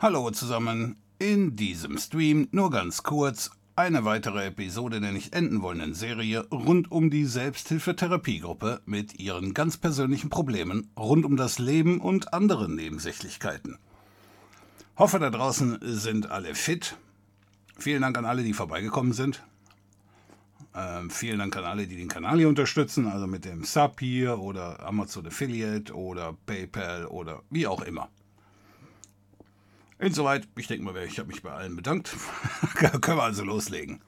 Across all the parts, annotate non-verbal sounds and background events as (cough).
Hallo zusammen. In diesem Stream nur ganz kurz eine weitere Episode der nicht enden wollenden Serie rund um die Selbsthilfetherapiegruppe mit ihren ganz persönlichen Problemen rund um das Leben und andere Nebensächlichkeiten. Hoffe, da draußen sind alle fit. Vielen Dank an alle, die vorbeigekommen sind. Ähm, vielen Dank an alle, die den Kanal hier unterstützen, also mit dem Sub hier oder Amazon Affiliate oder PayPal oder wie auch immer. Insoweit, ich denke mal, ich habe mich bei allen bedankt. (laughs) Können wir also loslegen.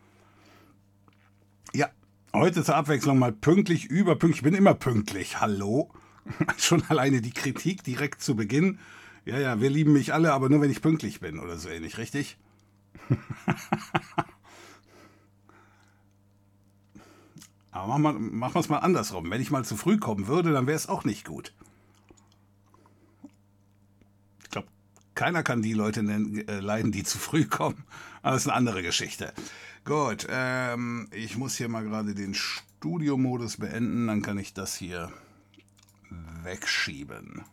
Ja, heute zur Abwechslung mal pünktlich, überpünktlich. Ich bin immer pünktlich. Hallo? (laughs) Schon alleine die Kritik direkt zu Beginn. Ja, ja, wir lieben mich alle, aber nur wenn ich pünktlich bin oder so ähnlich, richtig? (laughs) aber machen wir es mal andersrum. Wenn ich mal zu früh kommen würde, dann wäre es auch nicht gut. Keiner kann die Leute nennen, äh, leiden, die zu früh kommen. Aber das ist eine andere Geschichte. Gut, ähm, ich muss hier mal gerade den Studiomodus beenden, dann kann ich das hier wegschieben.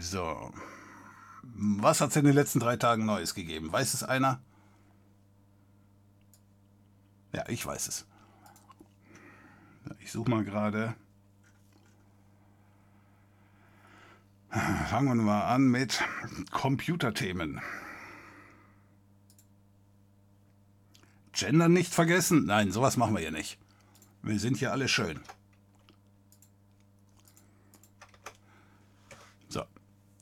So. Was hat es in den letzten drei Tagen Neues gegeben? Weiß es einer? Ja, ich weiß es. Ich suche mal gerade. Fangen wir mal an mit Computerthemen. Gender nicht vergessen? Nein, sowas machen wir hier nicht. Wir sind hier alle schön. So.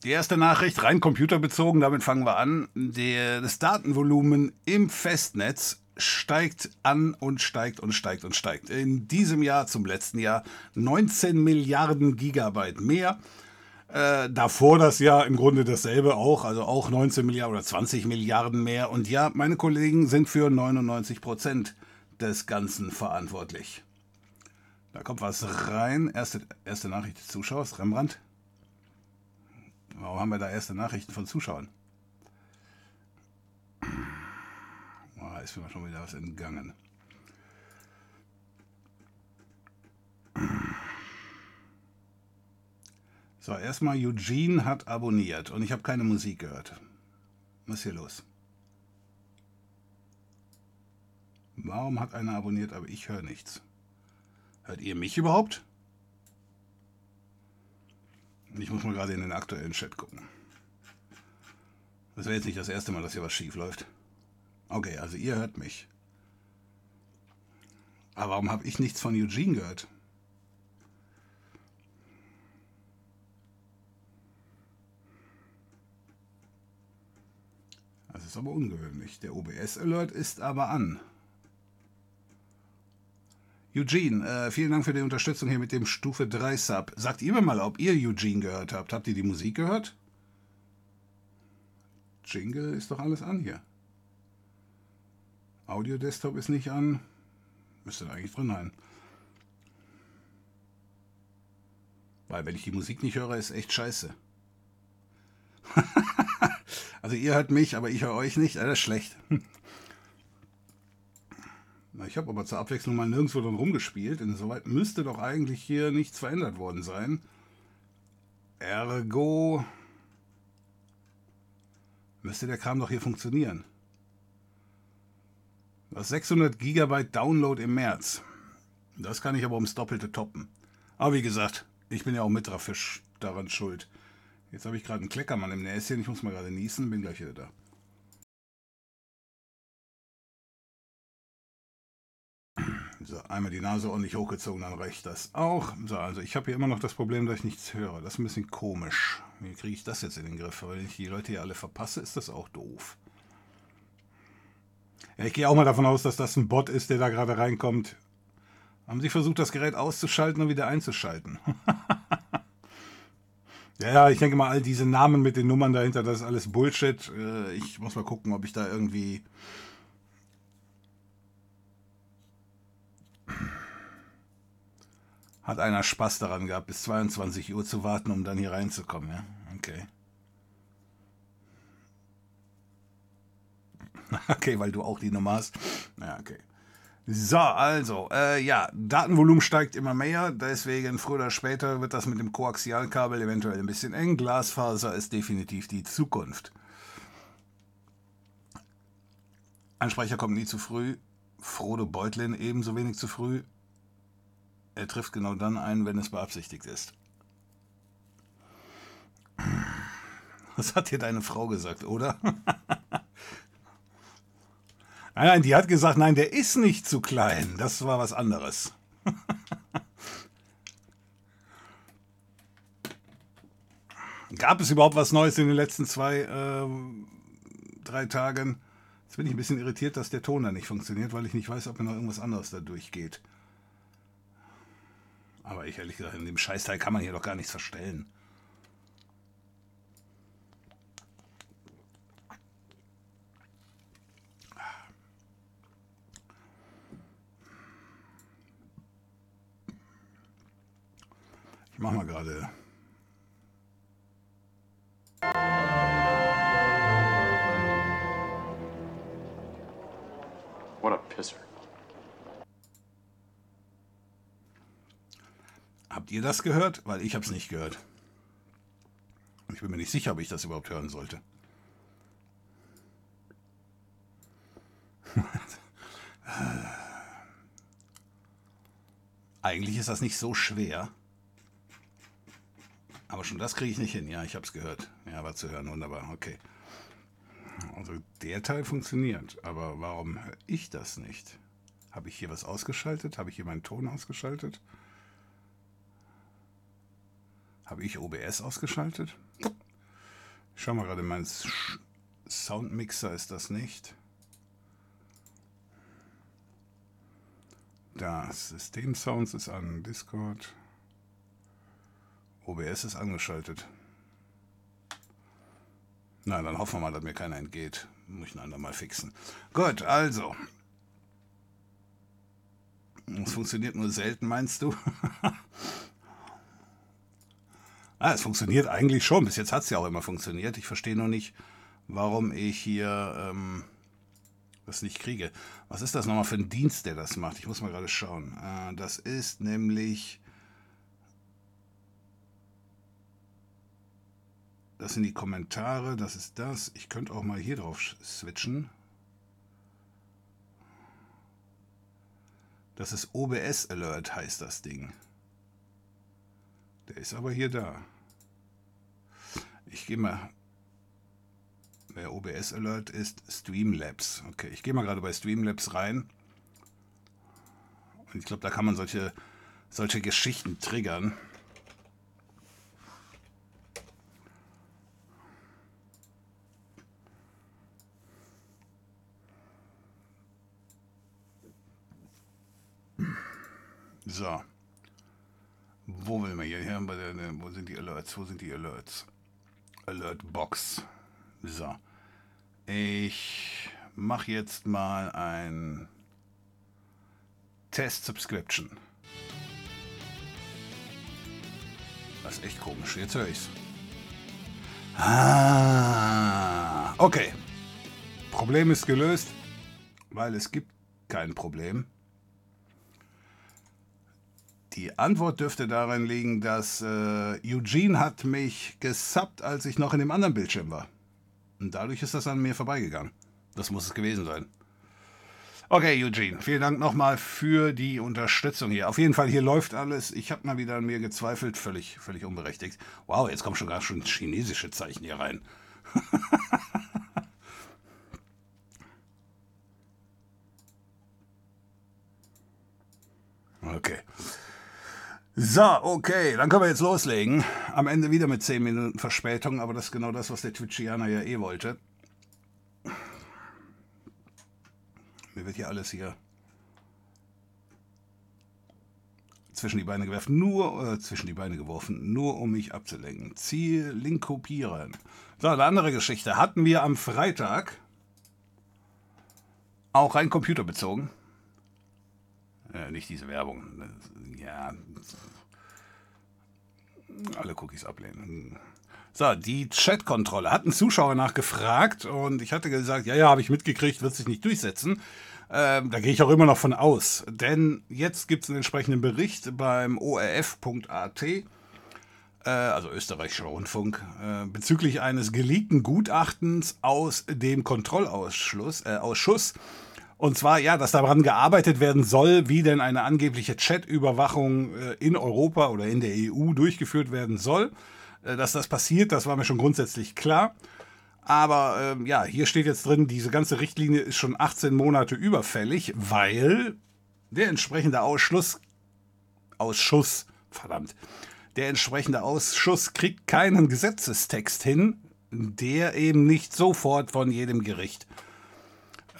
Die erste Nachricht, rein computerbezogen, damit fangen wir an. Der, das Datenvolumen im Festnetz steigt an und steigt und steigt und steigt. In diesem Jahr zum letzten Jahr 19 Milliarden Gigabyte mehr. Äh, davor das Jahr im Grunde dasselbe auch, also auch 19 Milliarden oder 20 Milliarden mehr. Und ja, meine Kollegen sind für 99 Prozent des Ganzen verantwortlich. Da kommt was rein. Erste, erste Nachricht des Zuschauers, Rembrandt. Warum haben wir da erste Nachrichten von Zuschauern? Oh, ist mir schon wieder was entgangen. So, erstmal Eugene hat abonniert und ich habe keine Musik gehört. Was ist hier los? Warum hat einer abonniert, aber ich höre nichts? Hört ihr mich überhaupt? Ich muss mal gerade in den aktuellen Chat gucken. Das wäre jetzt nicht das erste Mal, dass hier was schief läuft. Okay, also ihr hört mich. Aber warum habe ich nichts von Eugene gehört? Das ist aber ungewöhnlich. Der OBS-Alert ist aber an. Eugene, äh, vielen Dank für die Unterstützung hier mit dem Stufe 3 Sub. Sagt ihr mir mal, ob ihr Eugene gehört habt. Habt ihr die Musik gehört? Jingle ist doch alles an hier. Audio Desktop ist nicht an. Müsste da eigentlich drin sein. Weil wenn ich die Musik nicht höre, ist echt scheiße. (laughs) Also ihr hört mich, aber ich höre euch nicht. Das ist schlecht. Ich habe aber zur Abwechslung mal nirgendwo drin rumgespielt. Insoweit müsste doch eigentlich hier nichts verändert worden sein. Ergo müsste der Kram doch hier funktionieren. Das 600 GB Download im März. Das kann ich aber ums Doppelte toppen. Aber wie gesagt, ich bin ja auch mit daran schuld. Jetzt habe ich gerade einen Kleckermann im Näschen. Ich muss mal gerade niesen, bin gleich wieder da. So, einmal die Nase ordentlich hochgezogen, dann reicht das auch. So, also ich habe hier immer noch das Problem, dass ich nichts höre. Das ist ein bisschen komisch. Wie kriege ich das jetzt in den Griff? Weil wenn ich die Leute hier alle verpasse, ist das auch doof. Ja, ich gehe auch mal davon aus, dass das ein Bot ist, der da gerade reinkommt. Haben Sie versucht, das Gerät auszuschalten und wieder einzuschalten? (laughs) Ja, ich denke mal, all diese Namen mit den Nummern dahinter, das ist alles Bullshit. Äh, ich muss mal gucken, ob ich da irgendwie. Hat einer Spaß daran gehabt, bis 22 Uhr zu warten, um dann hier reinzukommen, ja? Okay. (laughs) Okay, weil du auch die Nummer hast. Ja, okay. So, also, äh, ja, Datenvolumen steigt immer mehr, deswegen früher oder später wird das mit dem Koaxialkabel eventuell ein bisschen eng. Glasfaser ist definitiv die Zukunft. Ein Speicher kommt nie zu früh, Frodo Beutlin ebenso wenig zu früh. Er trifft genau dann ein, wenn es beabsichtigt ist. Was hat dir deine Frau gesagt, oder? (laughs) Nein, nein, die hat gesagt, nein, der ist nicht zu klein. Das war was anderes. (laughs) Gab es überhaupt was Neues in den letzten zwei, äh, drei Tagen? Jetzt bin ich ein bisschen irritiert, dass der Ton da nicht funktioniert, weil ich nicht weiß, ob mir noch irgendwas anderes da durchgeht. Aber ich ehrlich gesagt, in dem Scheißteil kann man hier doch gar nichts verstellen. Ich mache mal gerade. What a pisser. Habt ihr das gehört? Weil ich habe es nicht gehört. Ich bin mir nicht sicher, ob ich das überhaupt hören sollte. (laughs) Eigentlich ist das nicht so schwer. Aber schon das kriege ich nicht hin. Ja, ich habe es gehört. Ja, war zu hören. Wunderbar. Okay. Also der Teil funktioniert. Aber warum höre ich das nicht? Habe ich hier was ausgeschaltet? Habe ich hier meinen Ton ausgeschaltet? Habe ich OBS ausgeschaltet? Ich schau mal gerade, mein Soundmixer ist das nicht. Das System Sounds ist an Discord. OBS ist angeschaltet. Na, dann hoffen wir mal, dass mir keiner entgeht. Muss ich ein andermal fixen. Gut, also. Es funktioniert nur selten, meinst du? (laughs) ah, es funktioniert eigentlich schon. Bis jetzt hat es ja auch immer funktioniert. Ich verstehe nur nicht, warum ich hier ähm, das nicht kriege. Was ist das nochmal für ein Dienst, der das macht? Ich muss mal gerade schauen. Äh, das ist nämlich. Das sind die Kommentare, das ist das. Ich könnte auch mal hier drauf switchen. Das ist OBS Alert, heißt das Ding. Der ist aber hier da. Ich gehe mal. Wer OBS Alert ist, Streamlabs. Okay, ich gehe mal gerade bei Streamlabs rein. Und ich glaube, da kann man solche, solche Geschichten triggern. So. Wo will man hier der- wo sind die Alerts? Wo sind die Alerts? Alert Box. So. Ich mache jetzt mal ein Test Subscription. Das ist echt komisch. Jetzt höre ich's. Ah, okay. Problem ist gelöst, weil es gibt kein Problem. Die Antwort dürfte darin liegen, dass äh, Eugene hat mich gesubbt, als ich noch in dem anderen Bildschirm war. Und dadurch ist das an mir vorbeigegangen. Das muss es gewesen sein. Okay, Eugene, vielen Dank nochmal für die Unterstützung hier. Auf jeden Fall, hier läuft alles. Ich habe mal wieder an mir gezweifelt, völlig, völlig unberechtigt. Wow, jetzt kommen schon gar schon chinesische Zeichen hier rein. (laughs) Okay. So, okay, dann können wir jetzt loslegen. Am Ende wieder mit 10 Minuten Verspätung, aber das ist genau das, was der Twitchianer ja eh wollte. Mir wird hier alles hier zwischen die Beine geworfen, nur äh, zwischen die Beine geworfen, nur um mich abzulenken. Ziel, Link kopieren. So, eine andere Geschichte. Hatten wir am Freitag auch rein computerbezogen. Äh, nicht diese Werbung. Ja. Alle Cookies ablehnen. So, die Chatkontrolle. Hat ein Zuschauer nachgefragt und ich hatte gesagt, ja, ja, habe ich mitgekriegt, wird sich nicht durchsetzen. Ähm, da gehe ich auch immer noch von aus. Denn jetzt gibt es einen entsprechenden Bericht beim orf.at, äh, also österreichischer Rundfunk, äh, bezüglich eines geleakten Gutachtens aus dem Kontrollausschuss. Äh, Ausschuss. Und zwar, ja, dass daran gearbeitet werden soll, wie denn eine angebliche Chat-Überwachung äh, in Europa oder in der EU durchgeführt werden soll. Äh, dass das passiert, das war mir schon grundsätzlich klar. Aber ähm, ja, hier steht jetzt drin, diese ganze Richtlinie ist schon 18 Monate überfällig, weil der entsprechende Ausschluss, Ausschuss, verdammt, der entsprechende Ausschuss kriegt keinen Gesetzestext hin, der eben nicht sofort von jedem Gericht ähm,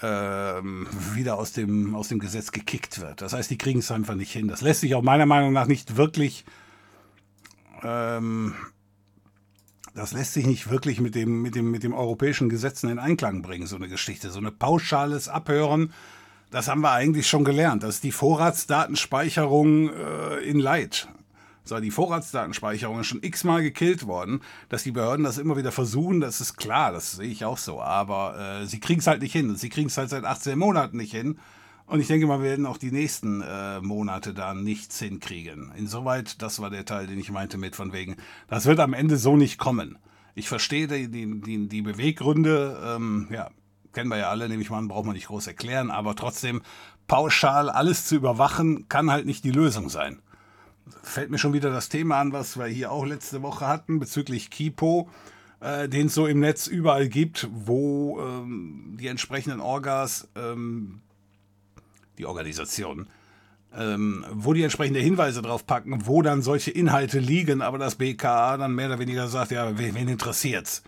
(laughs) wieder aus dem, aus dem Gesetz gekickt wird. Das heißt, die kriegen es einfach nicht hin. Das lässt sich auch meiner Meinung nach nicht wirklich ähm, das lässt sich nicht wirklich mit dem, mit dem, mit dem europäischen Gesetzen in Einklang bringen, so eine Geschichte. So eine pauschales Abhören, das haben wir eigentlich schon gelernt. Das ist die Vorratsdatenspeicherung äh, in Light. So, die Vorratsdatenspeicherung schon x-mal gekillt worden, dass die Behörden das immer wieder versuchen, das ist klar, das sehe ich auch so. Aber äh, sie kriegen es halt nicht hin. Sie kriegen es halt seit 18 Monaten nicht hin. Und ich denke mal, wir werden auch die nächsten äh, Monate da nichts hinkriegen. Insoweit, das war der Teil, den ich meinte mit von wegen, das wird am Ende so nicht kommen. Ich verstehe die, die, die Beweggründe, ähm, ja, kennen wir ja alle, nehme ich mal an, braucht man nicht groß erklären, aber trotzdem, pauschal alles zu überwachen, kann halt nicht die Lösung sein. Fällt mir schon wieder das Thema an, was wir hier auch letzte Woche hatten, bezüglich Kipo, äh, den es so im Netz überall gibt, wo ähm, die entsprechenden Orgas ähm, die Organisation, ähm, wo die entsprechende Hinweise drauf packen, wo dann solche Inhalte liegen, aber das BKA dann mehr oder weniger sagt, ja, wen, wen interessiert's?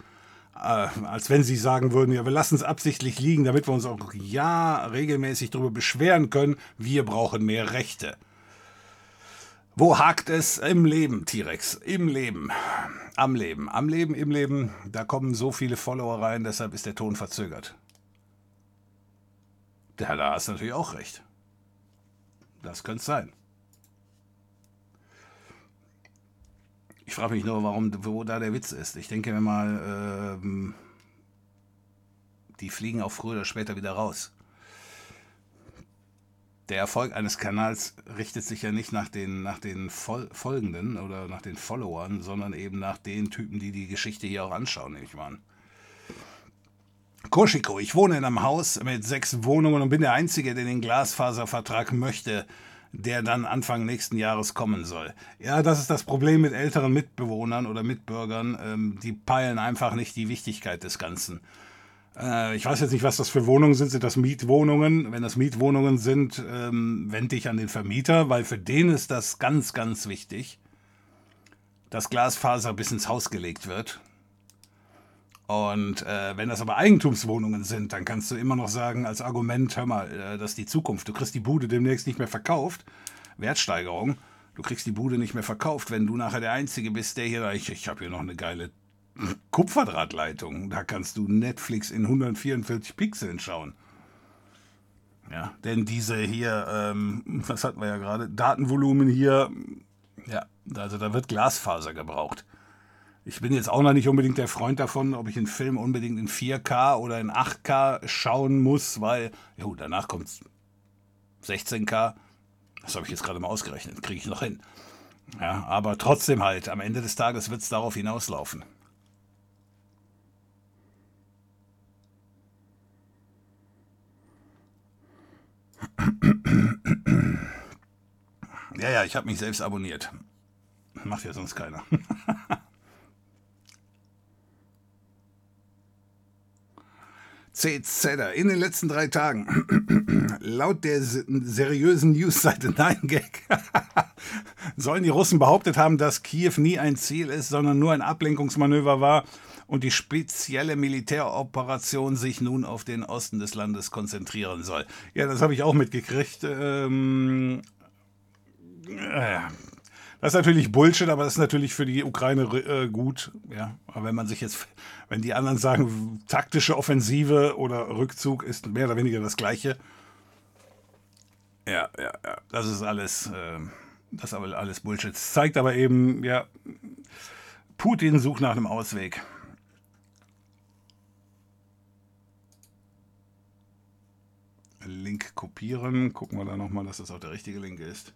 Äh, als wenn sie sagen würden, ja, wir lassen es absichtlich liegen, damit wir uns auch ja regelmäßig darüber beschweren können, wir brauchen mehr Rechte. Wo hakt es im Leben, T-Rex? Im Leben. Am Leben. Am Leben, im Leben. Da kommen so viele Follower rein, deshalb ist der Ton verzögert. Der Herr da hast natürlich auch recht. Das könnte sein. Ich frage mich nur, warum, wo da der Witz ist. Ich denke mir mal, ähm, die fliegen auch früher oder später wieder raus. Der Erfolg eines Kanals richtet sich ja nicht nach den, nach den Fol Folgenden oder nach den Followern, sondern eben nach den Typen, die die Geschichte hier auch anschauen, nehme ich mal an. Koschiko, ich wohne in einem Haus mit sechs Wohnungen und bin der Einzige, der den Glasfaservertrag möchte, der dann Anfang nächsten Jahres kommen soll. Ja, das ist das Problem mit älteren Mitbewohnern oder Mitbürgern. Ähm, die peilen einfach nicht die Wichtigkeit des Ganzen. Äh, ich weiß jetzt nicht, was das für Wohnungen sind. Sind das Mietwohnungen? Wenn das Mietwohnungen sind, ähm, wende ich an den Vermieter, weil für den ist das ganz, ganz wichtig, dass Glasfaser bis ins Haus gelegt wird. Und äh, wenn das aber Eigentumswohnungen sind, dann kannst du immer noch sagen als Argument, hör mal, äh, das ist die Zukunft. Du kriegst die Bude demnächst nicht mehr verkauft. Wertsteigerung. Du kriegst die Bude nicht mehr verkauft, wenn du nachher der Einzige bist, der hier, ich, ich habe hier noch eine geile Kupferdrahtleitung. Da kannst du Netflix in 144 Pixeln schauen. Ja, denn diese hier, ähm, was hatten wir ja gerade, Datenvolumen hier, ja, also da wird Glasfaser gebraucht. Ich bin jetzt auch noch nicht unbedingt der Freund davon, ob ich einen Film unbedingt in 4K oder in 8K schauen muss, weil, jo, danach kommt 16K. Das habe ich jetzt gerade mal ausgerechnet, kriege ich noch hin. Ja, aber trotzdem halt, am Ende des Tages wird es darauf hinauslaufen. Ja, ja, ich habe mich selbst abonniert. Macht ja sonst keiner. (laughs) CZ in den letzten drei Tagen. (clears throat) Laut der seriösen Newsseite 9gag (laughs) sollen die Russen behauptet haben, dass Kiew nie ein Ziel ist, sondern nur ein Ablenkungsmanöver war und die spezielle Militäroperation sich nun auf den Osten des Landes konzentrieren soll. Ja, das habe ich auch mitgekriegt. Ähm, äh, das ist natürlich Bullshit, aber das ist natürlich für die Ukraine äh, gut. Ja, aber wenn man sich jetzt, wenn die anderen sagen, taktische Offensive oder Rückzug ist mehr oder weniger das Gleiche. Ja, ja, ja. Das ist alles, äh, das ist aber alles Bullshit. Es zeigt aber eben, ja, Putin sucht nach einem Ausweg. Link kopieren. Gucken wir da nochmal, dass das auch der richtige Link ist.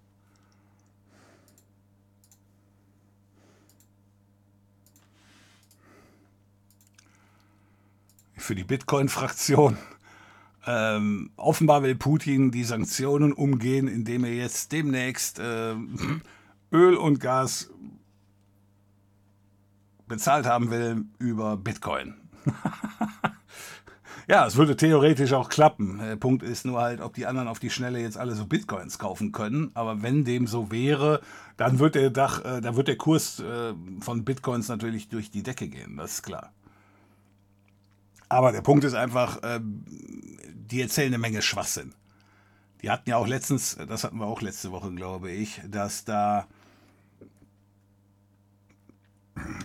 Für die Bitcoin-Fraktion. Ähm, offenbar will Putin die Sanktionen umgehen, indem er jetzt demnächst äh, Öl und Gas bezahlt haben will über Bitcoin. (laughs) ja, es würde theoretisch auch klappen. Der Punkt ist nur halt, ob die anderen auf die Schnelle jetzt alle so Bitcoins kaufen können. Aber wenn dem so wäre, dann wird der, Dach, äh, dann wird der Kurs äh, von Bitcoins natürlich durch die Decke gehen, das ist klar. Aber der Punkt ist einfach, äh, die erzählen eine Menge Schwachsinn. Die hatten ja auch letztens, das hatten wir auch letzte Woche, glaube ich, dass da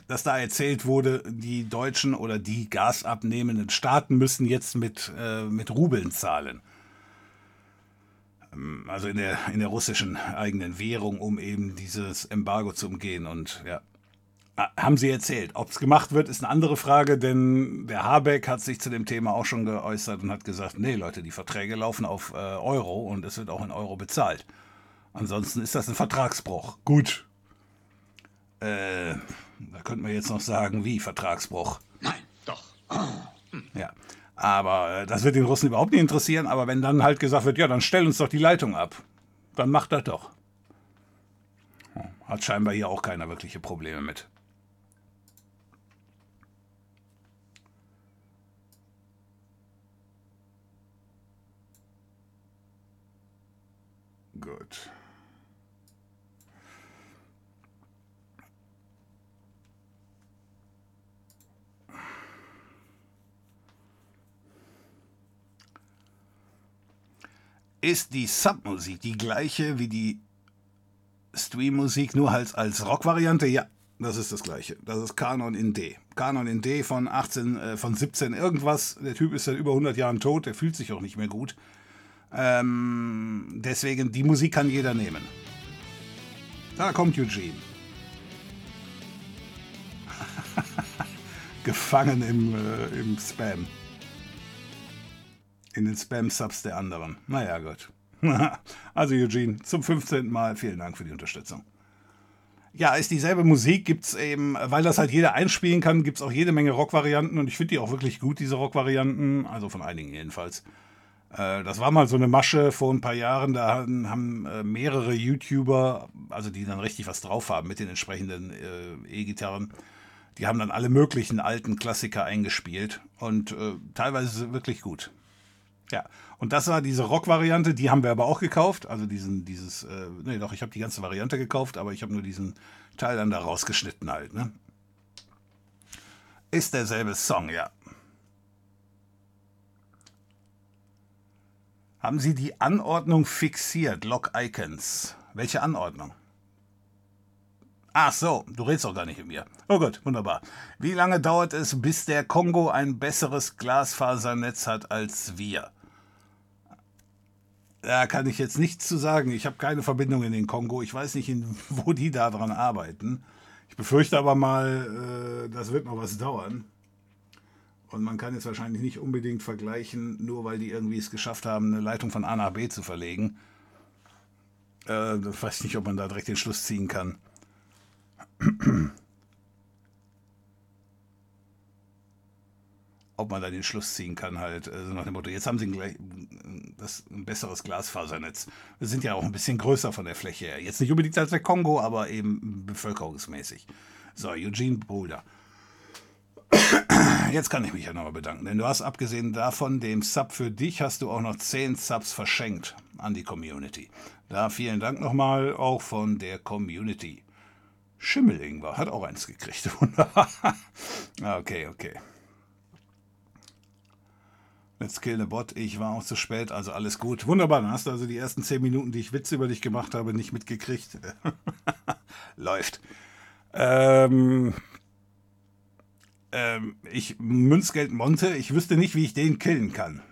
dass da erzählt wurde, die deutschen oder die gasabnehmenden Staaten müssen jetzt mit, äh, mit Rubeln zahlen. Ähm, also in der, in der russischen eigenen Währung, um eben dieses Embargo zu umgehen. Und ja, ah, haben sie erzählt. Ob es gemacht wird, ist eine andere Frage, denn der Habeck hat sich zu dem Thema auch schon geäußert und hat gesagt, nee Leute, die Verträge laufen auf äh, Euro und es wird auch in Euro bezahlt. Ansonsten ist das ein Vertragsbruch. Gut. Äh, da könnte man jetzt noch sagen, wie Vertragsbruch. Nein, doch. (clears throat) Ja. Aber äh, das wird den Russen überhaupt nicht interessieren. Aber wenn dann halt gesagt wird, ja, dann stell uns doch die Leitung ab, dann macht das doch. Hat scheinbar hier auch keiner wirkliche Probleme mit. Gut. Ist die Submusik die gleiche wie die Streammusik, nur als, als Rockvariante? Ja, das ist das gleiche. Das ist Kanon in D. Kanon in D von 18, äh, von 17 irgendwas. Der Typ ist seit über 100 Jahren tot, der fühlt sich auch nicht mehr gut. Ähm, deswegen, die Musik kann jeder nehmen. Da kommt Eugene. (laughs) Gefangen im, äh, im Spam in den Spam-Subs der anderen. Naja, gut. (laughs) also Eugene, zum 15. Mal vielen Dank für die Unterstützung. Ja, ist dieselbe Musik, gibt es eben, weil das halt jeder einspielen kann, gibt es auch jede Menge Rockvarianten und ich finde die auch wirklich gut, diese Rockvarianten, also von einigen jedenfalls. Äh, das war mal so eine Masche vor ein paar Jahren, da haben, äh, mehrere YouTuber, also die dann richtig was drauf haben mit den entsprechenden äh, E-Gitarren, die haben dann alle möglichen alten Klassiker eingespielt und teilweise wirklich gut. Ja, und das war diese Rock-Variante, die haben wir aber auch gekauft. Also diesen, dieses, äh, nee, doch, ich habe die ganze Variante gekauft, aber ich habe nur diesen Teil dann da rausgeschnitten halt, ne? Ist derselbe Song, ja. Haben Sie die Anordnung fixiert, Lock Icons? Welche Anordnung? Ach so, du redest auch gar nicht mit mir. Oh gut, wunderbar. Wie lange dauert es, bis der Kongo ein besseres Glasfasernetz hat als wir? Da kann ich jetzt nichts zu sagen. Ich habe keine Verbindung in den Kongo. Ich weiß nicht, (laughs) wo die daran arbeiten. Ich befürchte aber mal, äh, das wird noch was dauern. Und man kann jetzt wahrscheinlich nicht unbedingt vergleichen, nur weil die irgendwie es geschafft haben, eine Leitung von A nach B zu verlegen. Äh, ich weiß nicht, ob man da direkt den Schluss ziehen kann. (clears throat) ob man da den Schluss ziehen kann, halt, also nach dem Motto, jetzt haben sie ein, das, ein besseres Glasfasernetz. Wir sind ja auch ein bisschen größer von der Fläche her. Jetzt nicht unbedingt als der Kongo, aber eben bevölkerungsmäßig. So, Eugene Boulder. (coughs) Jetzt kann ich mich ja nochmal bedanken, denn du hast abgesehen davon, dem Sub für dich, hast du auch noch 10 Subs verschenkt an die Community. Da vielen Dank nochmal auch von der Community. Schimmelingwer hat auch eins gekriegt. (laughs) okay, okay. Let's kill the bot. Ich war auch zu spät, also alles gut. Wunderbar, dann hast du also die ersten zehn Minuten, die ich Witze über dich gemacht habe, nicht mitgekriegt. (laughs) Läuft. Ähm, ähm, ich, Münzgeld Monte, ich wüsste nicht, wie ich den killen kann.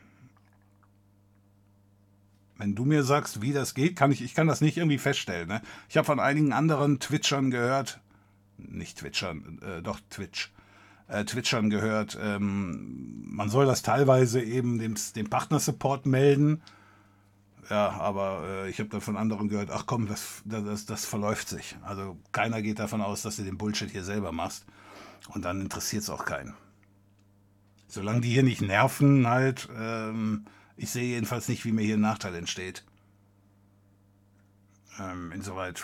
Wenn du mir sagst, wie das geht, kann ich, ich kann das nicht irgendwie feststellen. Ne? Ich habe von einigen anderen Twitchern gehört, nicht Twitchern, äh, doch Twitch, äh, Twitchern gehört, ähm, man soll das teilweise eben dem, dem Partnersupport melden. Ja, aber äh, ich habe dann von anderen gehört, ach komm, das, das, das verläuft sich. Also keiner geht davon aus, dass du den Bullshit hier selber machst. Und dann interessiert es auch keinen. Solange die hier nicht nerven, halt, ähm, ich sehe jedenfalls nicht, wie mir hier ein Nachteil entsteht. Ähm, insoweit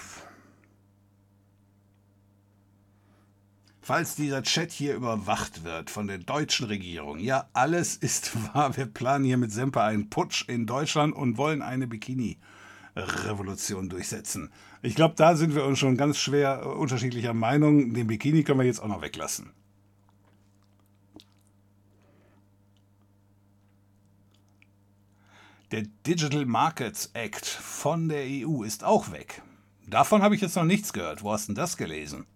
falls dieser Chat hier überwacht wird von der deutschen Regierung. Ja, alles ist (laughs) wahr. Wir planen hier mit Semper einen Putsch in Deutschland und wollen eine Bikini-Revolution durchsetzen. Ich glaube, da sind wir uns schon ganz schwer unterschiedlicher Meinung. Den Bikini können wir jetzt auch noch weglassen. Der Digital Markets Act von der EU ist auch weg. Davon habe ich jetzt noch nichts gehört. Wo hast du denn das gelesen?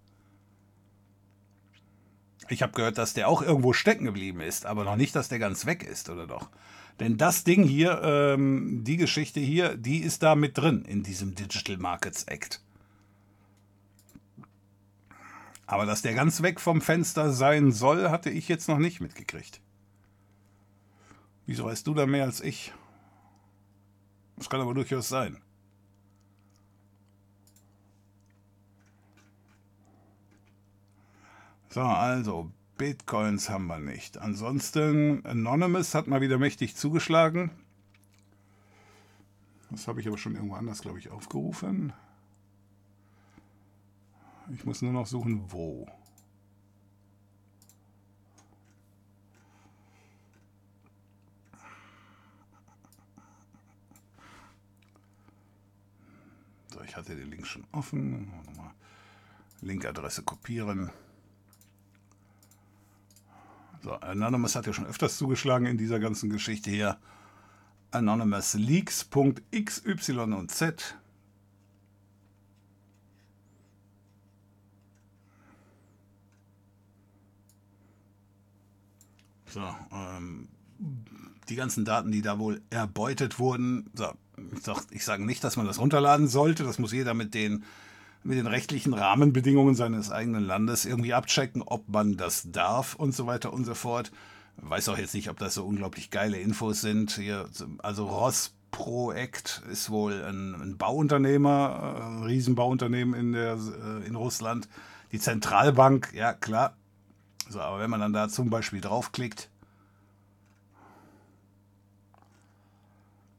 Ich habe gehört, dass der auch irgendwo stecken geblieben ist, aber noch nicht, dass der ganz weg ist, oder doch? Denn das Ding hier, ähm, die Geschichte hier, die ist da mit drin in diesem Digital Markets Act. Aber dass der ganz weg vom Fenster sein soll, hatte ich jetzt noch nicht mitgekriegt. Wieso weißt du da mehr als ich? Das kann aber durchaus sein. So, also Bitcoins haben wir nicht. Ansonsten, Anonymous hat mal wieder mächtig zugeschlagen. Das habe ich aber schon irgendwo anders, glaube ich, aufgerufen. Ich muss nur noch suchen, wo. So, ich hatte den Link schon offen. Linkadresse kopieren. So, Anonymous hat ja schon öfters zugeschlagen in dieser ganzen Geschichte hier. Anonymous Leaks.xy und Z. So, ähm, die ganzen Daten, die da wohl erbeutet wurden. So, ich sage sag nicht, dass man das runterladen sollte. Das muss jeder mit den mit den rechtlichen Rahmenbedingungen seines eigenen Landes irgendwie abchecken, ob man das darf und so weiter und so fort. Weiß auch jetzt nicht, ob das so unglaublich geile Infos sind. Hier, also Ross Proact ist wohl ein, ein Bauunternehmer, äh, ein Riesenbauunternehmen in, der, äh, in Russland. Die Zentralbank, ja klar. So, aber wenn man dann da zum Beispiel draufklickt,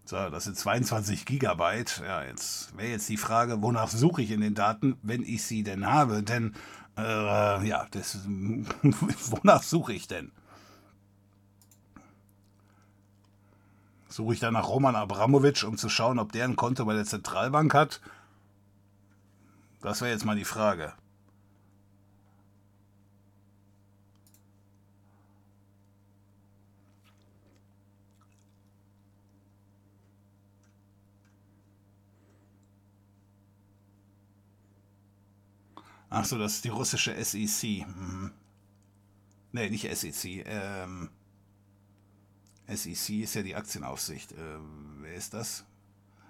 So, das sind 22 Gigabyte. Ja, jetzt wäre jetzt die Frage, wonach suche ich in den Daten, wenn ich sie denn habe? Denn, äh, ja, das, (laughs) wonach suche ich denn? Suche ich da nach Roman Abramowitsch, um zu schauen, ob der ein Konto bei der Zentralbank hat? Das wäre jetzt mal die Frage. Ach so, das ist die russische SEC. Mhm. Nee, nicht SEC. Ähm, SEC ist ja die Aktienaufsicht. Äh, wer ist das?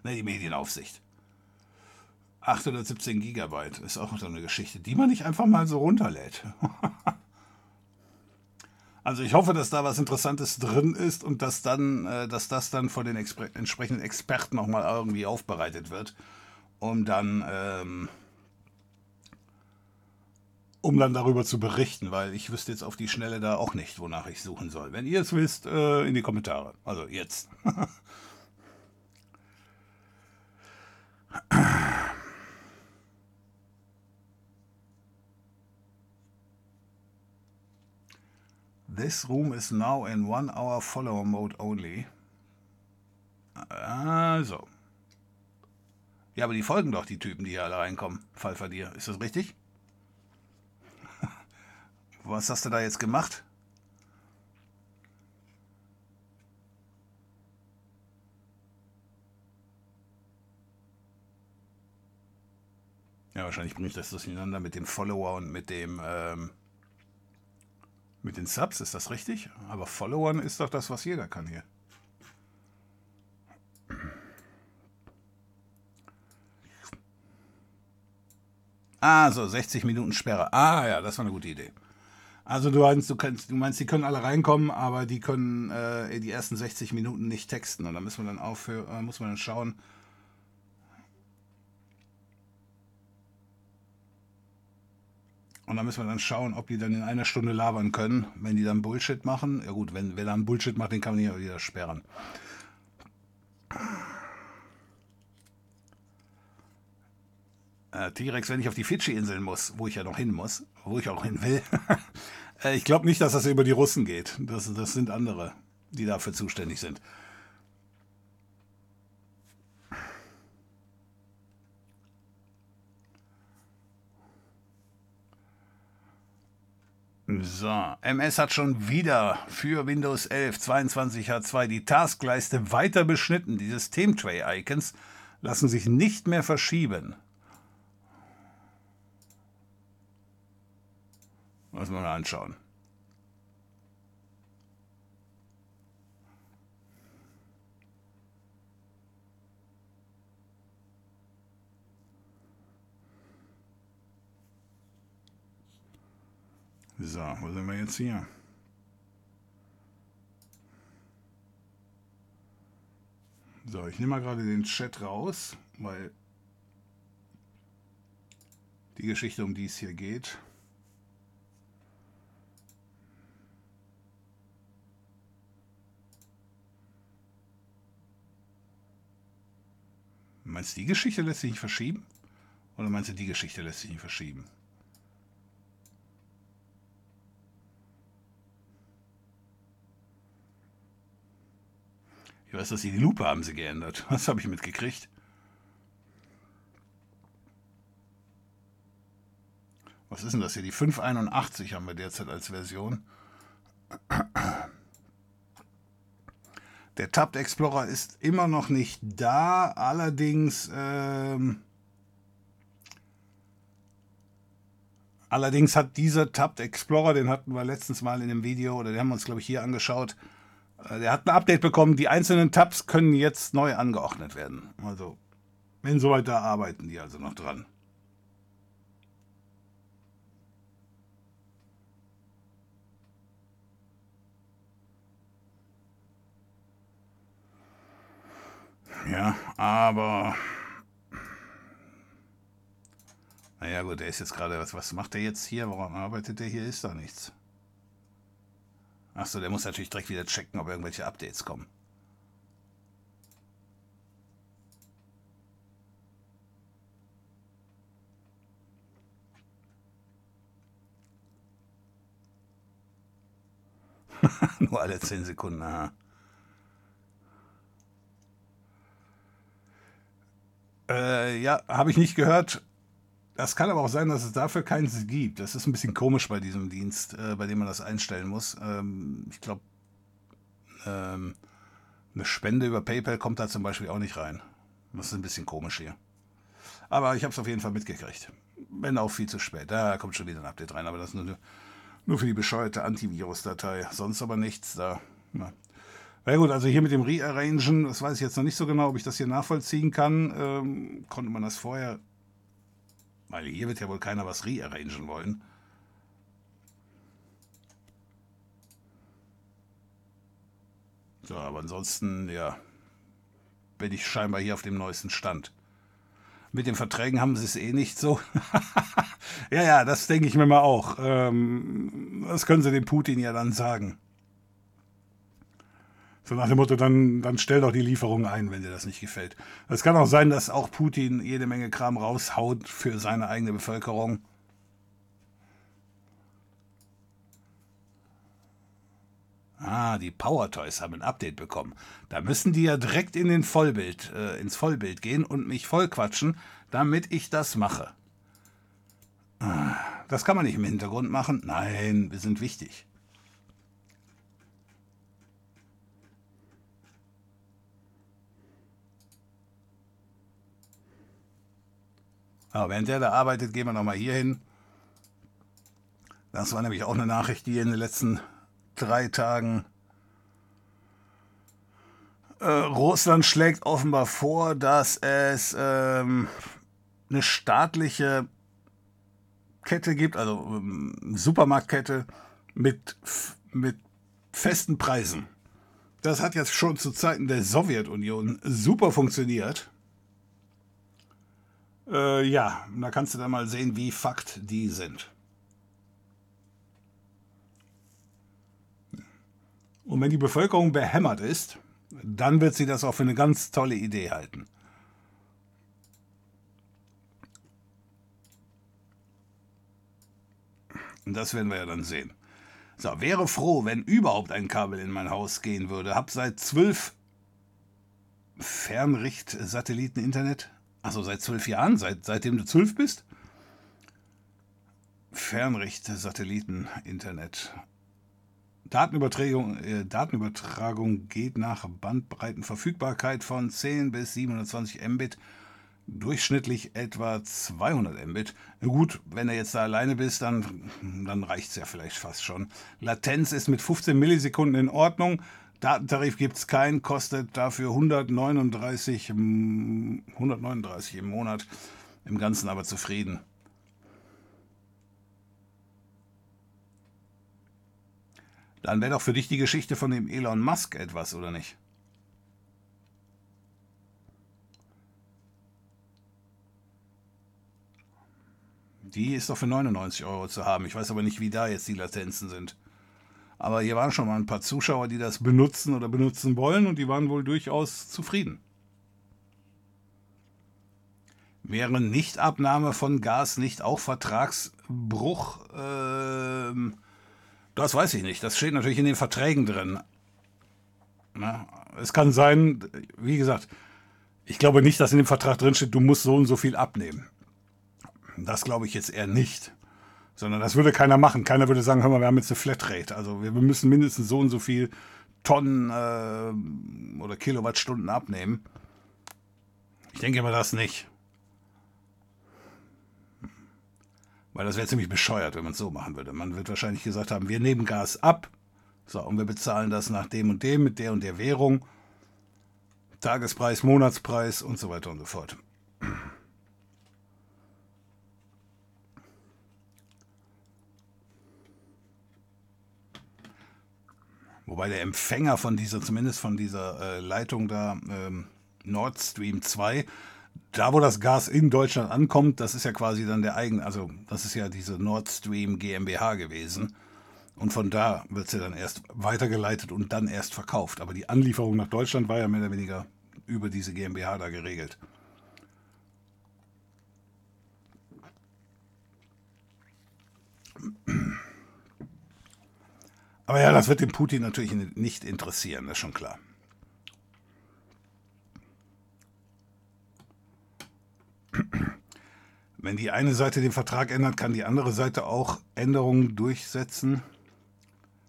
Ne, die Medienaufsicht. 817 Gigabyte ist auch so eine Geschichte, die man nicht einfach mal so runterlädt. (laughs) also ich hoffe, dass da was Interessantes drin ist und dass dann, äh, dass das dann von den entsprechenden Experten nochmal irgendwie aufbereitet wird, um dann ähm, um dann darüber zu berichten, weil ich wüsste jetzt auf die Schnelle da auch nicht, wonach ich suchen soll. Wenn ihr es wisst, äh, in die Kommentare. Also jetzt. (laughs) This room is now in one hour follower mode only. Also. Ja, aber die folgen doch die Typen, die hier alle reinkommen. Fall dir. Ist das richtig? Was hast du da jetzt gemacht? Ja, wahrscheinlich bringe ich das durcheinander mit dem Follower und mit dem ähm, mit den Subs, ist das richtig? Aber Followern ist doch das, was jeder kann hier. Ah, so 60 Minuten Sperre. Ah ja, das war eine gute Idee. Also du meinst, du, kannst, du meinst, die können alle reinkommen, aber die können äh, die ersten 60 Minuten nicht texten. Und da müssen wir dann aufhören, äh, muss man dann schauen. Und da müssen wir dann schauen, ob die dann in einer Stunde labern können. Wenn die dann Bullshit machen, ja gut, wenn wer dann Bullshit macht, den kann man ja wieder sperren. Äh, T-Rex, wenn ich auf die Fidschi-Inseln muss, wo ich ja noch hin muss, wo ich auch hin will, (laughs) äh, ich glaube nicht, dass das über die Russen geht. Das, das sind andere, die dafür zuständig sind. So, MS hat schon wieder für Windows 11 22H2 die Taskleiste weiter beschnitten. Die System-Tray-Icons lassen sich nicht mehr verschieben. Lass mal anschauen. So, wo sind wir jetzt hier? So, ich nehme mal gerade den Chat raus, weil die Geschichte, um die es hier geht, Meinst du, die Geschichte lässt sich nicht verschieben? Oder meinst du, die Geschichte lässt sich nicht verschieben? Ich weiß, dass sie die Lupe haben sie geändert. (laughs) Das habe ich mitgekriegt. Was ist denn das hier? Die 581 haben wir derzeit als Version. Der Tabbed Explorer ist immer noch nicht da, allerdings ähm, allerdings hat dieser Tabbed Explorer, den hatten wir letztens mal in dem Video oder den haben wir uns glaube ich hier angeschaut, äh, der hat ein Update bekommen. Die einzelnen Tabs können jetzt neu angeordnet werden. Also wenn soweit da arbeiten die also noch dran. Ja, aber. Naja, gut, der ist jetzt gerade. Was, was macht der jetzt hier? Warum arbeitet der hier? Ist da nichts. Achso, der muss natürlich direkt wieder checken, ob irgendwelche Updates kommen. (laughs) Nur alle 10 Sekunden, aha. Äh, ja, habe ich nicht gehört. Das kann aber auch sein, dass es dafür keins gibt. Das ist ein bisschen komisch bei diesem Dienst, äh, bei dem man das einstellen muss. Ähm, ich glaube, ähm, eine Spende über PayPal kommt da zum Beispiel auch nicht rein. Das ist ein bisschen komisch hier. Aber ich habe es auf jeden Fall mitgekriegt. Wenn auch viel zu spät. Da kommt schon wieder ein Update rein, aber das ist nur, nur für die bescheuerte Antivirus-Datei. Sonst aber nichts da. Na. Na gut, also hier mit dem Rearrangen, das weiß ich jetzt noch nicht so genau, ob ich das hier nachvollziehen kann. Ähm, konnte man das vorher, weil hier wird ja wohl keiner was rearrangen wollen. So, aber ansonsten, ja, bin ich scheinbar hier auf dem neuesten Stand. Mit den Verträgen haben sie es eh nicht so. (laughs) ja, ja, das denke ich mir mal auch. Ähm, das können sie dem Putin ja dann sagen. So nach dem Motto, dann, dann stell doch die Lieferung ein, wenn dir das nicht gefällt. Es kann auch sein, dass auch Putin jede Menge Kram raushaut für seine eigene Bevölkerung. Ah, die Power Toys haben ein Update bekommen. Da müssen die ja direkt in den Vollbild, äh, ins Vollbild gehen und mich vollquatschen, damit ich das mache. Ah, das kann man nicht im Hintergrund machen. Nein, wir sind wichtig. Ja, während der da arbeitet, gehen wir nochmal hier hin. Das war nämlich auch eine Nachricht, die in den letzten drei Tagen äh, Russland schlägt offenbar vor, dass es ähm, eine staatliche Kette gibt, also ähm, Supermarktkette mit, mit festen Preisen. Das hat jetzt schon zu Zeiten der Sowjetunion super funktioniert. Äh, ja, da kannst du dann mal sehen, wie Fakt die sind. Und wenn die Bevölkerung behämmert ist, dann wird sie das auch für eine ganz tolle Idee halten. Und das werden wir ja dann sehen. So, wäre froh, wenn überhaupt ein Kabel in mein Haus gehen würde. Hab seit zwölf Fernricht-Satelliten-Internet. Achso, seit zwölf Jahren, seit, seitdem du zwölf bist? Fernricht-Satelliten-Internet. Datenübertragung, äh, Datenübertragung geht nach Bandbreitenverfügbarkeit von 10 bis 720 Mbit durchschnittlich etwa 200 Mbit. Gut, wenn du jetzt da alleine bist, dann, dann reicht es ja vielleicht fast schon. Latenz ist mit 15 Millisekunden in Ordnung. Datentarif gibt es keinen, kostet dafür 139, 139 im Monat. Im Ganzen aber zufrieden. Dann wäre doch für dich die Geschichte von dem Elon Musk etwas, oder nicht? Die ist doch für 99 Euro zu haben. Ich weiß aber nicht, wie da jetzt die Latenzen sind. Aber hier waren schon mal ein paar Zuschauer, die das benutzen oder benutzen wollen und die waren wohl durchaus zufrieden. Wäre Nichtabnahme von Gas nicht auch Vertragsbruch? Ähm, das weiß ich nicht. Das steht natürlich in den Verträgen drin. Na, es kann sein, wie gesagt, ich glaube nicht, dass in dem Vertrag drin steht, du musst so und so viel abnehmen. Das glaube ich jetzt eher nicht. Sondern das würde keiner machen. Keiner würde sagen, hör mal, wir haben jetzt eine Flatrate. Also wir müssen mindestens so und so viel Tonnen äh, oder Kilowattstunden abnehmen. Ich denke mal das nicht. Weil das wäre ziemlich bescheuert, wenn man es so machen würde. Man wird wahrscheinlich gesagt haben, wir nehmen Gas ab. So, und wir bezahlen das nach dem und dem, mit der und der Währung. Tagespreis, Monatspreis und so weiter und so fort. Wobei der Empfänger von dieser, zumindest von dieser äh, Leitung da, ähm, Nord Stream 2, da wo das Gas in Deutschland ankommt, das ist ja quasi dann der eigen, also das ist ja diese Nord Stream GmbH gewesen. Und von da wird sie ja dann erst weitergeleitet und dann erst verkauft. Aber die Anlieferung nach Deutschland war ja mehr oder weniger über diese GmbH da geregelt. Aber ja, das wird den Putin natürlich nicht interessieren, das ist schon klar. Wenn die eine Seite den Vertrag ändert, kann die andere Seite auch Änderungen durchsetzen.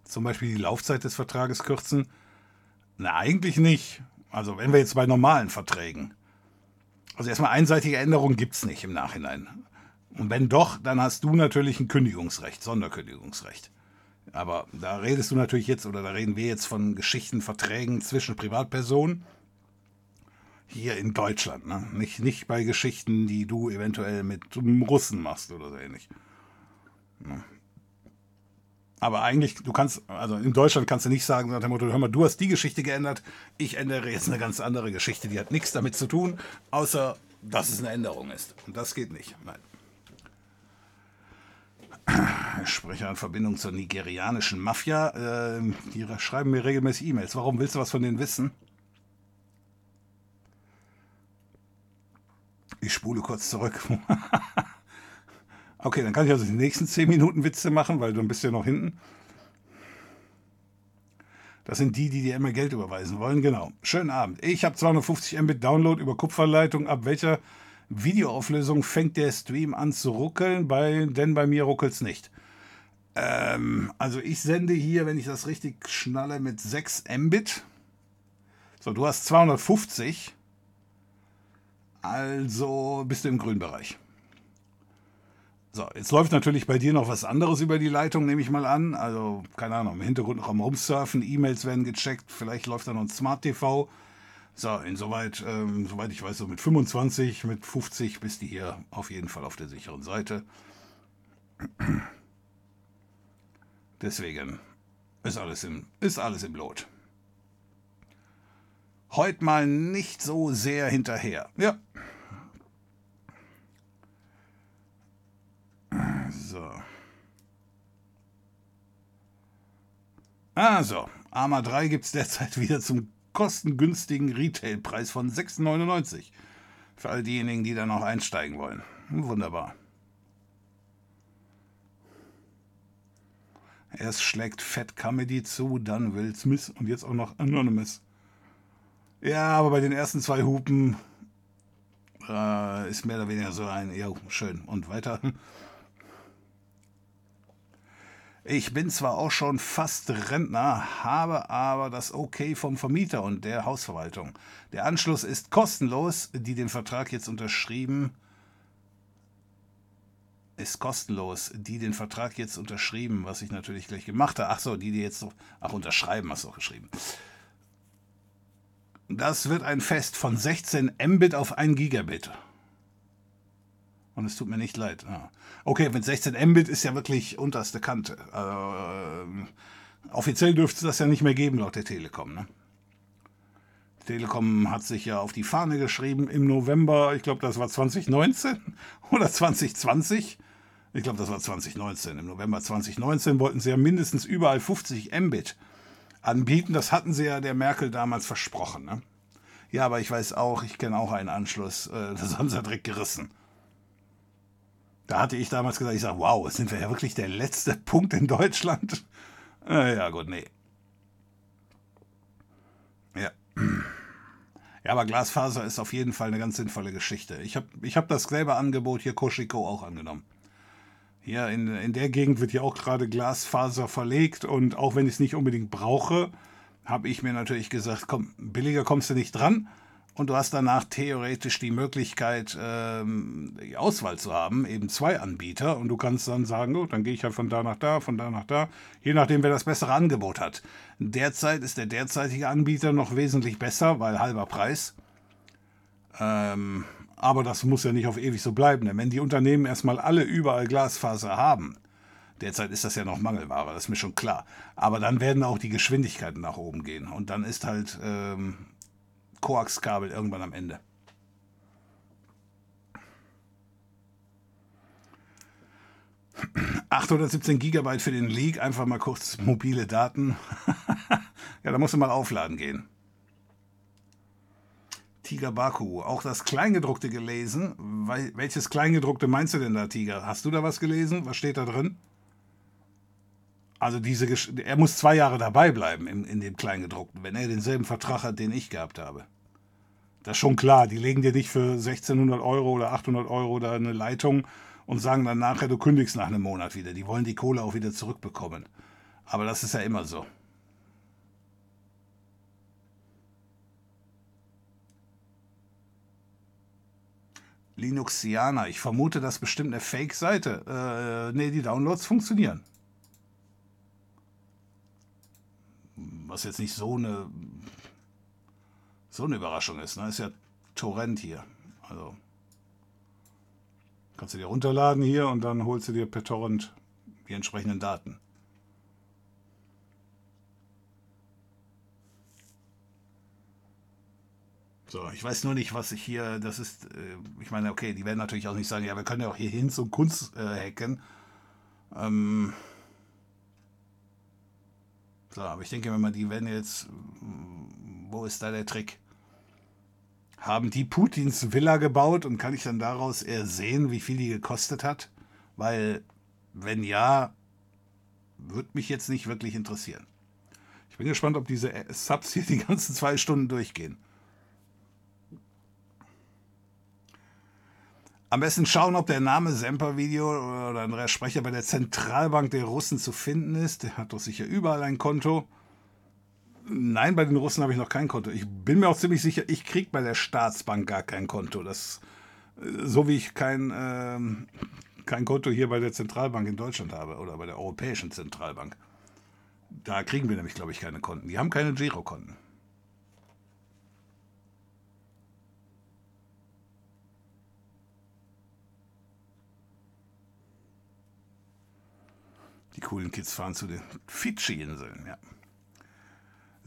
Zum Beispiel die Laufzeit des Vertrages kürzen. Na, eigentlich nicht. Also wenn wir jetzt bei normalen Verträgen. Also erstmal einseitige Änderungen gibt es nicht im Nachhinein. Und wenn doch, dann hast du natürlich ein Kündigungsrecht, Sonderkündigungsrecht. Aber da redest du natürlich jetzt, oder da reden wir jetzt von Geschichten, Verträgen zwischen Privatpersonen hier in Deutschland. Ne? Nicht, nicht bei Geschichten, die du eventuell mit Russen machst oder so ähnlich. Ne? Aber eigentlich, du kannst, also in Deutschland kannst du nicht sagen, nach dem Motto, hör mal, du hast die Geschichte geändert, ich ändere jetzt eine ganz andere Geschichte, die hat nichts damit zu tun, außer dass es eine Änderung ist. Und das geht nicht. Nein. Sprecher in Verbindung zur nigerianischen Mafia. Äh, die schreiben mir regelmäßig E-Mails. Warum willst du was von denen wissen? Ich spule kurz zurück. (laughs) okay, dann kann ich also die nächsten 10 Minuten Witze machen, weil du bist ja noch hinten. Das sind die, die dir immer Geld überweisen wollen. Genau. Schönen Abend. Ich habe 250 Mbit Download über Kupferleitung. Ab welcher Videoauflösung fängt der Stream an zu ruckeln? Bei, denn bei mir ruckelt es nicht. Ähm, also ich sende hier, wenn ich das richtig schnalle, mit 6 Mbit. So, du hast 250. Also bist du im grünen Bereich. So, jetzt läuft natürlich bei dir noch was anderes über die Leitung, nehme ich mal an. Also, keine Ahnung, im Hintergrund noch am Rumsurfen, E-Mails werden gecheckt, vielleicht läuft da noch ein Smart TV. So, insoweit, ähm, soweit ich weiß, so mit 25, mit 50 bist du hier auf jeden Fall auf der sicheren Seite. (clears throat) Deswegen ist alles im, ist alles im Lot. Heute mal nicht so sehr hinterher. Ja. So. Also, Arma 3 gibt es derzeit (laughs) wieder zum kostengünstigen Retailpreis von 6,99. Für all diejenigen, die da noch einsteigen wollen. Wunderbar. Erst schlägt Fat Comedy zu, dann Will Smith und jetzt auch noch Anonymous. Ja, aber bei den ersten zwei Hupen äh, ist mehr oder weniger so ein, ja, schön. Und weiter. Ich bin zwar auch schon fast Rentner, habe aber das Okay vom Vermieter und der Hausverwaltung. Der Anschluss ist kostenlos, die den Vertrag jetzt unterschrieben ist kostenlos, die den Vertrag jetzt unterschrieben, was ich natürlich gleich gemacht habe. Ach so, die, die jetzt so, ach, unterschreiben hast du auch geschrieben. Das wird ein Fest von 16 Mbit auf 1 Gigabit. Und es tut mir nicht leid. Ja. Okay, mit 16 Mbit ist ja wirklich unterste Kante. Äh, offiziell dürfte es das ja nicht mehr geben, laut der Telekom. Ne? Telekom hat sich ja auf die Fahne geschrieben im November, ich glaube, das war 2019 (laughs) oder 2020. Ich glaube, das war 2019. Im November 2019 wollten sie ja mindestens überall 50 Mbit anbieten. Das hatten sie ja der Merkel damals versprochen. Ne? Ja, aber ich weiß auch, ich kenne auch einen Anschluss. Äh, das haben sie ja direkt gerissen. Da hatte ich damals gesagt, ich sage, wow, sind wir ja wirklich der letzte (laughs) Punkt in Deutschland? Äh, ja, gut, nee. Ja. Ja, aber Glasfaser ist auf jeden Fall eine ganz sinnvolle Geschichte. Ich habe ich hab das selbe Angebot hier Koshiko auch angenommen. Hier in, in der Gegend wird ja auch gerade Glasfaser verlegt und auch wenn ich es nicht unbedingt brauche, habe ich mir natürlich gesagt, komm, billiger kommst du nicht dran und du hast danach theoretisch die Möglichkeit, ähm, die Auswahl zu haben, eben zwei Anbieter und du kannst dann sagen, oh, dann gehe ich halt von da nach da, von da nach da, je nachdem, wer das bessere Angebot hat. Derzeit ist der derzeitige Anbieter noch wesentlich besser, weil halber Preis. Ähm, aber das muss ja nicht auf ewig so bleiben, denn wenn die Unternehmen erstmal alle überall Glasfaser haben, derzeit ist das ja noch Mangelware, das ist mir schon klar, aber dann werden auch die Geschwindigkeiten nach oben gehen und dann ist halt ähm, Koaxkabel irgendwann am Ende. (clears throat) ...817 Gigabyte für den Leak, einfach mal kurz mobile Daten. (laughs) ja, da musst du mal aufladen gehen. Tiger Baku. Auch das Kleingedruckte gelesen. Welches Kleingedruckte meinst du denn da, Tiger? Hast du da was gelesen? Was steht da drin? Also diese er muss zwei Jahre dabei bleiben in, in dem Kleingedruckten, wenn er denselben Vertrag hat, den ich gehabt habe. Das ist schon klar. Die legen dir nicht für 1600 Euro oder 800 Euro da eine Leitung und sagen dann nachher, du kündigst nach einem Monat wieder. Die wollen die Kohle auch wieder zurückbekommen. Aber das ist ja immer so. Linuxiana. Ich vermute, das ist bestimmt eine Fake-Seite. Äh, nee, die Downloads funktionieren. Was jetzt nicht so eine so eine Überraschung ist. Ne? Ist ja Torrent hier. Also kannst du dir runterladen hier und dann holst du dir per Torrent die entsprechenden Daten. So, ich weiß nur nicht, was ich hier, das ist, äh, ich meine, okay, die werden natürlich auch nicht sagen, ja, wir können ja auch hier hin zum Kunst äh, hacken. Ähm, so, aber ich denke, wenn man die werden jetzt, wo ist da der Trick? Haben die Putins Villa gebaut und kann ich dann daraus eher sehen, wie viel die gekostet hat? Weil, wenn ja, würde mich jetzt nicht wirklich interessieren. Ich bin gespannt, ob diese Subs hier die ganzen zwei Stunden durchgehen. Am besten schauen, ob der Name Semper-Video oder ein Sprecher bei der Zentralbank der Russen zu finden ist. Der hat doch sicher überall ein Konto. Nein, bei den Russen habe ich noch kein Konto. Ich bin mir auch ziemlich sicher, ich kriege bei der Staatsbank gar kein Konto. Das, so wie ich kein, ähm, kein Konto hier bei der Zentralbank in Deutschland habe oder bei der Europäischen Zentralbank. Da kriegen wir nämlich, glaube ich, keine Konten. Die haben keine Girokonten. Die coolen Kids fahren zu den Fidschi-Inseln, ja.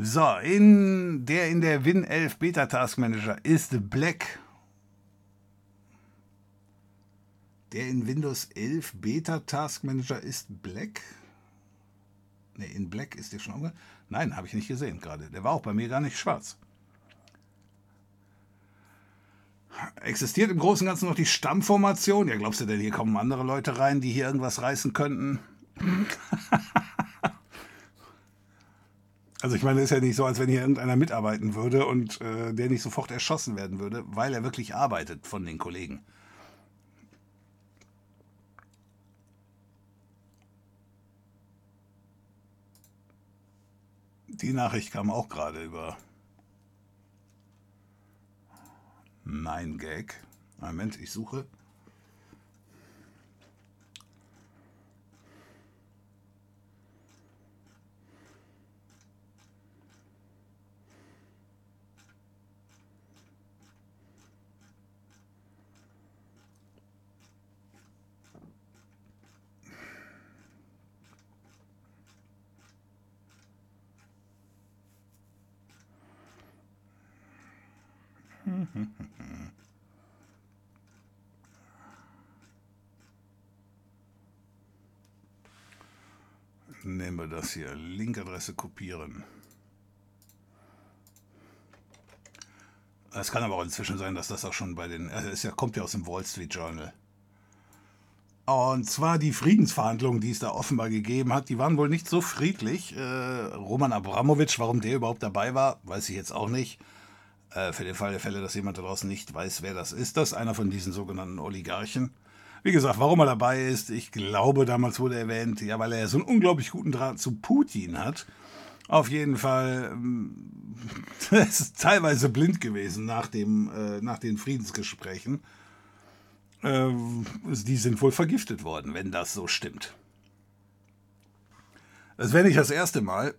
So, in der in der Win 11 Beta Task Manager ist Black. Der in Windows 11 Beta Task Manager ist Black. Ne, in Black ist der schon umge Nein, habe ich nicht gesehen gerade. Der war auch bei mir gar nicht schwarz. Existiert im Großen und Ganzen noch die Stammformation? Ja, glaubst du denn, hier kommen andere Leute rein, die hier irgendwas reißen könnten? (laughs) Also ich meine, es ist ja nicht so, als wenn hier irgendeiner mitarbeiten würde und äh, der nicht sofort erschossen werden würde, weil er wirklich arbeitet von den Kollegen. Die Nachricht kam auch gerade über mein Gag. Moment, ich suche. Nehmen wir das hier. Linkadresse kopieren. Es kann aber auch inzwischen sein, dass das auch schon bei den. Also es kommt ja aus dem Wall Street Journal. Und zwar die Friedensverhandlungen, die es da offenbar gegeben hat, die waren wohl nicht so friedlich. Äh, Roman Abramowitsch, warum der überhaupt dabei war, weiß ich jetzt auch nicht. Äh, für den Fall der Fälle, dass jemand da draußen nicht weiß, wer das ist, das ist einer von diesen sogenannten Oligarchen. Wie gesagt, warum er dabei ist, ich glaube, damals wurde erwähnt, ja, weil er so einen unglaublich guten Draht zu Putin hat. Auf jeden Fall, ähm, es (laughs) ist teilweise blind gewesen nach, dem, äh, nach den Friedensgesprächen. Äh, die sind wohl vergiftet worden, wenn das so stimmt. Es wäre nicht das erste Mal,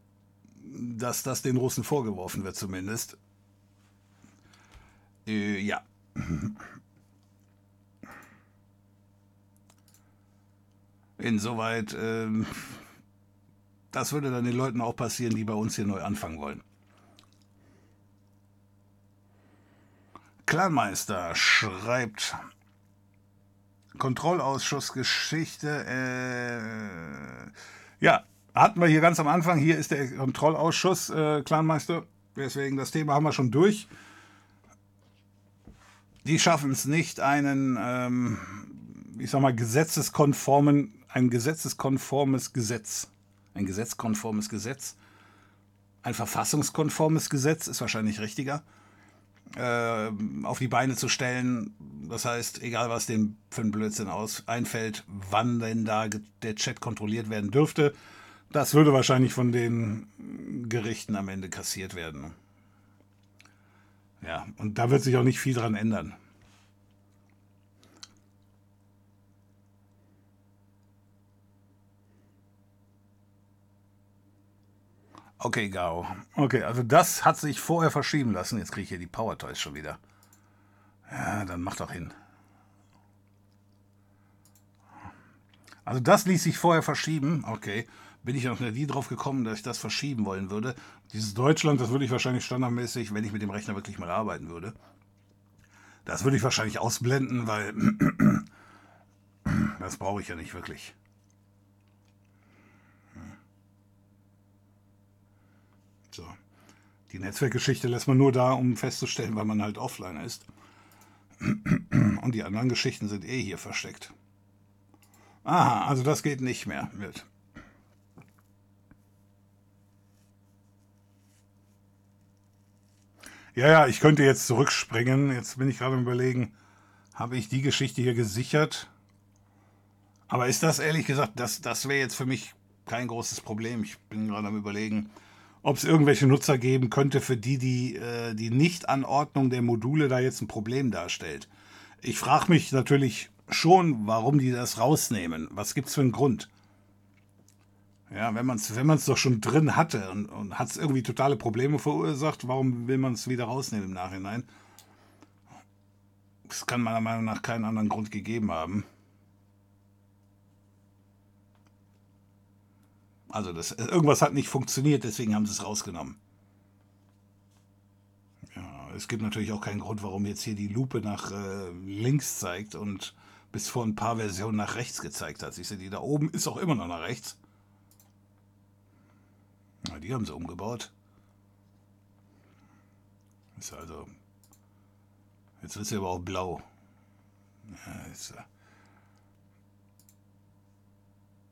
dass das den Russen vorgeworfen wird, zumindest. Äh, ja. Insoweit, äh, das würde dann den Leuten auch passieren, die bei uns hier neu anfangen wollen. Clanmeister schreibt Kontrollausschussgeschichte. Äh, ja, hatten wir hier ganz am Anfang. Hier ist der Kontrollausschuss, äh, Clanmeister. Deswegen, das Thema haben wir schon durch die schaffen es nicht, einen, ähm, ich sag mal, gesetzeskonformen, ein gesetzeskonformes Gesetz, ein gesetzkonformes Gesetz, ein verfassungskonformes Gesetz ist wahrscheinlich richtiger, äh, auf die Beine zu stellen. Das heißt, egal was dem für einen Blödsinn aus, einfällt, wann denn da der Chat kontrolliert werden dürfte, das würde wahrscheinlich von den Gerichten am Ende kassiert werden. Ja, und da wird sich auch nicht viel dran ändern. Okay, Gao. Okay, also das hat sich vorher verschieben lassen. Jetzt kriege ich hier die Power Toys schon wieder. Ja, dann mach doch hin. Also das ließ sich vorher verschieben. Okay, bin ich noch nie drauf gekommen, dass ich das verschieben wollen würde. Dieses Deutschland, das würde ich wahrscheinlich standardmäßig, wenn ich mit dem Rechner wirklich mal arbeiten würde. Das würde ich wahrscheinlich ausblenden, weil (clears throat) das brauche ich ja nicht wirklich. So. Die Netzwerkgeschichte lässt man nur da, um festzustellen, weil man halt offline ist. (clears throat) Und die anderen Geschichten sind eh hier versteckt. Aha, also das geht nicht mehr mit. Ja, ja, ich könnte jetzt zurückspringen. Jetzt bin ich gerade am überlegen, habe ich die Geschichte hier gesichert? Aber ist das ehrlich gesagt, das, das wäre jetzt für mich kein großes Problem. Ich bin gerade am überlegen, ob es irgendwelche Nutzer geben könnte, für die die, äh, die Nichtanordnung der Module da jetzt ein Problem darstellt. Ich frage mich natürlich schon, warum die das rausnehmen. Was gibt es für einen Grund? Ja, wenn man es wenn doch schon drin hatte und, und hat es irgendwie totale Probleme verursacht, warum will man es wieder rausnehmen im Nachhinein? Es kann meiner Meinung nach keinen anderen Grund gegeben haben. Also das, irgendwas hat nicht funktioniert, deswegen haben sie es rausgenommen. Ja, es gibt natürlich auch keinen Grund, warum jetzt hier die Lupe nach äh, links zeigt und bis vor ein paar Versionen nach rechts gezeigt hat. Siehst du, die da oben ist auch immer noch nach rechts. Na, die haben sie umgebaut. Ist also. Jetzt wird sie aber auch blau. Ja, ist,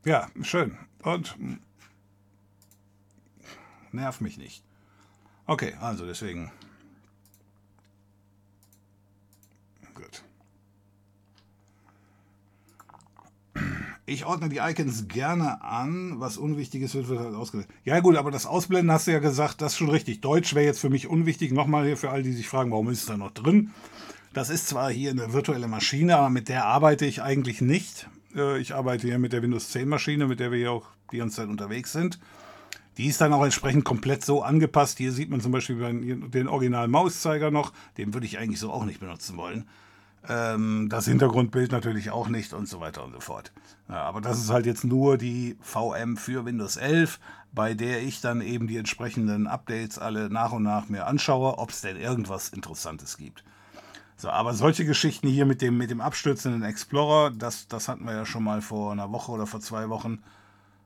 ja, schön. Und hm, nerv mich nicht. Okay, also deswegen. Gut. Ich ordne die Icons gerne an. Was Unwichtiges wird, wird halt ausgelöst. Ja gut, aber das Ausblenden hast du ja gesagt, das ist schon richtig. Deutsch wäre jetzt für mich unwichtig. Nochmal hier für all die sich fragen, warum ist es da noch drin? Das ist zwar hier eine virtuelle Maschine, aber mit der arbeite ich eigentlich nicht. Äh, ich arbeite hier mit der Windows 10 Maschine, mit der wir hier auch die ganze Zeit unterwegs sind. Die ist dann auch entsprechend komplett so angepasst. Hier sieht man zum Beispiel den Original Mauszeiger noch. Den würde ich eigentlich so auch nicht benutzen wollen. Ähm, das Hintergrundbild natürlich auch nicht und so weiter und so fort. Ja, aber das ist halt jetzt nur die VM für Windows 11, bei der ich dann eben die entsprechenden Updates alle nach und nach mir anschaue, ob es denn irgendwas Interessantes gibt. So, aber solche Geschichten hier mit dem, mit dem abstürzenden Explorer, das, das hatten wir ja schon mal vor einer Woche oder vor zwei Wochen.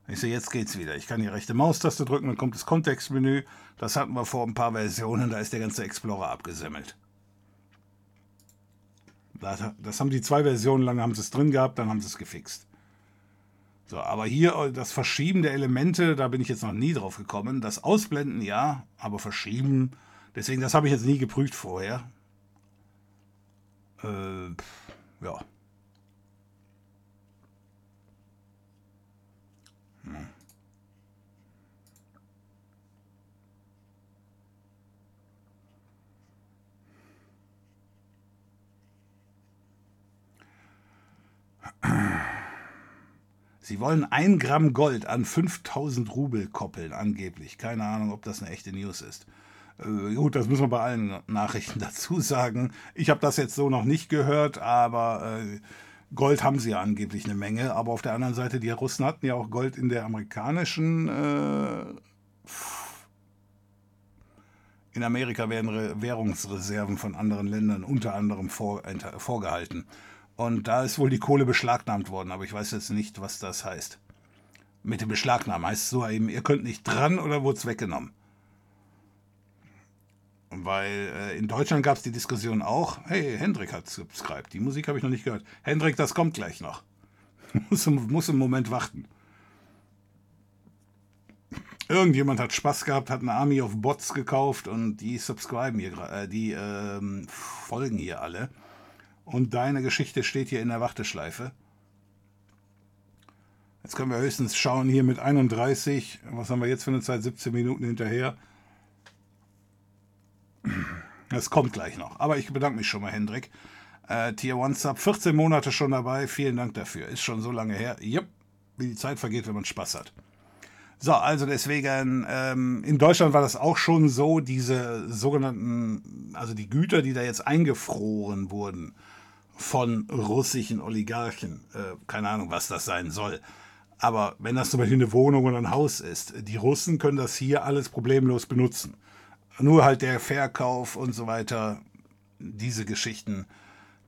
Ich sehe, jetzt geht's wieder. Ich kann die rechte Maustaste drücken, dann kommt das Kontextmenü. Das hatten wir vor ein paar Versionen, da ist der ganze Explorer abgesemmelt. Das haben die zwei Versionen lang haben sie es drin gehabt, dann haben sie es gefixt. So, aber hier äh, das Verschieben der Elemente, da bin ich jetzt noch nie drauf gekommen. Das Ausblenden ja, aber Verschieben, deswegen, das habe ich jetzt nie geprüft vorher. Äh, ja. Sie wollen ein Gramm Gold an 5000 Rubel koppeln, angeblich. Keine Ahnung, ob das eine echte News ist. Äh, gut, das müssen wir bei allen Nachrichten (laughs) dazu sagen. Ich habe das jetzt so noch nicht gehört, aber äh, Gold haben sie ja angeblich eine Menge. Aber auf der anderen Seite, die Russen hatten ja auch Gold in der amerikanischen. Äh, in Amerika werden Währungsreserven von anderen Ländern unter anderem vor, vorgehalten. Und da ist wohl die Kohle beschlagnahmt worden, aber ich weiß jetzt nicht, was das heißt. Mit dem Beschlagnahmen heißt es so eben, ihr könnt nicht dran oder wurde es weggenommen. Weil äh, in Deutschland gab es die Diskussion auch, hey, Hendrik hat subscribed, die Musik habe ich noch nicht gehört. Hendrik, das kommt gleich noch. (laughs) muss, muss einen Moment warten. Irgendjemand hat Spaß gehabt, hat eine Army of Bots gekauft und die subscriben hier, äh, die ähm, folgen hier alle. Und deine Geschichte steht hier in der Warteschleife. Jetzt können wir höchstens schauen hier mit 31. Was haben wir jetzt für eine Zeit? 17 Minuten hinterher. Es kommt gleich noch. Aber ich bedanke mich schon mal, Hendrik. Äh, Tier 1 Sub, 14 Monate schon dabei. Vielen Dank dafür. Ist schon so lange her. Jupp, wie die Zeit vergeht, wenn man Spaß hat. So, also deswegen, ähm, in Deutschland war das auch schon so, diese sogenannten, also die Güter, die da jetzt eingefroren wurden von russischen Oligarchen, äh, keine Ahnung, was das sein soll. Aber wenn das zum Beispiel eine Wohnung oder ein Haus ist, die Russen können das hier alles problemlos benutzen. Nur halt der Verkauf und so weiter, diese Geschichten,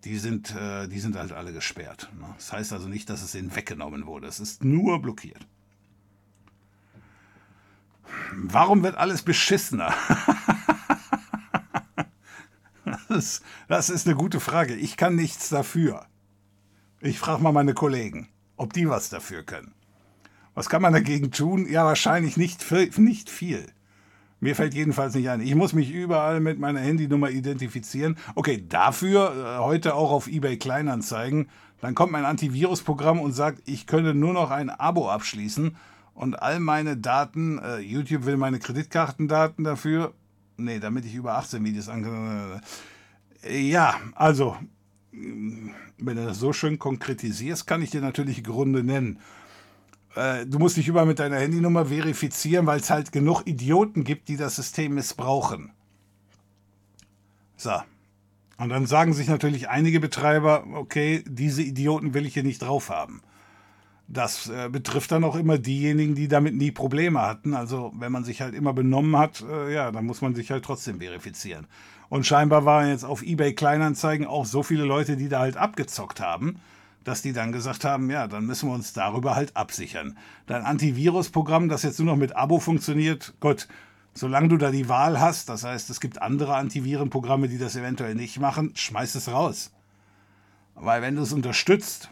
die sind, äh, die sind halt alle gesperrt. Ne? Das heißt also nicht, dass es ihnen weggenommen wurde. Es ist nur blockiert. Warum wird alles beschissener? (laughs) das, das ist eine gute Frage. Ich kann nichts dafür. Ich frage mal meine Kollegen, ob die was dafür können. Was kann man dagegen tun? Ja, wahrscheinlich nicht, nicht viel. Mir fällt jedenfalls nicht ein. Ich muss mich überall mit meiner Handynummer identifizieren. Okay, dafür äh, heute auch auf eBay Kleinanzeigen. Dann kommt mein Antivirusprogramm und sagt, ich könne nur noch ein Abo abschließen und all meine Daten, äh, YouTube will meine Kreditkartendaten dafür. Nee, damit ich über 18 Videos an. Ja, also, wenn du das so schön konkretisierst, kann ich dir natürlich Gründe nennen. Äh, du musst dich überall mit deiner Handynummer verifizieren, weil es halt genug Idioten gibt, die das System missbrauchen. So. Und dann sagen sich natürlich einige Betreiber, okay, diese Idioten will ich hier nicht drauf haben. Das äh, betrifft dann auch immer diejenigen, die damit nie Probleme hatten. Also wenn man sich halt immer benommen hat, äh, ja, dann muss man sich halt trotzdem verifizieren. Und scheinbar waren jetzt auf eBay Kleinanzeigen auch so viele Leute, die da halt abgezockt haben, dass die dann gesagt haben, ja, dann müssen wir uns darüber halt absichern. Dein Antivirusprogramm, das jetzt nur noch mit Abo funktioniert, Gott, solange du da die Wahl hast, das heißt, es gibt andere Antivirenprogramme, die das eventuell nicht machen, schmeiß es raus. Weil wenn du es unterstützt,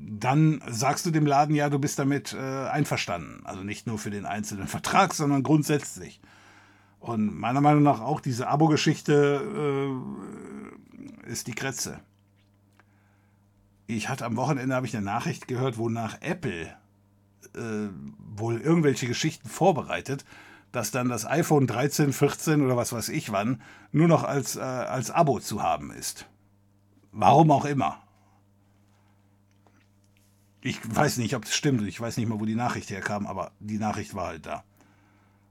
dann sagst du dem Laden ja, du bist damit äh, einverstanden. Also nicht nur für den einzelnen (laughs) Vertrag, sondern grundsätzlich. Und meiner Meinung nach auch diese Abo-Geschichte äh, ist die Kretze. Ich hatte am Wochenende habe ich eine Nachricht gehört, wonach Apple äh, wohl irgendwelche Geschichten vorbereitet, dass dann das iPhone 13, 14 oder was weiß ich wann nur noch als, äh, als Abo zu haben ist. Warum auch immer. Ich weiß nicht, ob das stimmt. Ich weiß nicht mal, wo die Nachricht herkam, aber die Nachricht war halt da.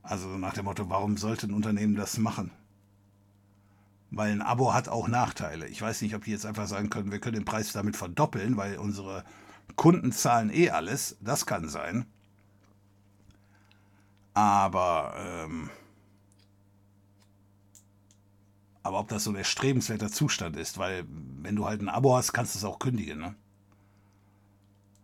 Also nach dem Motto, warum sollte ein Unternehmen das machen? Weil ein Abo hat auch Nachteile. Ich weiß nicht, ob die jetzt einfach sagen können, wir können den Preis damit verdoppeln, weil unsere Kunden zahlen eh alles. Das kann sein. Aber, ähm, aber ob das so ein erstrebenswerter Zustand ist, weil wenn du halt ein Abo hast, kannst du es auch kündigen. Ne?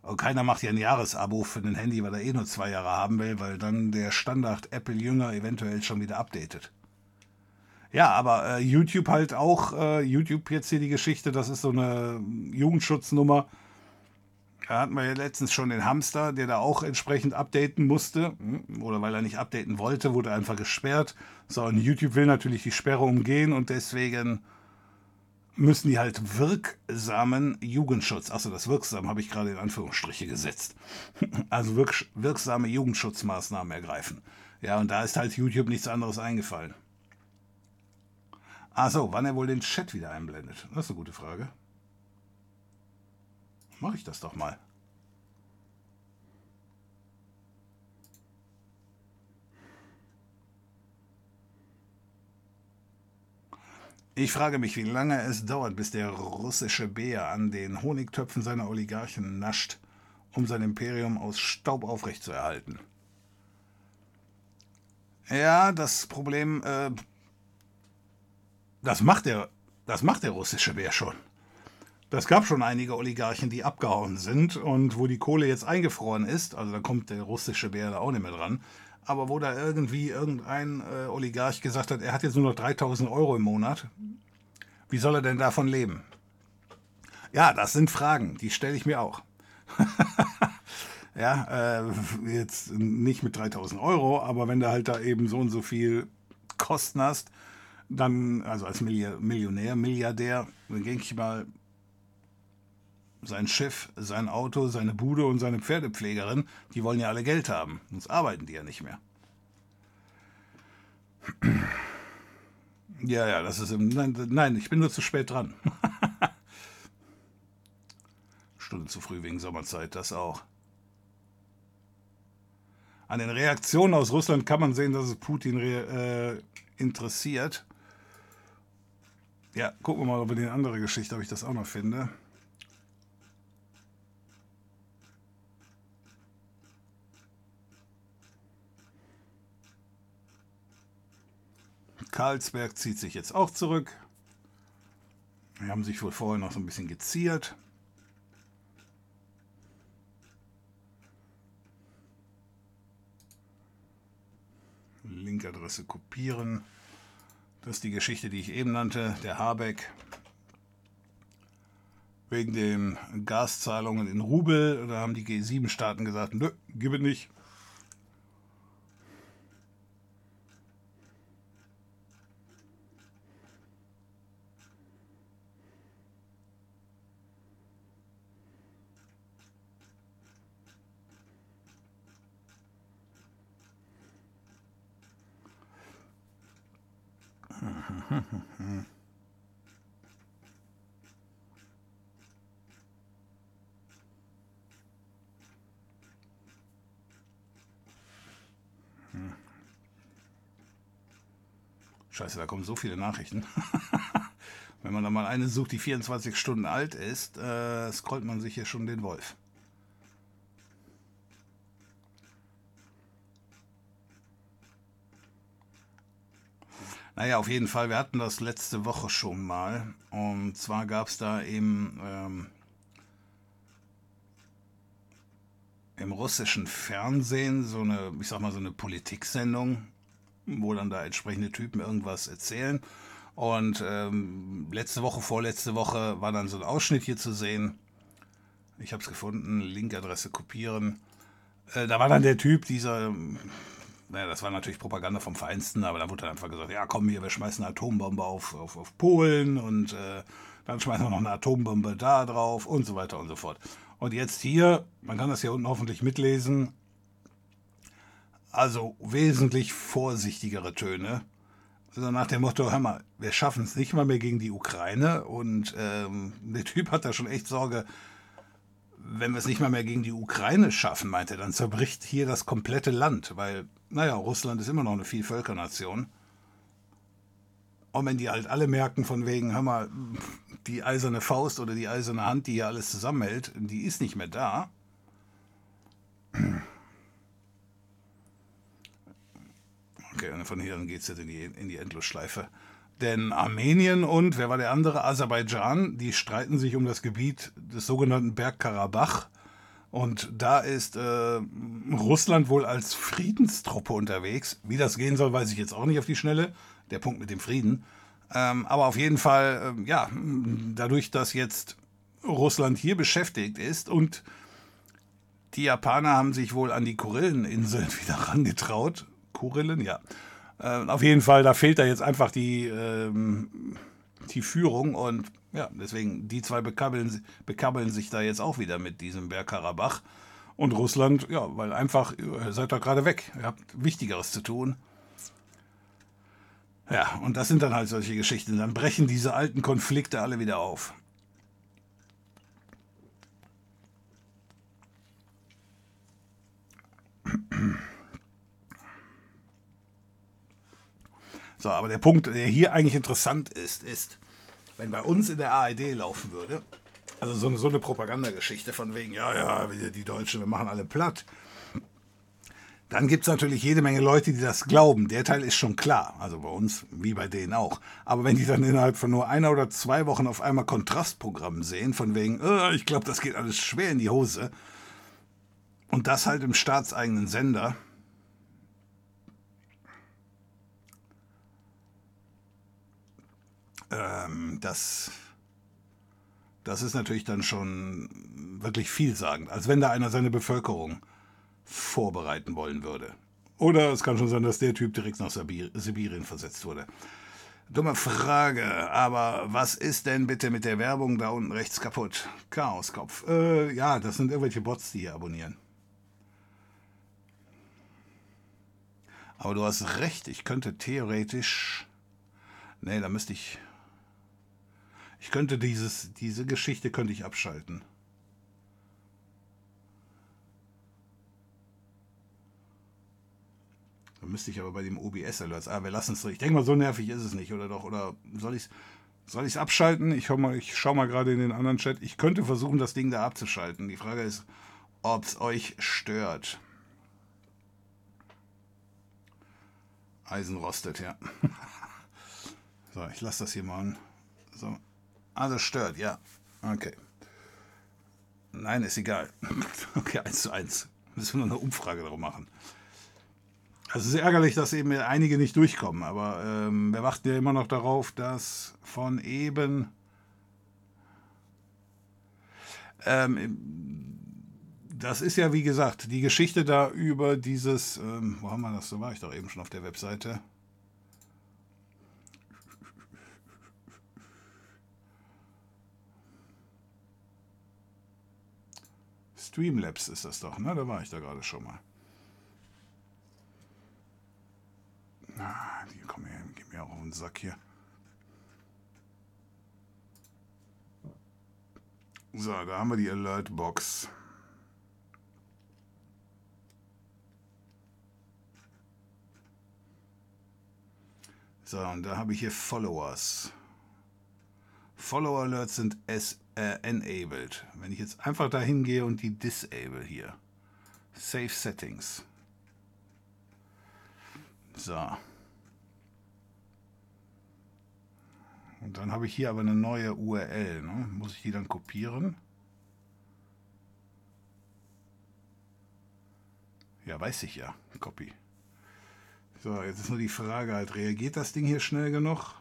Und keiner macht ja ein Jahresabo für ein Handy, weil er eh nur zwei Jahre haben will, weil dann der Standard Apple-Jünger eventuell schon wieder updatet. Ja, aber äh, YouTube halt auch, äh, YouTube jetzt hier die Geschichte, das ist so eine Jugendschutznummer. Da hatten wir ja letztens schon den Hamster, der da auch entsprechend updaten musste. Hm, oder weil er nicht updaten wollte, wurde einfach gesperrt. So, und YouTube will natürlich die Sperre umgehen und deswegen müssen die halt wirksamen Jugendschutz, achso, das wirksam habe ich gerade in Anführungsstriche gesetzt, (laughs) also wirk wirksame Jugendschutzmaßnahmen ergreifen. Ja, und da ist halt YouTube nichts anderes eingefallen. Achso, wann er wohl den Chat wieder einblendet? Das ist eine gute Frage. Mache ich das doch mal. Ich frage mich, wie lange es dauert, bis der russische Bär an den Honigtöpfen seiner Oligarchen nascht, um sein Imperium aus Staub aufrechtzuerhalten. Ja, das Problem äh, das macht der, das macht der russische Bär schon. Das gab schon einige Oligarchen, die abgehauen sind und wo die Kohle jetzt eingefroren ist, also da kommt der russische Bär da auch nicht mehr dran, aber wo da irgendwie irgendein äh, Oligarch gesagt hat, er hat jetzt nur noch 3000 Euro im Monat, wie soll er denn davon leben? Ja, das sind Fragen, die stelle ich mir auch. (laughs) ja, äh, jetzt nicht mit 3000 Euro, aber wenn du halt da eben so und so viel Kosten hast, dann, also als Millionär, Milliardär, dann denke ich mal, sein Chef, sein Auto, seine Bude und seine Pferdepflegerin, die wollen ja alle Geld haben, sonst arbeiten die ja nicht mehr. Ja, ja, das ist im. Nein, nein ich bin nur zu spät dran. (laughs) Stunde zu früh wegen Sommerzeit, das auch. An den Reaktionen aus Russland kann man sehen, dass es Putin äh, interessiert. Ja, gucken wir mal, ob wir die andere Geschichte, ob ich das auch noch finde. Karlsberg zieht sich jetzt auch zurück. Die haben sich wohl vorher noch so ein bisschen geziert. Linkadresse kopieren. Das ist die Geschichte, die ich eben nannte, der Habeck. Wegen den Gaszahlungen in Rubel. Da haben die G7-Staaten gesagt, nö, gib es nicht. Scheiße, da kommen so viele Nachrichten. (laughs) Wenn man da mal eine sucht, die 24 Stunden alt ist, äh, scrollt man sich hier schon den Wolf. Naja, auf jeden Fall, wir hatten das letzte Woche schon mal. Und zwar gab es da im, ähm, im russischen Fernsehen so eine, ich sag mal, so eine Politiksendung, wo dann da entsprechende Typen irgendwas erzählen. Und ähm, letzte Woche, vorletzte Woche war dann so ein Ausschnitt hier zu sehen. Ich habe es gefunden, Linkadresse kopieren. Äh, da war dann der Typ, dieser naja, das war natürlich Propaganda vom Feinsten, aber da wurde dann einfach gesagt, ja komm hier, wir schmeißen eine Atombombe auf, auf, auf Polen und äh, dann schmeißen wir noch eine Atombombe da drauf und so weiter und so fort. Und jetzt hier, man kann das hier unten hoffentlich mitlesen, also wesentlich vorsichtigere Töne. Also nach dem Motto, hör mal, wir schaffen es nicht mal mehr gegen die Ukraine und ähm, der Typ hat da schon echt Sorge, wenn wir es nicht mal mehr gegen die Ukraine schaffen, meint er, dann zerbricht hier das komplette Land, weil, naja, Russland ist immer noch eine Vielvölkernation. Und wenn die halt alle merken, von wegen, hör mal, die eiserne Faust oder die eiserne Hand, die hier alles zusammenhält, die ist nicht mehr da. Okay, und von hier dann geht es jetzt in die, in die Endlosschleife. Denn Armenien und, wer war der andere? Aserbaidschan, die streiten sich um das Gebiet des sogenannten Bergkarabach. Und da ist äh, Russland wohl als Friedenstruppe unterwegs. Wie das gehen soll, weiß ich jetzt auch nicht auf die Schnelle. Der Punkt mit dem Frieden. Ähm, aber auf jeden Fall, äh, ja, dadurch, dass jetzt Russland hier beschäftigt ist und die Japaner haben sich wohl an die Kurilleninseln (laughs) wieder rangetraut. Kurillen, ja. Äh, auf jeden Fall, da fehlt da jetzt einfach die, ähm, die Führung und ja, deswegen, die zwei bekabbeln, bekabbeln sich da jetzt auch wieder mit diesem Bergkarabach. Und Russland, ja, weil einfach, ihr seid doch gerade weg. Ihr habt Wichtigeres zu tun. Ja, und das sind dann halt solche Geschichten. Dann brechen diese alten Konflikte alle wieder auf. So, aber der Punkt, der hier eigentlich interessant ist, ist, wenn bei uns in der ARD laufen würde, also so eine, so eine Propagandageschichte von wegen, ja, ja, die Deutschen, wir machen alle platt. Dann gibt es natürlich jede Menge Leute, die das glauben. Der Teil ist schon klar. Also bei uns, wie bei denen auch. Aber wenn die dann innerhalb von nur einer oder zwei Wochen auf einmal Kontrastprogramm sehen, von wegen, oh, ich glaube, das geht alles schwer in die Hose. Und das halt im staatseigenen Sender, ähm, das, das ist natürlich dann schon wirklich vielsagend, als wenn da einer seine Bevölkerung vorbereiten wollen würde. Oder es kann schon sein, dass der Typ direkt nach Sibirien versetzt wurde. Dumme Frage, aber was ist denn bitte mit der Werbung da unten rechts kaputt? Chaoskopf. Äh, ja, das sind irgendwelche Bots, die hier abonnieren. Aber du hast recht, ich könnte theoretisch. Nee, da müsste ich. Ich könnte dieses, diese Geschichte könnte ich abschalten. Da müsste ich aber bei dem OBS-Alerts. Ah, wir lassen es so. Ich denke mal, so nervig ist es nicht, oder doch? Oder soll ich es soll abschalten? Ich, ich schaue mal gerade in den anderen Chat. Ich könnte versuchen, das Ding da abzuschalten. Die Frage ist, ob es euch stört. Eisen rostet, ja. (laughs) so, ich lasse das hier mal an. So. Also stört, ja. Okay. Nein, ist egal. (laughs) Okay, eins zu eins. Müssen wir noch eine Umfrage darum machen. Also es ist ärgerlich, dass eben einige nicht durchkommen, aber ähm, wir warten ja immer noch darauf, dass von eben ähm, das ist ja wie gesagt die Geschichte da über dieses, ähm, wo haben wir das? So war ich doch eben schon auf der Webseite. Streamlabs ist das doch, ne? Da war ich da gerade schon mal. Na, die kommen her, gehen mir auch auf den Sack hier. So, da haben wir die Alert-Box. So, und da habe ich hier Followers. Follower Alerts sind S äh, enabled. Wenn ich jetzt einfach da hingehe und die disable hier. Save Settings. So. Und dann habe ich hier aber eine neue URL. Ne? Muss ich die dann kopieren? Ja, weiß ich ja. Copy. So, jetzt ist nur die Frage halt, reagiert das Ding hier schnell genug?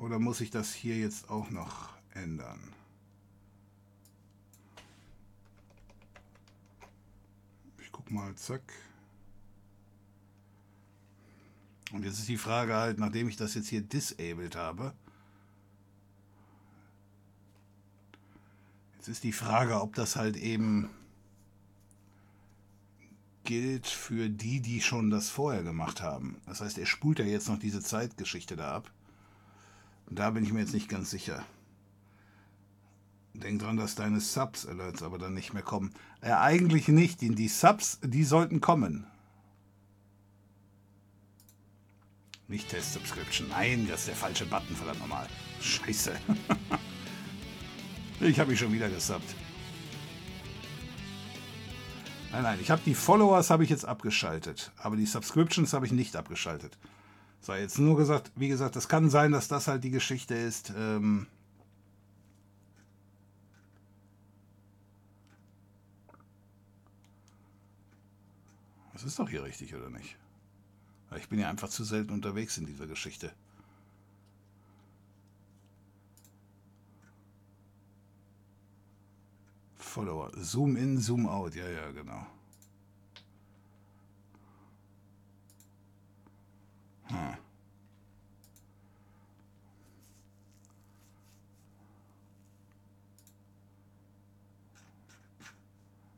Oder muss ich das hier jetzt auch noch ändern? Ich guck mal, zack. Und jetzt ist die Frage halt, nachdem ich das jetzt hier disabled habe, jetzt ist die Frage, ob das halt eben gilt für die, die schon das vorher gemacht haben. Das heißt, er spult ja jetzt noch diese Zeitgeschichte da ab. Da bin ich mir jetzt nicht ganz sicher. Denk dran, dass deine Subs-Alerts aber dann nicht mehr kommen. Äh, eigentlich nicht. Die Subs, die sollten kommen. Nicht Test-Subscription. Nein, das ist der falsche Button, verdammt nochmal. Scheiße. (laughs) ich habe mich schon wieder gesubbt. Nein, nein, ich habe die Followers habe ich jetzt abgeschaltet, aber die Subscriptions habe ich nicht abgeschaltet. So, jetzt nur gesagt, wie gesagt, es kann sein, dass das halt die Geschichte ist. Ähm das ist doch hier richtig, oder nicht? Ich bin ja einfach zu selten unterwegs in dieser Geschichte. Follower. Zoom in, Zoom out. Ja, ja, genau. Hm.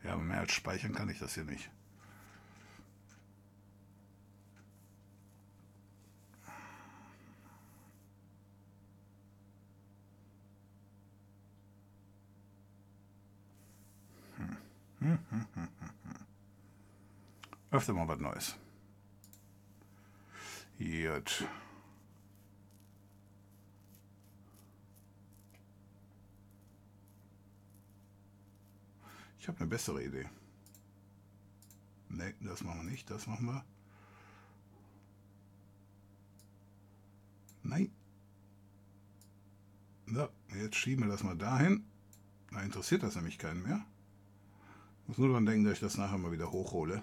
Ja, mehr als speichern kann ich das hier nicht. Hm, hm, hm, Öfter mal was Neues. Gut. Ich habe eine bessere Idee. Ne, das machen wir nicht. Das machen wir. Nein. So, jetzt schieben wir das mal dahin. Da interessiert das nämlich keinen mehr. Muss nur daran denken, dass ich das nachher mal wieder hochhole.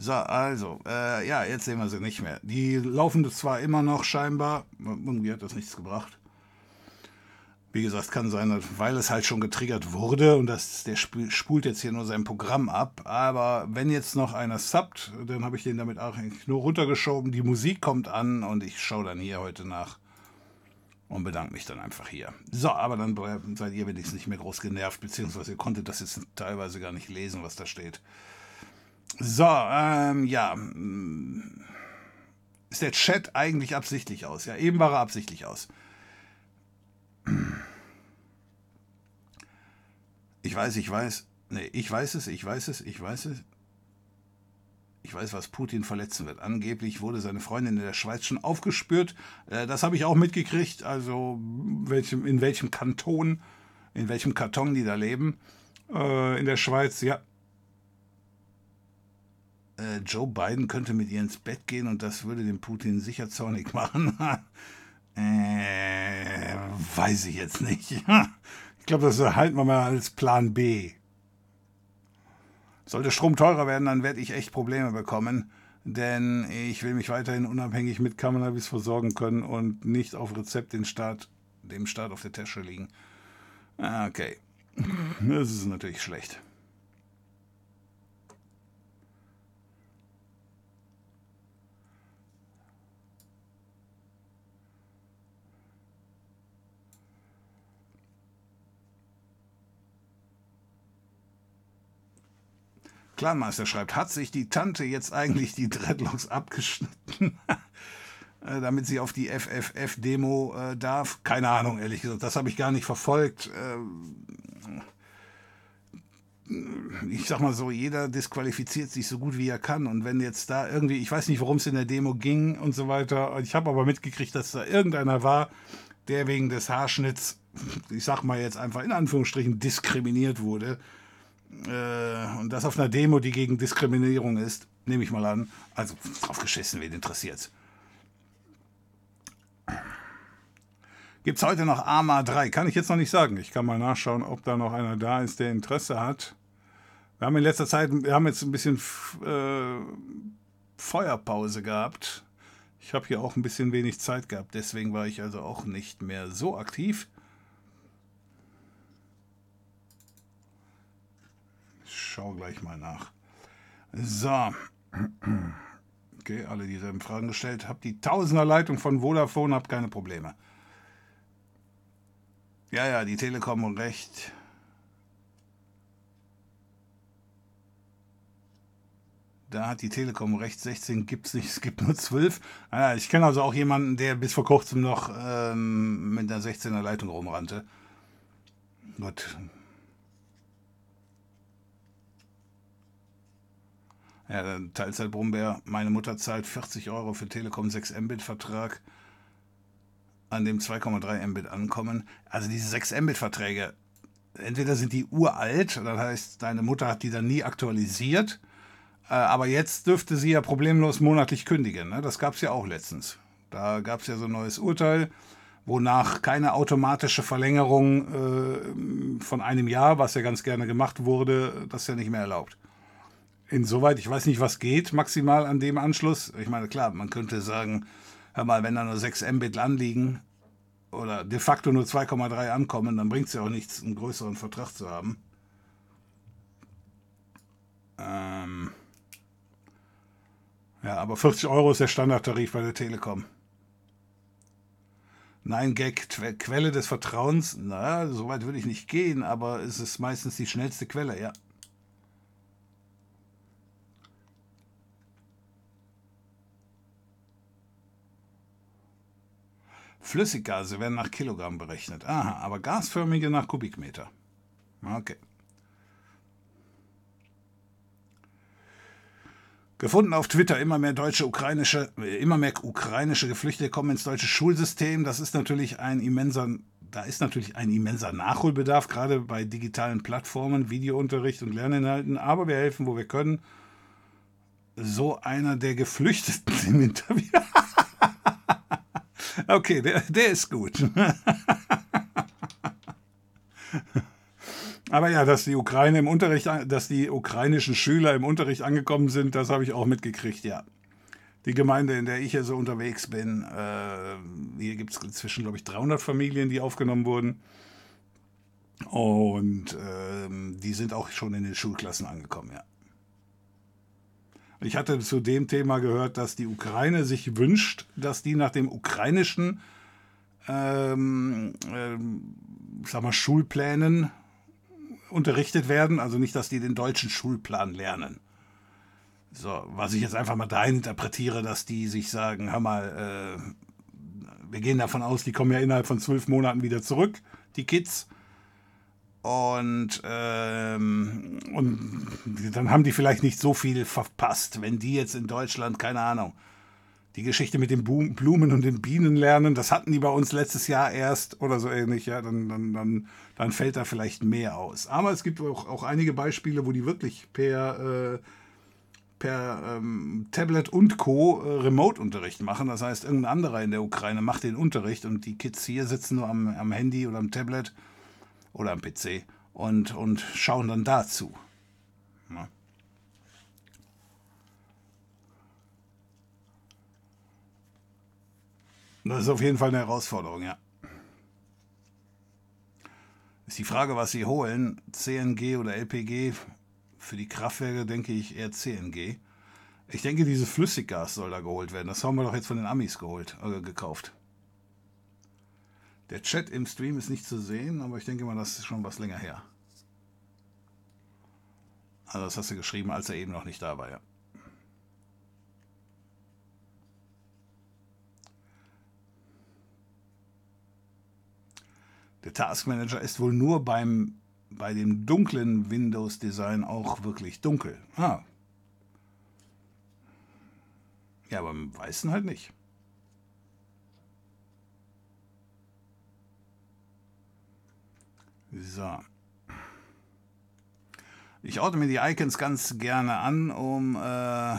So, also, äh, ja, jetzt sehen wir sie nicht mehr. Die laufen zwar immer noch scheinbar, irgendwie hat das nichts gebracht. Wie gesagt, kann sein, weil es halt schon getriggert wurde und das, der spult jetzt hier nur sein Programm ab. Aber wenn jetzt noch einer subbt, dann habe ich den damit auch eigentlich nur runtergeschoben. Die Musik kommt an und ich schaue dann hier heute nach und bedanke mich dann einfach hier. So, aber dann seid ihr wenigstens nicht mehr groß genervt, beziehungsweise ihr konntet das jetzt teilweise gar nicht lesen, was da steht. So, ähm, ja. Ist der Chat eigentlich absichtlich aus? Ja, eben war er absichtlich aus. Ich weiß, ich weiß. Nee, ich weiß es, ich weiß es, ich weiß es. Ich weiß, was Putin verletzen wird. Angeblich wurde seine Freundin in der Schweiz schon aufgespürt. Äh, das habe ich auch mitgekriegt. Also in welchem Kanton, in welchem Karton die da leben. Äh, in der Schweiz, ja. Äh, Joe Biden könnte mit ihr ins Bett gehen und das würde den Putin sicher zornig (laughs) machen. äh, weiß ich jetzt nicht. (laughs) ich glaube, das halten wir mal als Plan B. Sollte Strom teurer werden, dann werde ich echt Probleme bekommen, denn ich will mich weiterhin unabhängig mit Cannabis versorgen können und nicht auf Rezept den Staat, dem Staat auf der Tasche liegen. Ah, okay. (laughs) Das ist natürlich schlecht. Clanmeister schreibt, hat sich die Tante jetzt eigentlich die Dreadlocks abgeschnitten, (laughs) äh, damit sie auf die FFF-Demo äh, darf? Keine Ahnung, ehrlich gesagt. Das habe ich gar nicht verfolgt. Ähm, ich sag mal so, jeder disqualifiziert sich so gut wie er kann. Und wenn jetzt da irgendwie, ich weiß nicht, worum es in der Demo ging und so weiter. Ich habe aber mitgekriegt, dass da irgendeiner war, der wegen des Haarschnitts, ich sag mal jetzt einfach in Anführungsstrichen, diskriminiert wurde äh, und das auf einer Demo, die gegen Diskriminierung ist, nehme ich mal an. Also drauf geschissen, wen interessiert Gibt es heute noch AMA 3? Kann ich jetzt noch nicht sagen. Ich kann mal nachschauen, ob da noch einer da ist, der Interesse hat. Wir haben in letzter Zeit, wir haben jetzt ein bisschen äh, Feuerpause gehabt. Ich habe hier auch ein bisschen wenig Zeit gehabt, deswegen war ich also auch nicht mehr so aktiv. Schaue gleich mal nach. So. Okay, alle dieselben Fragen gestellt. Hab die Tausenderleitung von Vodafone, hab keine Probleme. Ja, ja, die Telekom recht. Da hat die Telekom recht, 16 gibt es nicht, es gibt nur 12. Ah, ich kenne also auch jemanden, der bis vor kurzem noch ähm, mit einer 16er Leitung rumrannte. Gut. Ja, Teilzeit Brummbär, meine Mutter zahlt 40 Euro für Telekom 6 Mbit Vertrag, an dem 2,3 Mbit ankommen. Also diese 6 Mbit Verträge, entweder sind die uralt, das heißt, deine Mutter hat die dann nie aktualisiert, äh, aber jetzt dürfte sie ja problemlos monatlich kündigen. Ne? Das gab es ja auch letztens. Da gab es ja so ein neues Urteil, wonach keine automatische Verlängerung äh, von einem Jahr, was ja ganz gerne gemacht wurde, das ja nicht mehr erlaubt. Insoweit, ich weiß nicht, was geht maximal an dem Anschluss. Ich meine, klar, man könnte sagen, hör mal, wenn da nur 6 Mbit anliegen oder de facto nur 2,3 ankommen, dann bringt es ja auch nichts, einen größeren Vertrag zu haben. Ähm ja, aber 40 Euro ist der Standardtarif bei der Telekom. Nein, Gag, Quelle des Vertrauens. Na, so weit würde ich nicht gehen, aber es ist meistens die schnellste Quelle, ja. Flüssiggase werden nach Kilogramm berechnet. Aha, aber gasförmige nach Kubikmeter. Okay. Gefunden auf Twitter immer mehr deutsche ukrainische, immer mehr ukrainische Geflüchtete kommen ins deutsche Schulsystem. Das ist natürlich ein immenser, da ist natürlich ein immenser Nachholbedarf, gerade bei digitalen Plattformen, Videounterricht und Lerninhalten. Aber wir helfen, wo wir können. So einer der Geflüchteten im Interview. (laughs) okay, der, der ist gut. (laughs) Aber ja, dass die Ukraine im Unterricht, dass die ukrainischen Schüler im Unterricht angekommen sind, das habe ich auch mitgekriegt, ja. Die Gemeinde, in der ich hier so unterwegs bin, äh, hier gibt es inzwischen, glaube ich, 300 Familien, die aufgenommen wurden. Und äh, die sind auch schon in den Schulklassen angekommen, ja. Ich hatte zu dem Thema gehört, dass die Ukraine sich wünscht, dass die nach dem ukrainischen ähm, ähm, sag mal, Schulplänen unterrichtet werden, also nicht, dass die den deutschen Schulplan lernen. So, was ich jetzt einfach mal dahin interpretiere, dass die sich sagen, hör mal, äh, wir gehen davon aus, die kommen ja innerhalb von zwölf Monaten wieder zurück, die Kids. Und, ähm, und dann haben die vielleicht nicht so viel verpasst, wenn die jetzt in Deutschland, keine Ahnung, die Geschichte mit den Blumen und den Bienen lernen, das hatten die bei uns letztes Jahr erst oder so ähnlich, ja, dann, dann, dann, dann fällt da vielleicht mehr aus. Aber es gibt auch, auch einige Beispiele, wo die wirklich per, äh, per ähm, Tablet und Co. Äh, Remote-Unterricht machen. Das heißt, irgendein anderer in der Ukraine macht den Unterricht und die Kids hier sitzen nur am, am Handy oder am Tablet oder am PC und, und schauen dann dazu. Ja. Das ist auf jeden Fall eine Herausforderung, ja. Ist die Frage, was Sie holen, CNG oder LPG. Für die Kraftwerke denke ich eher CNG. Ich denke, dieses Flüssiggas soll da geholt werden. Das haben wir doch jetzt von den Amis geholt, äh, gekauft. Der Chat im Stream ist nicht zu sehen, aber ich denke mal, das ist schon was länger her. Also das hast du geschrieben, als er eben noch nicht da war, ja. Der Task Manager ist wohl nur beim, bei dem dunklen Windows-Design auch wirklich dunkel. Ah. Ja, aber im Weißen halt nicht. So. Ich orte mir die Icons ganz gerne an, um äh,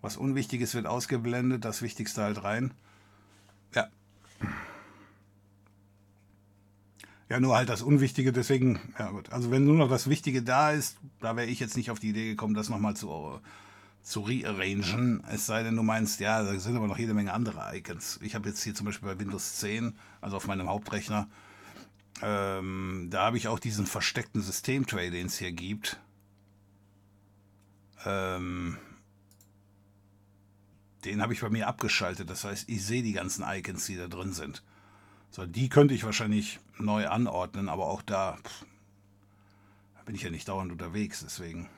was Unwichtiges wird ausgeblendet, das Wichtigste halt rein. Ja. Ja, nur halt das Unwichtige, deswegen, ja gut. Also wenn nur noch das Wichtige da ist, da wäre ich jetzt nicht auf die Idee gekommen, das nochmal zu, zu rearrangen. Es sei denn, du meinst, ja, da sind aber noch jede Menge andere Icons. Ich habe jetzt hier zum Beispiel bei Windows 10, also auf meinem Hauptrechner, ähm, da habe ich auch diesen versteckten Systemtray, den es hier gibt. Ähm, den habe ich bei mir abgeschaltet. Das heißt, ich sehe die ganzen Icons, die da drin sind. So, die könnte ich wahrscheinlich neu anordnen, aber auch da, pff, da bin ich ja nicht dauernd unterwegs, deswegen.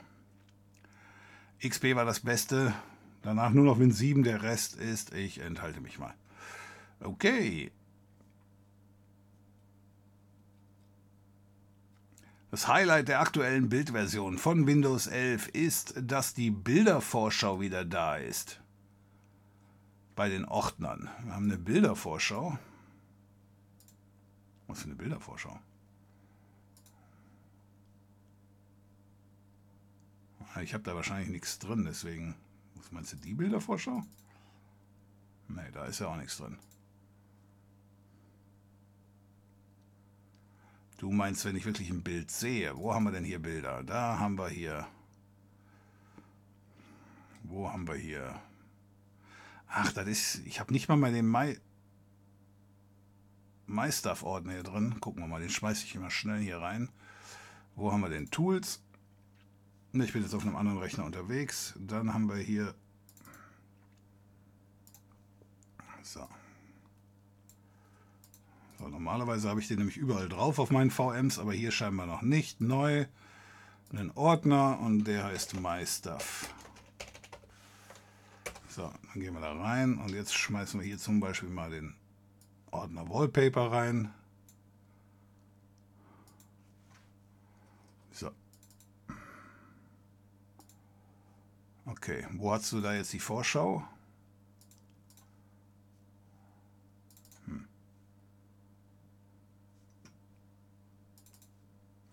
XP war das Beste. Danach nur noch Win 7, der Rest ist, ich enthalte mich mal. Okay. Das Highlight der aktuellen Bildversion von Windows 11 ist, dass die Bildervorschau wieder da ist. Bei den Ordnern. Wir haben eine Bildervorschau. Was für eine Bildervorschau? Ich habe da wahrscheinlich nichts drin, deswegen. Was meinst du, die Bildervorschau? Ne, da ist ja auch nichts drin. Du meinst, wenn ich wirklich ein Bild sehe. Wo haben wir denn hier Bilder? Da haben wir hier. Wo haben wir hier? Ach, das ist. Ich habe nicht mal mal den Mai. MyStuff-Ordner hier drin. Gucken wir mal, den schmeiße ich immer schnell hier rein. Wo haben wir den Tools? Ich bin jetzt auf einem anderen Rechner unterwegs. Dann haben wir hier... So. so normalerweise habe ich den nämlich überall drauf auf meinen VMs, aber hier scheinbar noch nicht. Neu. Einen Ordner und der heißt MyStuff. So, dann gehen wir da rein und jetzt schmeißen wir hier zum Beispiel mal den Ordner Wallpaper rein. Okay, wo hast du da jetzt die Vorschau? Hm.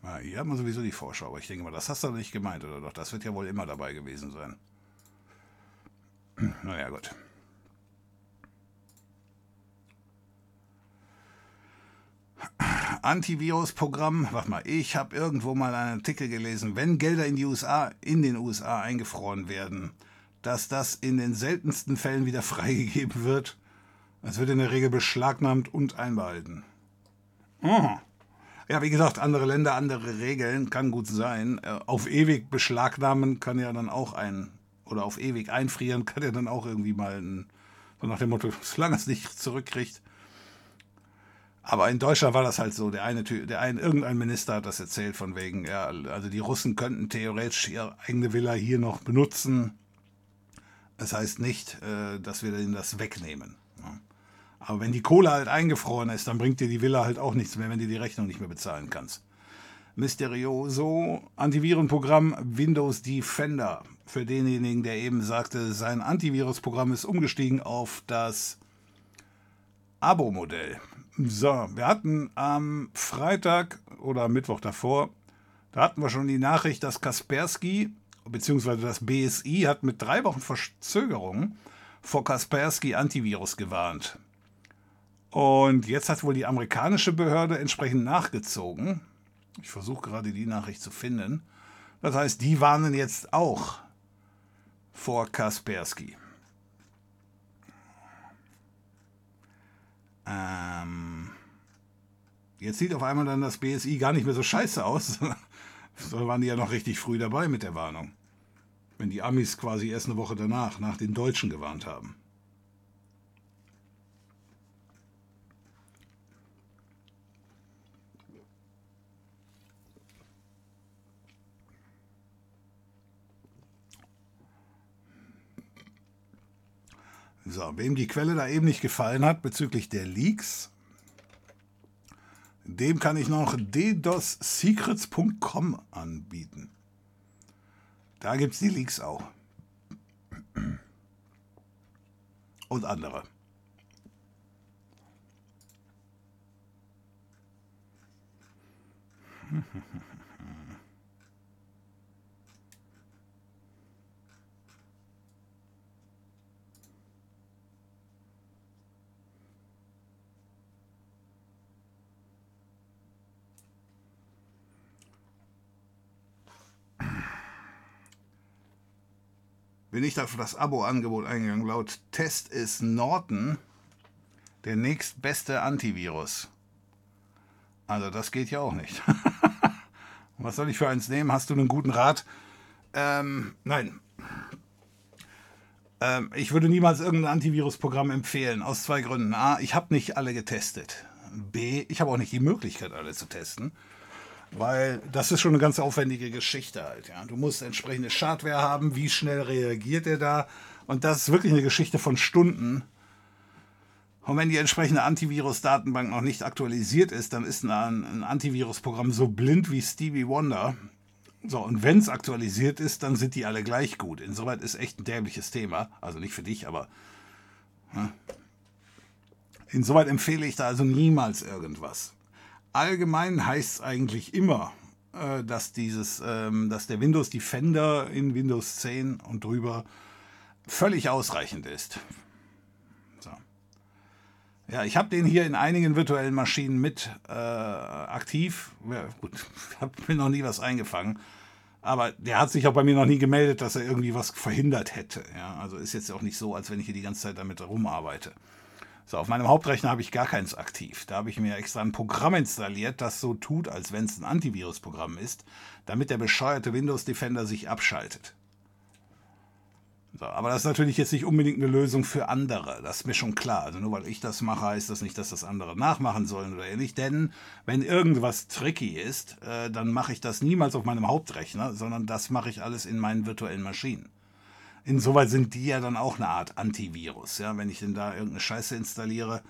Ah, hier haben wir sowieso die Vorschau, aber ich denke mal, das hast du nicht gemeint, oder doch? Das wird ja wohl immer dabei gewesen sein. Naja, gut. Antivirus-Programm. Warte mal, ich habe irgendwo mal einen Artikel gelesen, wenn Gelder in die USA, in den USA eingefroren werden, dass das in den seltensten Fällen wieder (laughs) freigegeben wird. Es wird in der Regel beschlagnahmt und einbehalten. Oh. Ja, wie gesagt, andere Länder, andere Regeln, kann gut sein. Äh, auf ewig beschlagnahmen kann ja dann auch ein, oder auf ewig einfrieren kann ja dann auch irgendwie mal ein, so nach dem Motto, (laughs) solange es nicht zurückkriegt, aber in Deutschland war das halt so. Der eine, der ein, irgendein Minister hat das erzählt von wegen, ja, also die Russen könnten theoretisch ihre eigene Villa hier noch benutzen. Das heißt nicht, äh, dass wir ihnen das wegnehmen. Aber wenn die Kohle halt eingefroren ist, dann bringt dir die Villa halt auch nichts mehr, wenn du die Rechnung nicht mehr bezahlen kannst. Mysterioso Antivirenprogramm Windows Defender. Für denjenigen, der eben sagte, sein Antivirusprogramm ist umgestiegen auf das Abo-Modell. So, wir hatten am Freitag oder Mittwoch davor, da hatten wir schon die Nachricht, dass Kaspersky bzw. das BSI hat mit drei Wochen Verzögerung vor Kaspersky Antivirus gewarnt. Und jetzt hat wohl die amerikanische Behörde entsprechend nachgezogen. Ich versuche gerade die Nachricht zu finden. Das heißt, die warnen jetzt auch vor Kaspersky. Ähm, jetzt sieht auf einmal dann das BSI gar nicht mehr so scheiße aus. (laughs) so waren die ja noch richtig früh dabei mit der Warnung. Wenn die Amis quasi erst eine Woche danach, nach den Deutschen gewarnt haben. So, wem die Quelle da eben nicht gefallen hat bezüglich der Leaks, dem kann ich noch ddossecrets.com anbieten. Da gibt es die Leaks auch. Und andere. (laughs) bin ich für das Abo-Angebot eingegangen. Laut Test ist Norton der nächstbeste Antivirus. Also das geht ja auch nicht. (laughs) Was soll ich für eins nehmen? Hast du einen guten Rat? Ähm, nein. Ähm, ich würde niemals irgendein Antivirusprogramm empfehlen, aus zwei Gründen. A, ich habe nicht alle getestet. B, ich habe auch nicht die Möglichkeit, alle zu testen. Weil das ist schon eine ganz aufwendige Geschichte halt. Ja. Du musst entsprechende Schadware haben, wie schnell reagiert er da. Und das ist wirklich eine Geschichte von Stunden. Und wenn die entsprechende Antivirus-Datenbank noch nicht aktualisiert ist, dann ist ein, ein Antivirusprogramm so blind wie Stevie Wonder. So, und wenn es aktualisiert ist, dann sind die alle gleich gut. Insoweit ist echt ein dämliches Thema. Also nicht für dich, aber. Ja. Insoweit empfehle ich da also niemals irgendwas allgemein heißt es eigentlich immer, äh, dass, dieses, ähm, dass der Windows Defender in Windows 10 und drüber völlig ausreichend ist. So. Ja, ich habe den hier in einigen virtuellen Maschinen mit äh, aktiv. Ja, gut, (laughs) ich habe mir noch nie was eingefangen. Aber der hat sich auch bei mir noch nie gemeldet, dass er irgendwie was verhindert hätte. Ja, also ist jetzt auch nicht so, als wenn ich hier die ganze Zeit damit rumarbeite. So, auf meinem Hauptrechner habe ich gar keins aktiv. Da habe ich mir extra ein Programm installiert, das so tut, als wenn es ein Antivirusprogramm ist, damit der bescheuerte Windows Defender sich abschaltet. So, aber das ist natürlich jetzt nicht unbedingt eine Lösung für andere. Das ist mir schon klar. Also nur weil ich das mache, heißt das nicht, dass das andere nachmachen sollen oder ähnlich. Denn wenn irgendwas tricky ist, äh, dann mache ich das niemals auf meinem Hauptrechner, sondern das mache ich alles in meinen virtuellen Maschinen. Insoweit sind die ja dann auch eine Art Antivirus. Ja? Wenn ich denn da irgendeine Scheiße installiere,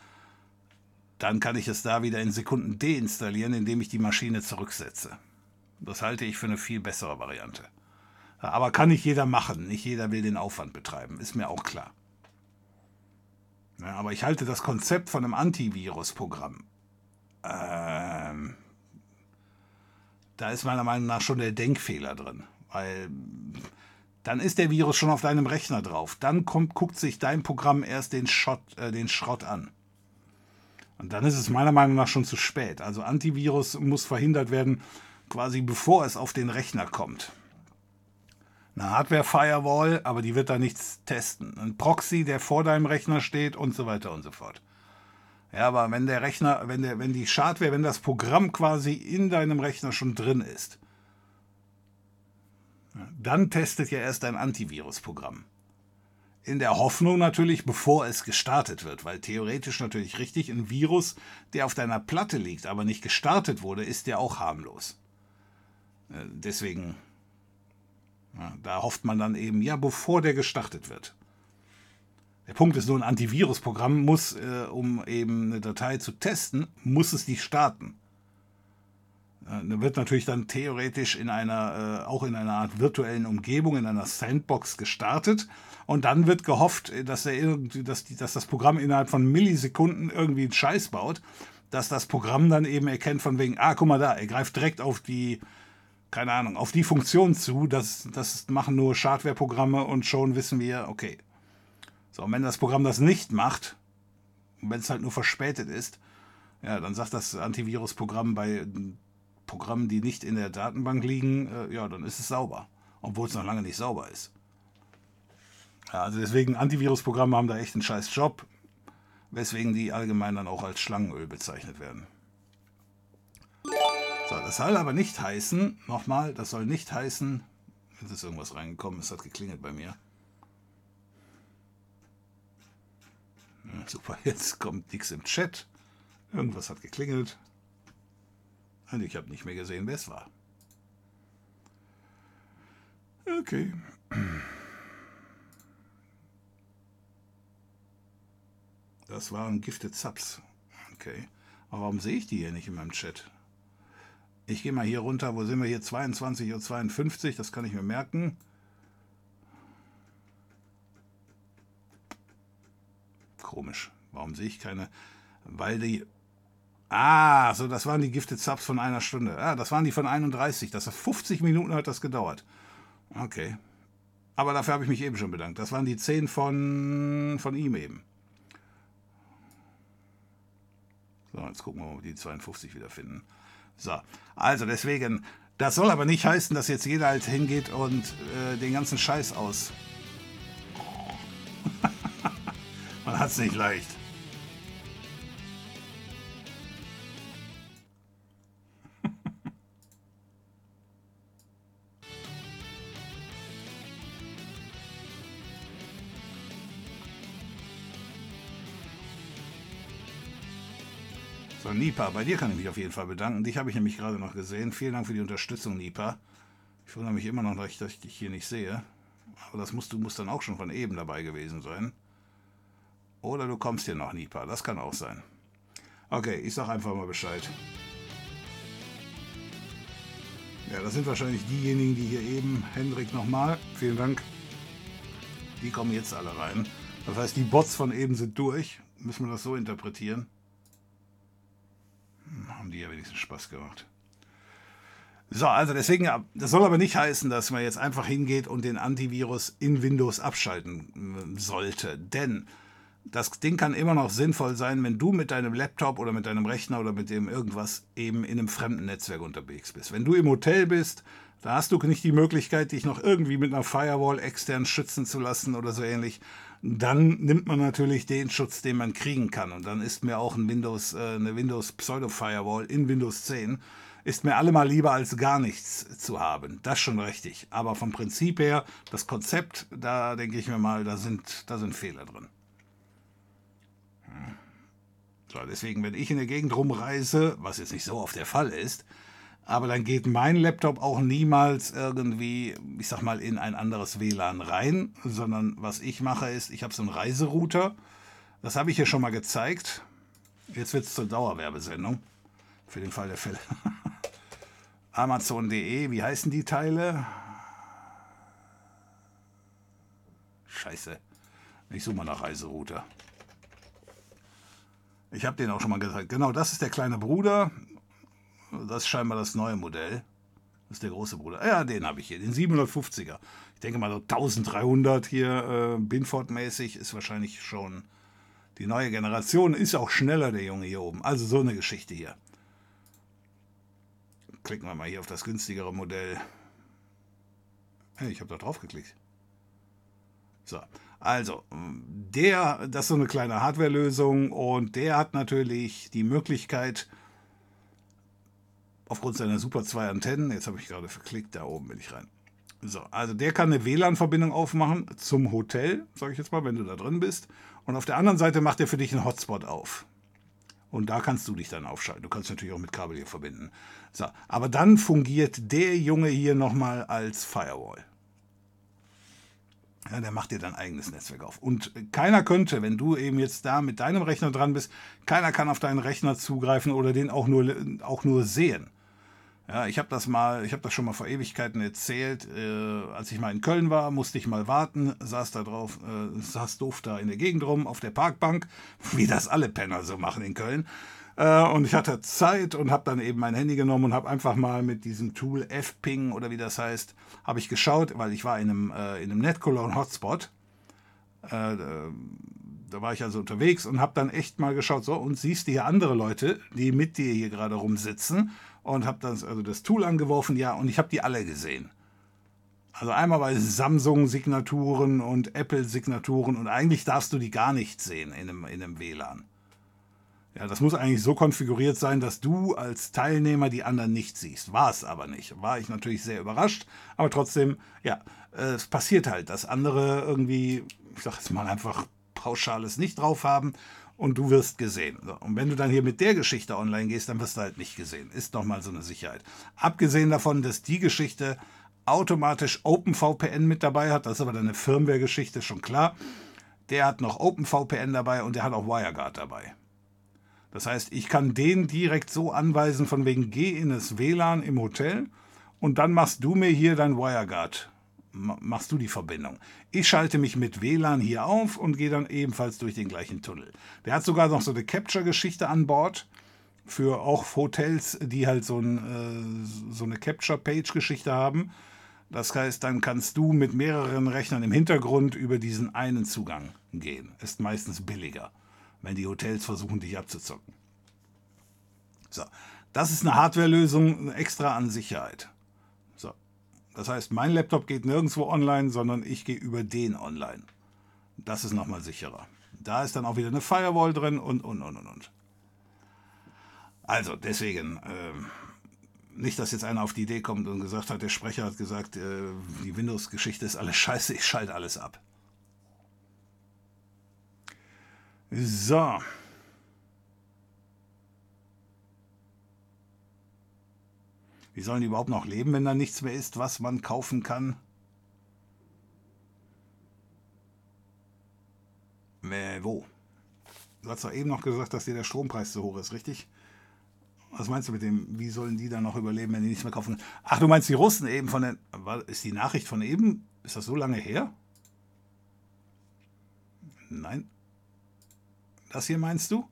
dann kann ich es da wieder in Sekunden deinstallieren, indem ich die Maschine zurücksetze. Das halte ich für eine viel bessere Variante. Aber kann nicht jeder machen. Nicht jeder will den Aufwand betreiben. Ist mir auch klar. Ja, aber ich halte das Konzept von einem Antivirus-Programm. Ähm, da ist meiner Meinung nach schon der Denkfehler drin. Weil dann ist der Virus schon auf deinem Rechner drauf. Dann kommt, guckt sich dein Programm erst den, Schott, äh, den Schrott an. Und dann ist es meiner Meinung nach schon zu spät. Also Antivirus muss verhindert werden, quasi bevor es auf den Rechner kommt. Eine Hardware-Firewall, aber die wird da nichts testen. Ein Proxy, der vor deinem Rechner steht und so weiter und so fort. Ja, aber wenn der Rechner, wenn, der, wenn die Schadware, wenn das Programm quasi in deinem Rechner schon drin ist, dann testet ja erst ein Antivirusprogramm. In der Hoffnung natürlich, bevor es gestartet wird, weil theoretisch natürlich richtig, ein Virus, der auf deiner Platte liegt, aber nicht gestartet wurde, ist ja auch harmlos. Äh, deswegen, da hofft man dann eben, ja, bevor der gestartet wird. Der Punkt ist nur, ein Antivirusprogramm muss, äh, um eben eine Datei zu testen, muss es die starten. Äh, wird natürlich dann theoretisch in einer, äh, auch in einer Art virtuellen Umgebung, in einer Sandbox gestartet. Und dann wird gehofft, dass, er irgendwie, dass, die, dass das Programm innerhalb von Millisekunden irgendwie einen Scheiß baut, dass das Programm dann eben erkennt von wegen, ah, guck mal da, er greift direkt auf die, keine Ahnung, auf die Funktion zu. Das, das machen nur Schadware-Programme und schon wissen wir, okay. So, und wenn das Programm das nicht macht, wenn es halt nur verspätet ist, ja, dann sagt das Antivirusprogramm bei Programmen, die nicht in der Datenbank liegen, äh, ja, dann ist es sauber. Obwohl es noch lange nicht sauber ist. Ja, also deswegen, Antivirusprogramme haben da echt einen scheiß Job, weswegen die allgemein dann auch als Schlangenöl bezeichnet werden. So, das soll aber nicht heißen, nochmal, das soll nicht heißen, jetzt ist irgendwas reingekommen, es hat geklingelt bei mir. Ja, super, (laughs) jetzt kommt nichts im Chat. Irgendwas hat geklingelt. Und ich habe nicht mehr gesehen, wer es war. Okay. Das waren Gifted Subs. Okay. Aber warum sehe ich die hier nicht in meinem Chat? Ich gehe mal hier runter. Wo sind wir hier? 22.52 Uhr. Das kann ich mir merken. Komisch. Warum sehe ich keine? Weil die Ah, so das waren die Gifted Subs von einer Stunde. Ah, das waren die von 31. Das hat 50 Minuten hat das gedauert. Okay. Aber dafür habe ich mich eben schon bedankt. Das waren die 10 von, von ihm eben. So, jetzt gucken wir mal, ob wir die 52 wiederfinden. So, also deswegen, das soll aber nicht heißen, dass jetzt jeder halt hingeht und äh, den ganzen Scheiß aus. (laughs) Man hat es nicht leicht. So, Nipa, bei dir kann ich mich auf jeden Fall bedanken. Dich habe ich nämlich gerade noch gesehen. Vielen Dank für die Unterstützung, Nipa. Ich wundere mich immer noch, dass ich dich hier nicht sehe. Aber das musst du musst dann auch schon von eben dabei gewesen sein. Oder du kommst hier noch, Nipa. Das kann auch sein. Okay, ich sag einfach mal Bescheid. Ja, das sind wahrscheinlich diejenigen, die hier eben, Hendrik nochmal, vielen Dank. Die kommen jetzt alle rein. Das heißt, die Bots von eben sind durch. Müssen wir das so interpretieren? Haben die ja wenigstens Spaß gemacht. So, also deswegen, das soll aber nicht heißen, dass man jetzt einfach hingeht und den Antivirus in Windows abschalten äh, sollte. Denn das Ding kann immer noch sinnvoll sein, wenn du mit deinem Laptop oder mit deinem Rechner oder mit dem irgendwas eben in einem fremden Netzwerk unterwegs bist. Wenn du im Hotel bist, da hast du nicht die Möglichkeit, dich noch irgendwie mit einer Firewall extern schützen zu lassen oder so ähnlich. Dann nimmt man natürlich den Schutz, den man kriegen kann. Und dann ist mir auch ein Windows, äh, eine Windows Pseudo Firewall in Windows 10 ist mir allemal lieber als gar nichts zu haben. Das schon richtig. Aber vom Prinzip her, das Konzept, da denke ich mir mal, da sind, da sind Fehler drin. Hm. So, deswegen, wenn ich in der Gegend rumreise, was jetzt nicht so oft der Fall ist, aber dann geht mein Laptop auch niemals irgendwie, ich sag mal, in ein anderes WLAN rein, sondern was ich mache ist, ich habe so einen Reiserouter. Das habe ich hier schon mal gezeigt. Jetzt wird es zur Dauerwerbesendung. Für den Fall der Fälle. (laughs) Amazon.de, wie heißen die Teile? Scheiße. Ich suche mal nach Reiserouter. Ich habe den auch schon mal gesagt. Genau, das ist der kleine Bruder. Das ist scheinbar das neue Modell. Das ist der große Bruder. Ja, den habe ich hier, den 750er. Ich denke mal so 1300 hier, äh, Binford-mäßig, ist wahrscheinlich schon die neue Generation. Ist auch schneller, der Junge hier oben. Also so eine Geschichte hier. Klicken wir mal hier auf das günstigere Modell. Hey, ich habe da drauf geklickt. So, also, der, das ist so eine kleine Hardware-Lösung und der hat natürlich die Möglichkeit, aufgrund seiner Super 2 Antennen, jetzt habe ich gerade verklickt, da oben bin ich rein. So, also der kann eine WLAN-Verbindung aufmachen zum Hotel, sage ich jetzt mal, wenn du da drin bist. Und auf der anderen Seite macht er für dich einen Hotspot auf. Und da kannst du dich dann aufschalten. Du kannst natürlich auch mit Kabel hier verbinden. So, aber dann fungiert der Junge hier nochmal als Firewall. Ja, der macht dir dein eigenes Netzwerk auf. Und keiner könnte, wenn du eben jetzt da mit deinem Rechner dran bist, keiner kann auf deinen Rechner zugreifen oder den auch nur, auch nur sehen. Ja, ich habe das mal, ich habe das schon mal vor Ewigkeiten erzählt. Äh, als ich mal in Köln war, musste ich mal warten, saß da drauf, äh, saß doof da in der Gegend rum auf der Parkbank, (laughs) wie das alle Penner so machen in Köln. Äh, und ich hatte Zeit und habe dann eben mein Handy genommen und habe einfach mal mit diesem Tool F-Ping oder wie das heißt, habe ich geschaut, weil ich war in einem, äh, in einem NetCologne Hotspot. Äh, da war ich also unterwegs und habe dann echt mal geschaut, so, und siehst du hier andere Leute, die mit dir hier gerade rumsitzen und habe das, also das Tool angeworfen, ja, und ich habe die alle gesehen. Also einmal bei Samsung-Signaturen und Apple-Signaturen und eigentlich darfst du die gar nicht sehen in einem, in einem WLAN. Ja, das muss eigentlich so konfiguriert sein, dass du als Teilnehmer die anderen nicht siehst. War es aber nicht. War ich natürlich sehr überrascht, aber trotzdem, ja, es passiert halt, dass andere irgendwie, ich sag jetzt mal einfach pauschales nicht drauf haben und du wirst gesehen. Und wenn du dann hier mit der Geschichte online gehst, dann wirst du halt nicht gesehen. Ist doch mal so eine Sicherheit. Abgesehen davon, dass die Geschichte automatisch OpenVPN mit dabei hat, das ist aber dann eine Firmware-Geschichte, schon klar. Der hat noch OpenVPN dabei und der hat auch WireGuard dabei. Das heißt, ich kann den direkt so anweisen, von wegen geh in das WLAN im Hotel und dann machst du mir hier dein WireGuard machst du die Verbindung. Ich schalte mich mit WLAN hier auf und gehe dann ebenfalls durch den gleichen Tunnel. Der hat sogar noch so eine Capture-Geschichte an Bord für auch Hotels, die halt so, ein, äh, so eine Capture-Page-Geschichte haben. Das heißt, dann kannst du mit mehreren Rechnern im Hintergrund über diesen einen Zugang gehen. Ist meistens billiger, wenn die Hotels versuchen, dich abzuzocken. So, das ist eine Hardware-Lösung extra an Sicherheit. Das heißt, mein Laptop geht nirgendwo online, sondern ich gehe über den online. Das ist nochmal sicherer. Da ist dann auch wieder eine Firewall drin und, und, und, und, und. Also, deswegen, äh, nicht, dass jetzt einer auf die Idee kommt und gesagt hat, der Sprecher hat gesagt, äh, die Windows-Geschichte ist alles scheiße, ich schalte alles ab. So. Wie sollen die überhaupt noch leben, wenn da nichts mehr ist, was man kaufen kann? Äh, wo? Du hast doch eben noch gesagt, dass dir der Strompreis zu hoch ist, richtig? Was meinst du mit dem, wie sollen die dann noch überleben, wenn die nichts mehr kaufen? Ach, du meinst die Russen eben von den. Ist die Nachricht von eben? Ist das so lange her? Nein. Das hier meinst du?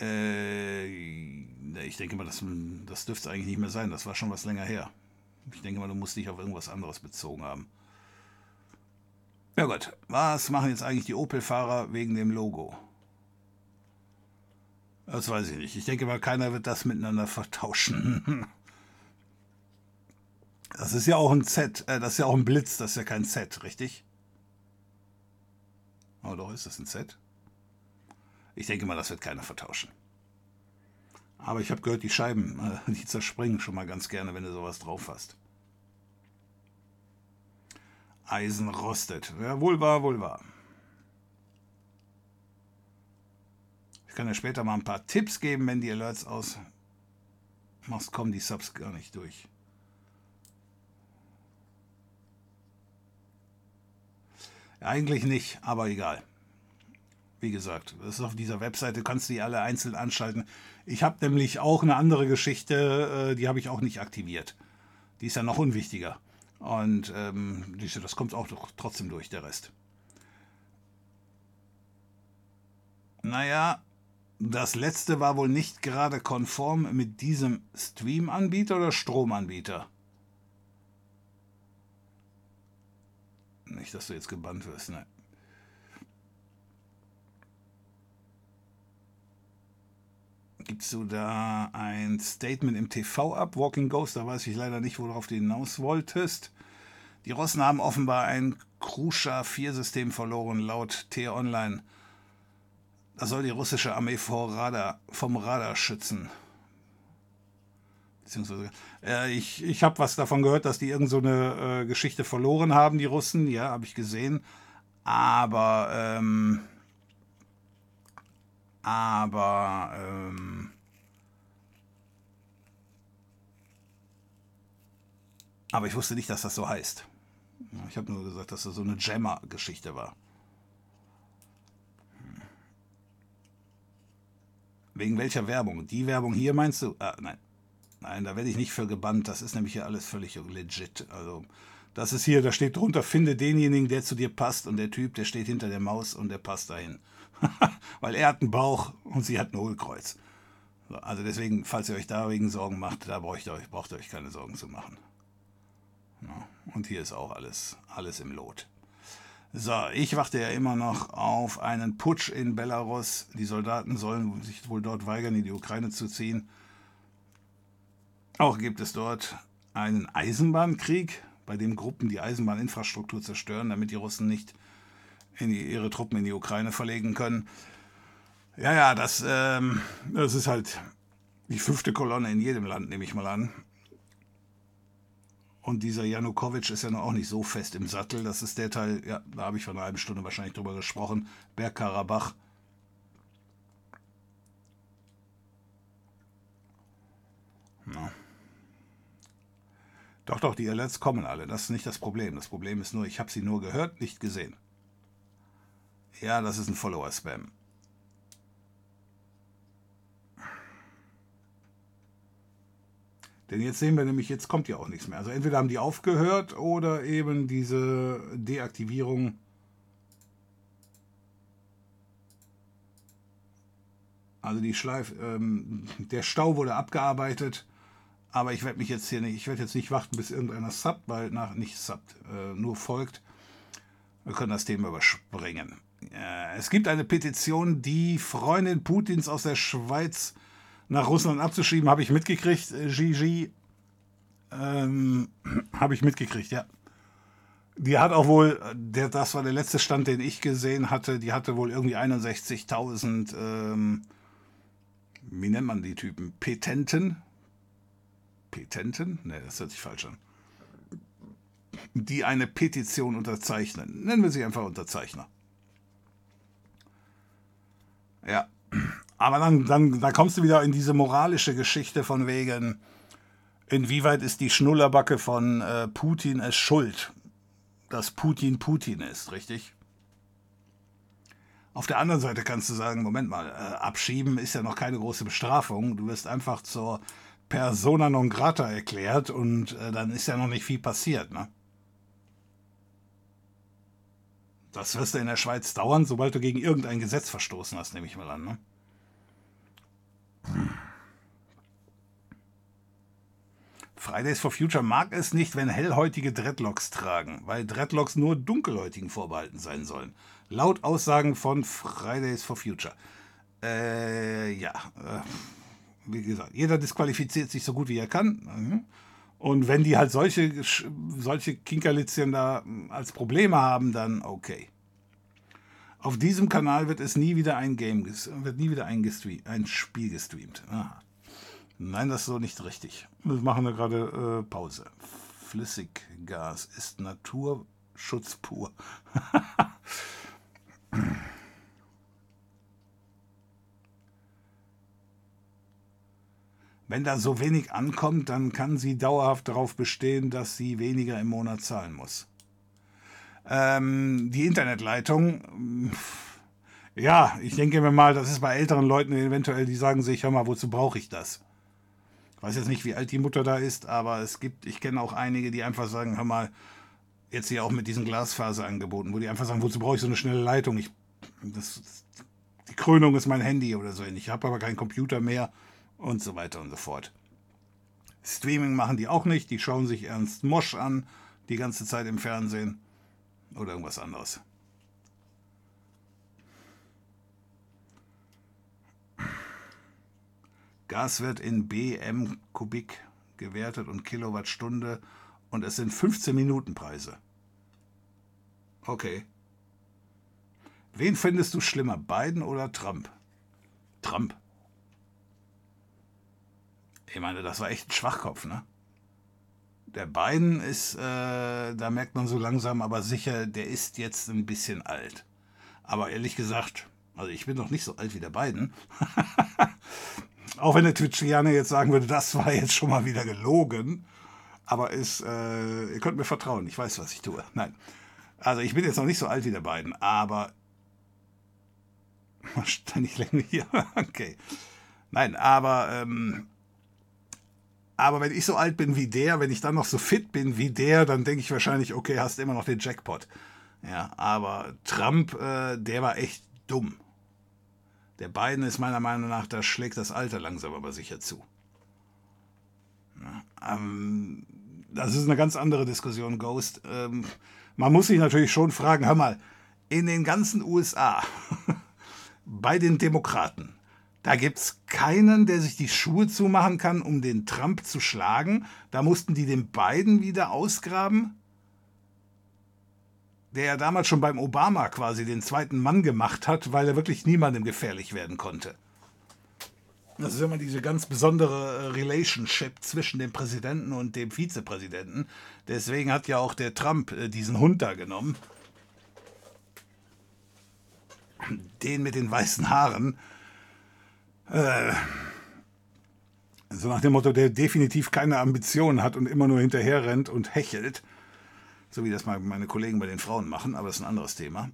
Äh, ich denke mal, das, das dürfte eigentlich nicht mehr sein. Das war schon was länger her. Ich denke mal, du musst dich auf irgendwas anderes bezogen haben. Ja gut, was machen jetzt eigentlich die Opel-Fahrer wegen dem Logo? Das weiß ich nicht. Ich denke mal, keiner wird das miteinander vertauschen. (laughs) Das ist ja auch ein Z, äh, das ist ja auch ein Blitz, das ist ja kein Z, richtig? Oh doch, ist das ein Z? Ich denke mal, das wird keiner vertauschen. Aber ich habe gehört, die Scheiben, (laughs) äh, die zerspringen schon mal ganz gerne, wenn du sowas drauf hast. Eisen rostet. Ja, wohl wahr, wohl wahr. Ich kann ja später mal ein paar Tipps geben, wenn die Alerts aus machst, kommen die Subs gar nicht durch. Eigentlich nicht, aber egal. Wie gesagt, das ist auf dieser Webseite, kannst du die alle einzeln anschalten. Ich habe nämlich auch eine andere Geschichte, äh, die habe ich auch nicht aktiviert. Die ist ja noch unwichtiger. Und ähm, das kommt auch trotzdem durch, der Rest. Naja, das letzte war wohl nicht gerade konform mit diesem Stream-Anbieter oder Stromanbieter. Nicht, dass du jetzt gebannt wirst, ne? Gibst du da ein Statement im TV ab, Walking Ghost? Da weiß ich leider nicht, worauf du hinaus wolltest. Die Russen haben offenbar ein Kruscha 4-System verloren, laut T-Online. Das soll die russische Armee vor Radar, vom Radar schützen. Beziehungsweise, äh, ich ich habe was davon gehört, dass die irgend so eine äh, Geschichte verloren haben, die Russen. Ja, habe ich gesehen. Aber, ähm, aber, ähm, aber ich wusste nicht, dass das so heißt. Ich habe nur gesagt, dass das so eine Jammer-Geschichte war. Wegen welcher Werbung? Die Werbung hier meinst du? Ah, nein. Nein, da werde ich nicht für gebannt. Das ist nämlich hier alles völlig legit. Also, das ist hier, da steht drunter, finde denjenigen, der zu dir passt. Und der Typ, der steht hinter der Maus und der passt dahin. (laughs) Weil er hat einen Bauch und sie hat ein Hohlkreuz. Also deswegen, falls ihr euch da wegen Sorgen macht, da braucht ihr euch, braucht ihr euch keine Sorgen zu machen. Und hier ist auch alles, alles im Lot. So, ich warte ja immer noch auf einen Putsch in Belarus. Die Soldaten sollen sich wohl dort weigern, in die Ukraine zu ziehen. Auch gibt es dort einen Eisenbahnkrieg, bei dem Gruppen die Eisenbahninfrastruktur zerstören, damit die Russen nicht die, ihre Truppen in die Ukraine verlegen können. Ja, ja, das, ähm, das ist halt die fünfte Kolonne in jedem Land, nehme ich mal an. Und dieser Janukowitsch ist ja noch auch nicht so fest im Sattel. Das ist der Teil, ja, da habe ich vor einer halben Stunde wahrscheinlich drüber gesprochen. Bergkarabach. Ja. Doch, doch, die Alerts kommen alle. Das ist nicht das Problem. Das Problem ist nur, ich habe sie nur gehört, nicht gesehen. Ja, das ist ein Follower-Spam. Denn jetzt sehen wir nämlich, jetzt kommt ja auch nichts mehr. Also entweder haben die aufgehört oder eben diese Deaktivierung. Also die Schleif, ähm, der Stau wurde abgearbeitet, aber ich werde mich jetzt hier nicht, ich werde jetzt nicht warten, bis irgendeiner subbt, weil nach nicht subbt, äh, nur folgt. Wir können das Thema überspringen. Äh, es gibt eine Petition, die Freundin Putins aus der Schweiz nach Russland abzuschieben, habe ich mitgekriegt, äh, Gigi. Ähm, (clears throat) habe ich mitgekriegt, ja. Die hat auch wohl, der, das war der letzte Stand, den ich gesehen hatte, die hatte wohl irgendwie 61.000, ähm, wie nennt man die Typen? Petenten? Petenten? Ne, das hört sich falsch an. Die eine Petition unterzeichnen. Nennen wir sie einfach Unterzeichner. Ja. Aber dann, dann, dann kommst du wieder in diese moralische Geschichte von wegen, inwieweit ist die Schnullerbacke von äh, Putin es schuld, dass Putin Putin ist, richtig? Auf der anderen Seite kannst du sagen, Moment mal, äh, abschieben ist ja noch keine große Bestrafung. Du wirst einfach zur Persona non grata erklärt und äh, dann ist ja noch nicht viel passiert, ne? Das wirst du in der Schweiz dauern, sobald du gegen irgendein Gesetz verstoßen hast, nehme ich mal an. Ne? Fridays for Future mag es nicht, wenn hellhäutige Dreadlocks tragen, weil Dreadlocks nur dunkelhäutigen vorbehalten sein sollen. Laut Aussagen von Fridays for Future. Äh, ja, äh, wie gesagt, jeder disqualifiziert sich so gut wie er kann. Mhm. Und wenn die halt solche, solche Kinkerlitzchen da hm, als Probleme haben, dann okay. Auf diesem Kanal wird es nie wieder ein Game, wird nie wieder ein, ein Spiel gestreamt. Aha. Nein, das ist so nicht richtig. Wir machen da gerade äh, Pause. Flüssiggas ist Naturschutz pur. (laughs) Wenn da so wenig ankommt, dann kann sie dauerhaft darauf bestehen, dass sie weniger im Monat zahlen muss. Ähm, die Internetleitung, ja, ich denke mir mal, das ist bei älteren Leuten eventuell, die sagen sich, hör mal, wozu brauche ich das? Ich weiß jetzt nicht, wie alt die Mutter da ist, aber es gibt, ich kenne auch einige, die einfach sagen, hör mal, jetzt hier auch mit diesen Glasfaserangeboten, wo die einfach sagen, wozu brauche ich so eine schnelle Leitung? Ich, das, die Krönung ist mein Handy oder so. Ich habe aber keinen Computer mehr und so weiter und so fort. Streaming machen die auch nicht, die schauen sich Ernst Mosch an, die ganze Zeit im Fernsehen oder irgendwas anderes. Gas wird in BM Kubik gewertet und Kilowattstunde und es sind 15 Minuten Preise. Okay. Wen findest du schlimmer, Biden oder Trump? Trump. Ich meine, das war echt ein Schwachkopf, ne? Der Biden ist, äh, da merkt man so langsam, aber sicher, der ist jetzt ein bisschen alt. Aber ehrlich gesagt, also ich bin noch nicht so alt wie der Biden. (laughs) Auch wenn der Twitchianer jetzt sagen würde, das war jetzt schon mal wieder gelogen. Aber ist, äh, ihr könnt mir vertrauen, ich weiß, was ich tue. Nein. Also ich bin jetzt noch nicht so alt wie der Biden, aber. (laughs) Ständig länger hier. (laughs) okay. Nein, aber ähm, aber wenn ich so alt bin wie der, wenn ich dann noch so fit bin wie der, dann denke ich wahrscheinlich, okay, hast immer noch den Jackpot. Ja, aber Trump, äh, der war echt dumm. Der Biden ist meiner Meinung nach, da schlägt das Alter langsam aber sicher zu. Ja, ähm, das ist eine ganz andere Diskussion, Ghost. Ähm, man muss sich natürlich schon fragen, hör mal, in den ganzen USA, (laughs) bei den Demokraten, da gibt es keinen, der sich die Schuhe zumachen kann, um den Trump zu schlagen. Da mussten die den beiden wieder ausgraben. Der ja damals schon beim Obama quasi den zweiten Mann gemacht hat, weil er wirklich niemandem gefährlich werden konnte. Das ist immer diese ganz besondere äh, Relationship zwischen dem Präsidenten und dem Vizepräsidenten. Deswegen hat ja auch der Trump äh, diesen Hund da genommen. Den mit den weißen Haaren äh, so nach dem Motto, der definitiv keine Ambitionen hat und immer nur hinterher rennt und hechelt. So wie das mal meine Kollegen bei den Frauen machen, aber das ist ein anderes Thema.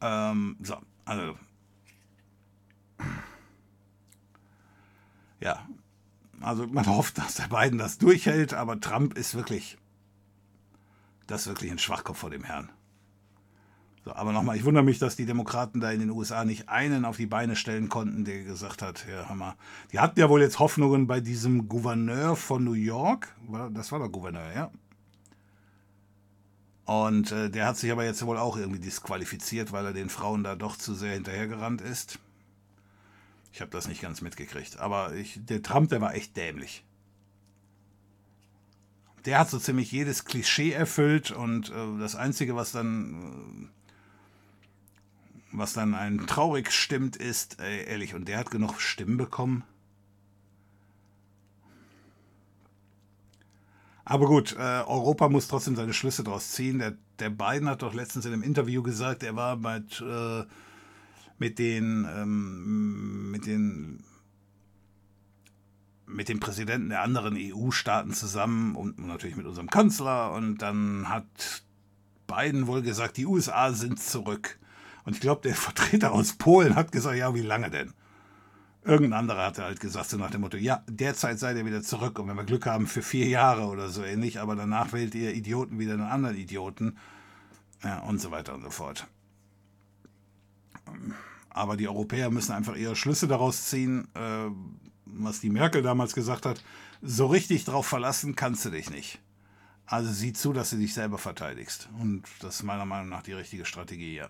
Ähm, so, also. Ja, also man hofft, dass der Biden das durchhält, aber Trump ist wirklich, das ist wirklich ein Schwachkopf vor dem Herrn. So, aber nochmal, ich wundere mich, dass die Demokraten da in den USA nicht einen auf die Beine stellen konnten, der gesagt hat, ja, Hammer. Die hatten ja wohl jetzt Hoffnungen bei diesem Gouverneur von New York. Das war der Gouverneur, ja. Und äh, der hat sich aber jetzt wohl auch irgendwie disqualifiziert, weil er den Frauen da doch zu sehr hinterhergerannt ist. Ich habe das nicht ganz mitgekriegt. Aber ich, der Trump, der war echt dämlich. der hat so ziemlich jedes Klischee erfüllt und äh, das Einzige, was dann, äh, was dann einen traurig stimmt, ist, äh, ehrlich, und der hat genug Stimmen bekommen. Aber gut, äh, Europa muss trotzdem seine Schlüsse daraus ziehen. Der, der Biden hat doch letztens in einem Interview gesagt, er war mit, äh, mit den, ähm, mit den mit dem Präsidenten der anderen EU-Staaten zusammen und natürlich mit unserem Kanzler. Und dann hat Biden wohl gesagt, die USA sind zurück. Und ich glaube, der Vertreter aus Polen hat gesagt, ja, wie lange denn? Irgendein anderer hatte halt gesagt, so nach dem Motto, ja, derzeit seid ihr wieder zurück und wenn wir Glück haben, für vier Jahre oder so ähnlich, aber danach wählt ihr Idioten wieder einen anderen Idioten ja, und so weiter und so fort. Aber die Europäer müssen einfach ihre Schlüsse daraus ziehen. Äh, was die Merkel damals gesagt hat, so richtig drauf verlassen kannst du dich nicht. Also sieh zu, dass du dich selber verteidigst. Und das ist meiner Meinung nach die richtige Strategie, ja.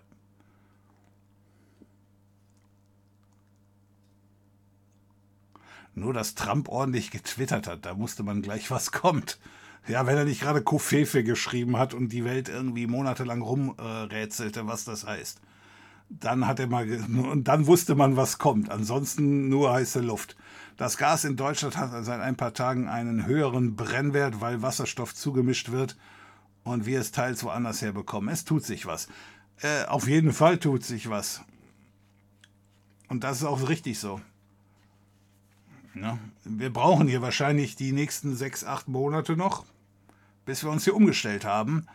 Nur, dass Trump ordentlich getwittert hat, da musste man gleich, was kommt. Ja, wenn er nicht gerade Kofefe geschrieben hat und die Welt irgendwie monatelang rumrätselte, äh, was das heißt. Dann hat er mal, und dann wusste man, was kommt. Ansonsten nur heiße Luft. Das Gas in Deutschland hat seit ein paar Tagen einen höheren Brennwert, weil Wasserstoff zugemischt wird und wir es teils woanders herbekommen. Es tut sich was. Äh, auf jeden Fall tut sich was. Und das ist auch richtig so. Ja, wir brauchen hier wahrscheinlich die nächsten sechs, acht Monate noch, bis wir uns hier umgestellt haben.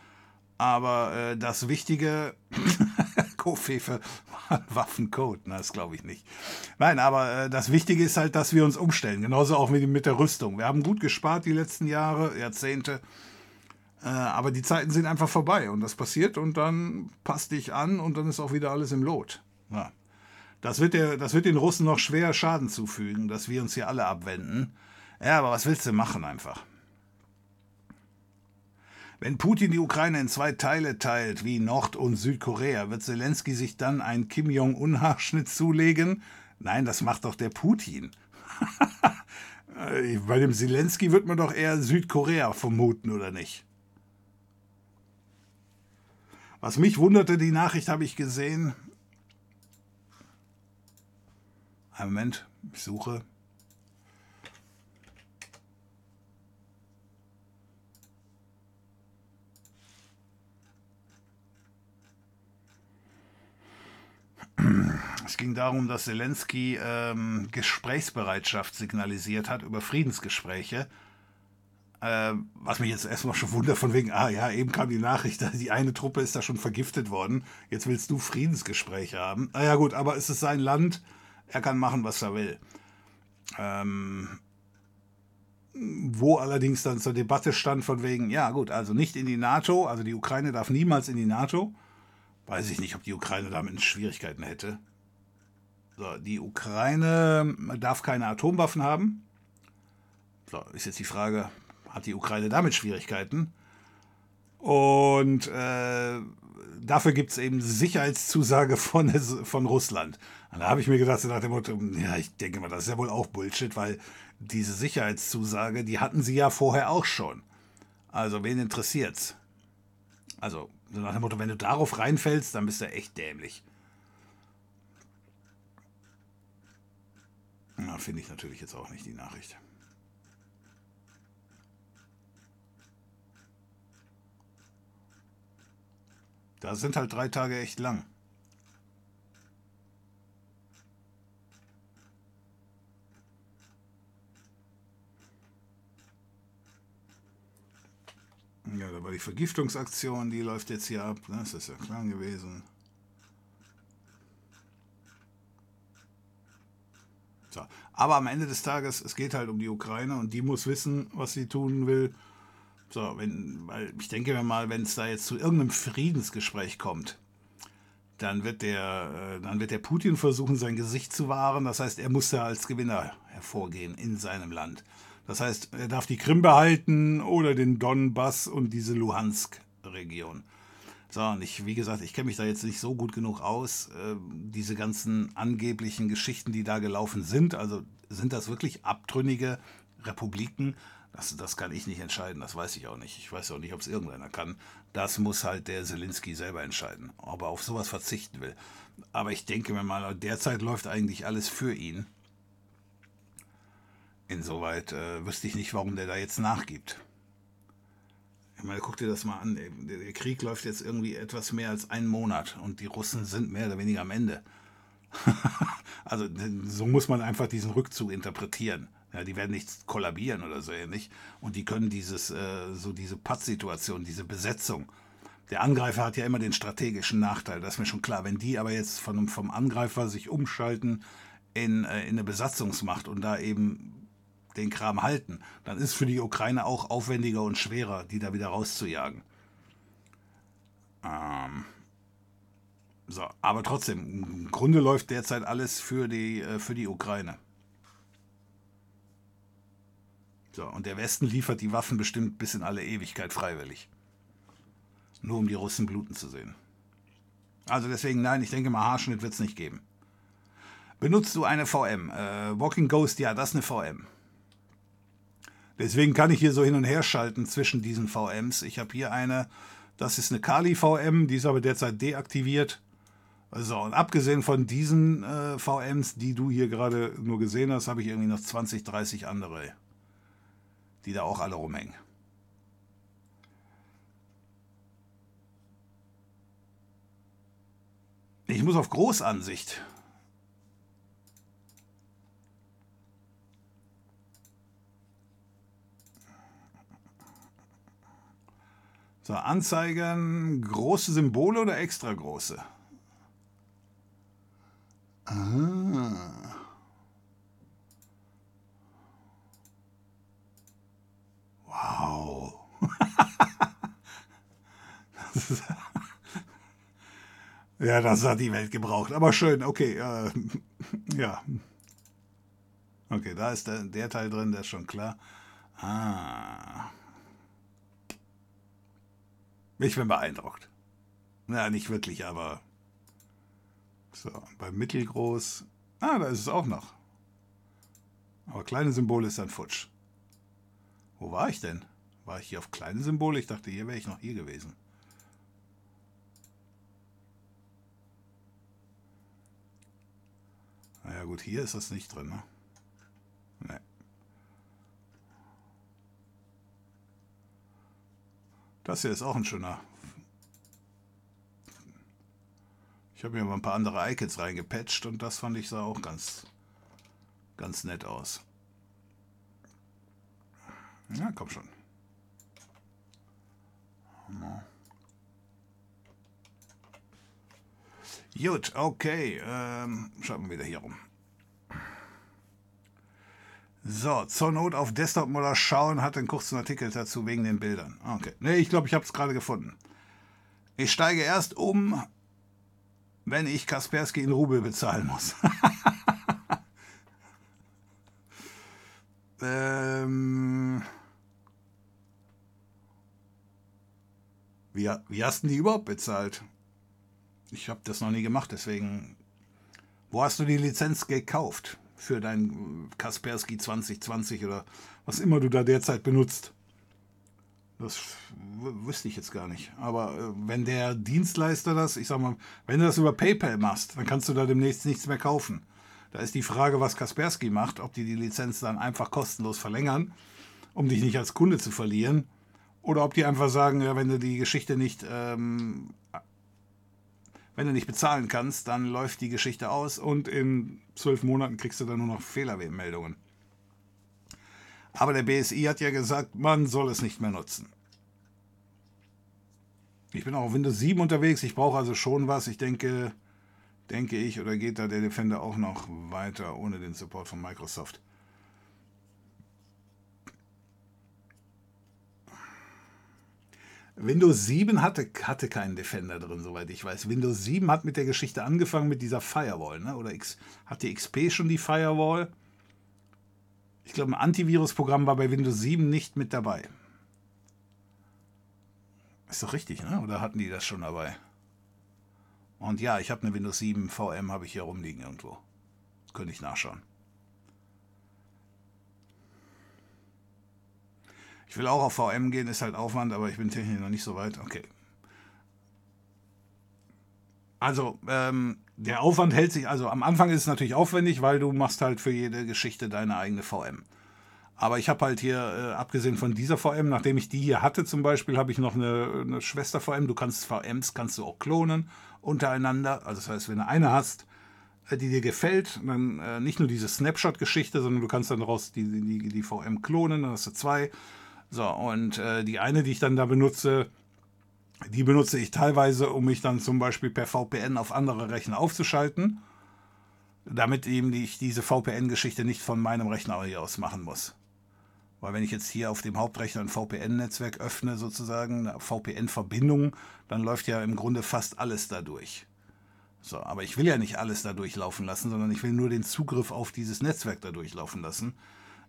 Aber äh, das Wichtige, (laughs) Kofefe Waffencode, na, das glaube ich nicht. Nein, aber äh, das Wichtige ist halt, dass wir uns umstellen. Genauso auch mit, mit der Rüstung. Wir haben gut gespart die letzten Jahre, Jahrzehnte. Äh, aber die Zeiten sind einfach vorbei und das passiert und dann passt dich an und dann ist auch wieder alles im Lot. Ja. Das, wird der, das wird den Russen noch schwer Schaden zufügen, dass wir uns hier alle abwenden. Ja, aber was willst du machen einfach? Wenn Putin die Ukraine in zwei Teile teilt, wie Nord- und Südkorea, wird Zelensky sich dann ein Kim Jong-un-Haarschnitt zulegen? Nein, das macht doch der Putin. (laughs) Bei dem Zelensky wird man doch eher Südkorea vermuten, oder nicht? Was mich wunderte, die Nachricht habe ich gesehen. Ein Moment, ich suche. Es ging darum, dass Zelensky ähm, Gesprächsbereitschaft signalisiert hat über Friedensgespräche. Äh, was mich jetzt erstmal schon wundert, von wegen, ah ja, eben kam die Nachricht, (laughs) die eine Truppe ist da schon vergiftet worden. Jetzt willst du Friedensgespräche haben. Naja, ah, gut, aber es ist sein Land. Er kann machen, was er will. Ähm, wo allerdings dann zur Debatte stand von wegen, ja gut, also nicht in die NATO, also die Ukraine darf niemals in die NATO. Weiß ich nicht, ob die Ukraine damit Schwierigkeiten hätte. So, die Ukraine darf keine Atomwaffen haben. So, ist jetzt die Frage, hat die Ukraine damit Schwierigkeiten? Und äh, dafür gibt es eben Sicherheitszusage von, von Russland. Und da habe ich mir gedacht, nach dem Motto, ja, ich denke mal, das ist ja wohl auch Bullshit, weil diese Sicherheitszusage, die hatten sie ja vorher auch schon. Also, wen interessiert's? Also, so nach dem Motto, wenn du darauf reinfällst, dann bist du echt dämlich. Na, finde ich natürlich jetzt auch nicht die Nachricht. Da sind halt drei Tage echt lang. Ja, da war die Vergiftungsaktion, die läuft jetzt hier ab. Ne? Das ist ja klar gewesen. So. Aber am Ende des Tages, es geht halt um die Ukraine und die muss wissen, was sie tun will. So, wenn, weil ich denke mir mal, wenn es da jetzt zu irgendeinem Friedensgespräch kommt, dann wird der, äh, dann wird der Putin versuchen, sein Gesicht zu wahren. Das heißt, er muss ja als Gewinner hervorgehen in seinem Land. Das heißt, er darf die Krim behalten oder den Donbass und diese Luhansk-Region. So, und ich, wie gesagt, ich kenne mich da jetzt nicht so gut genug aus. Äh, diese ganzen angeblichen Geschichten, die da gelaufen sind, also sind das wirklich abtrünnige Republiken? Das, das kann ich nicht entscheiden, das weiß ich auch nicht. Ich weiß auch nicht, ob es irgendeiner kann. Das muss halt der Zelensky selber entscheiden, ob er auf sowas verzichten will. Aber ich denke mir mal, derzeit läuft eigentlich alles für ihn. Insoweit äh, wüsste ich nicht, warum der da jetzt nachgibt. Ich meine, guck dir das mal an. Der Krieg läuft jetzt irgendwie etwas mehr als einen Monat und die Russen sind mehr oder weniger am Ende. (laughs) also so muss man einfach diesen Rückzug interpretieren. Ja, die werden nicht kollabieren oder so ähnlich. Und die können dieses, äh, so diese Pattsituation, diese Besetzung. Der Angreifer hat ja immer den strategischen Nachteil, das ist mir schon klar. Wenn die aber jetzt von, vom Angreifer sich umschalten in, äh, in eine Besatzungsmacht und da eben den Kram halten, dann ist für die Ukraine auch aufwendiger und schwerer, die da wieder rauszujagen. Ähm so, aber trotzdem, im Grunde läuft derzeit alles für die, äh, für die Ukraine. So, und der Westen liefert die Waffen bestimmt bis in alle Ewigkeit freiwillig. Nur um die Russen bluten zu sehen. Also deswegen, nein, ich denke mal, Haarschnitt wird es nicht geben. Benutzt du eine VM? Äh, Walking Ghost, ja, das ist eine VM. Deswegen kann ich hier so hin und her schalten zwischen diesen VMs. Ich habe hier eine, das ist eine Kali VM, die ist aber derzeit deaktiviert. So, und abgesehen von diesen äh, VMs, die du hier gerade nur gesehen hast, habe ich irgendwie noch 20, 30 andere, die da auch alle rumhängen. Ich muss auf Großansicht. So, Anzeigen, große Symbole oder extra große? Ah. (laughs) Wow. (laughs) ja, das hat die Welt gebraucht. Aber schön, okay. Äh, (laughs) ja. Okay, da ist der, der Teil drin, der ist schon klar. Ah. Ich bin beeindruckt. Na, nicht wirklich, aber. So, bei mittelgroß. Ah, da ist es auch noch. Aber kleine Symbole ist dann futsch. Wo war ich denn? War ich hier auf kleine Symbole? Ich dachte, hier wäre ich noch hier gewesen. Naja gut, hier ist das nicht drin, ne? Das hier ist auch ein schöner. Ich habe mir mal ein paar andere Icons reingepatcht und das fand ich sah auch ganz, ganz nett aus. Ja, komm schon. Gut, okay. Ähm, schauen wir wieder hier rum. So, zur Not auf Desktop mal schauen, hat einen kurzen Artikel dazu wegen den Bildern. Okay. Ne, ich glaube, ich habe es gerade gefunden. Ich steige erst um, wenn ich Kaspersky in Rubel bezahlen muss. (laughs) ähm, wie, wie hast du die überhaupt bezahlt? Ich habe das noch nie gemacht, deswegen. Wo hast du die Lizenz gekauft? Für dein Kaspersky 2020 oder was immer du da derzeit benutzt. Das wüsste ich jetzt gar nicht. Aber äh, wenn der Dienstleister das, ich sag mal, wenn du das über PayPal machst, dann kannst du da demnächst nichts mehr kaufen. Da ist die Frage, was Kaspersky macht, ob die die Lizenz dann einfach kostenlos verlängern, um dich nicht als Kunde zu verlieren, oder ob die einfach sagen, ja, wenn du die Geschichte nicht ähm, wenn du nicht bezahlen kannst, dann läuft die Geschichte aus und in zwölf Monaten kriegst du dann nur noch Fehlermeldungen. Aber der BSI hat ja gesagt, man soll es nicht mehr nutzen. Ich bin auch auf Windows 7 unterwegs, ich brauche also schon was. Ich denke, denke ich, oder geht da der Defender auch noch weiter ohne den Support von Microsoft? Windows 7 hatte, hatte keinen Defender drin, soweit ich weiß. Windows 7 hat mit der Geschichte angefangen mit dieser Firewall. Ne? Oder X, hat die XP schon die Firewall? Ich glaube, ein Antivirusprogramm war bei Windows 7 nicht mit dabei. Ist doch richtig, ne? oder hatten die das schon dabei? Und ja, ich habe eine Windows 7 VM, habe ich hier rumliegen irgendwo. Könnte ich nachschauen. Ich will auch auf VM gehen, ist halt Aufwand, aber ich bin technisch noch nicht so weit. Okay. Also, ähm, der Aufwand hält sich, also am Anfang ist es natürlich aufwendig, weil du machst halt für jede Geschichte deine eigene VM. Aber ich habe halt hier, äh, abgesehen von dieser VM, nachdem ich die hier hatte zum Beispiel, habe ich noch eine, eine Schwester-VM. Du kannst VMs, kannst du auch klonen untereinander. Also das heißt, wenn du eine hast, äh, die dir gefällt, dann äh, nicht nur diese Snapshot-Geschichte, sondern du kannst dann daraus die, die, die VM klonen, dann hast du zwei. So, und äh, die eine, die ich dann da benutze, die benutze ich teilweise, um mich dann zum Beispiel per VPN auf andere Rechner aufzuschalten, damit eben ich diese VPN-Geschichte nicht von meinem Rechner aus machen muss. Weil wenn ich jetzt hier auf dem Hauptrechner ein VPN-Netzwerk öffne, sozusagen, eine VPN-Verbindung, dann läuft ja im Grunde fast alles dadurch. So, aber ich will ja nicht alles dadurch laufen lassen, sondern ich will nur den Zugriff auf dieses Netzwerk dadurch laufen lassen.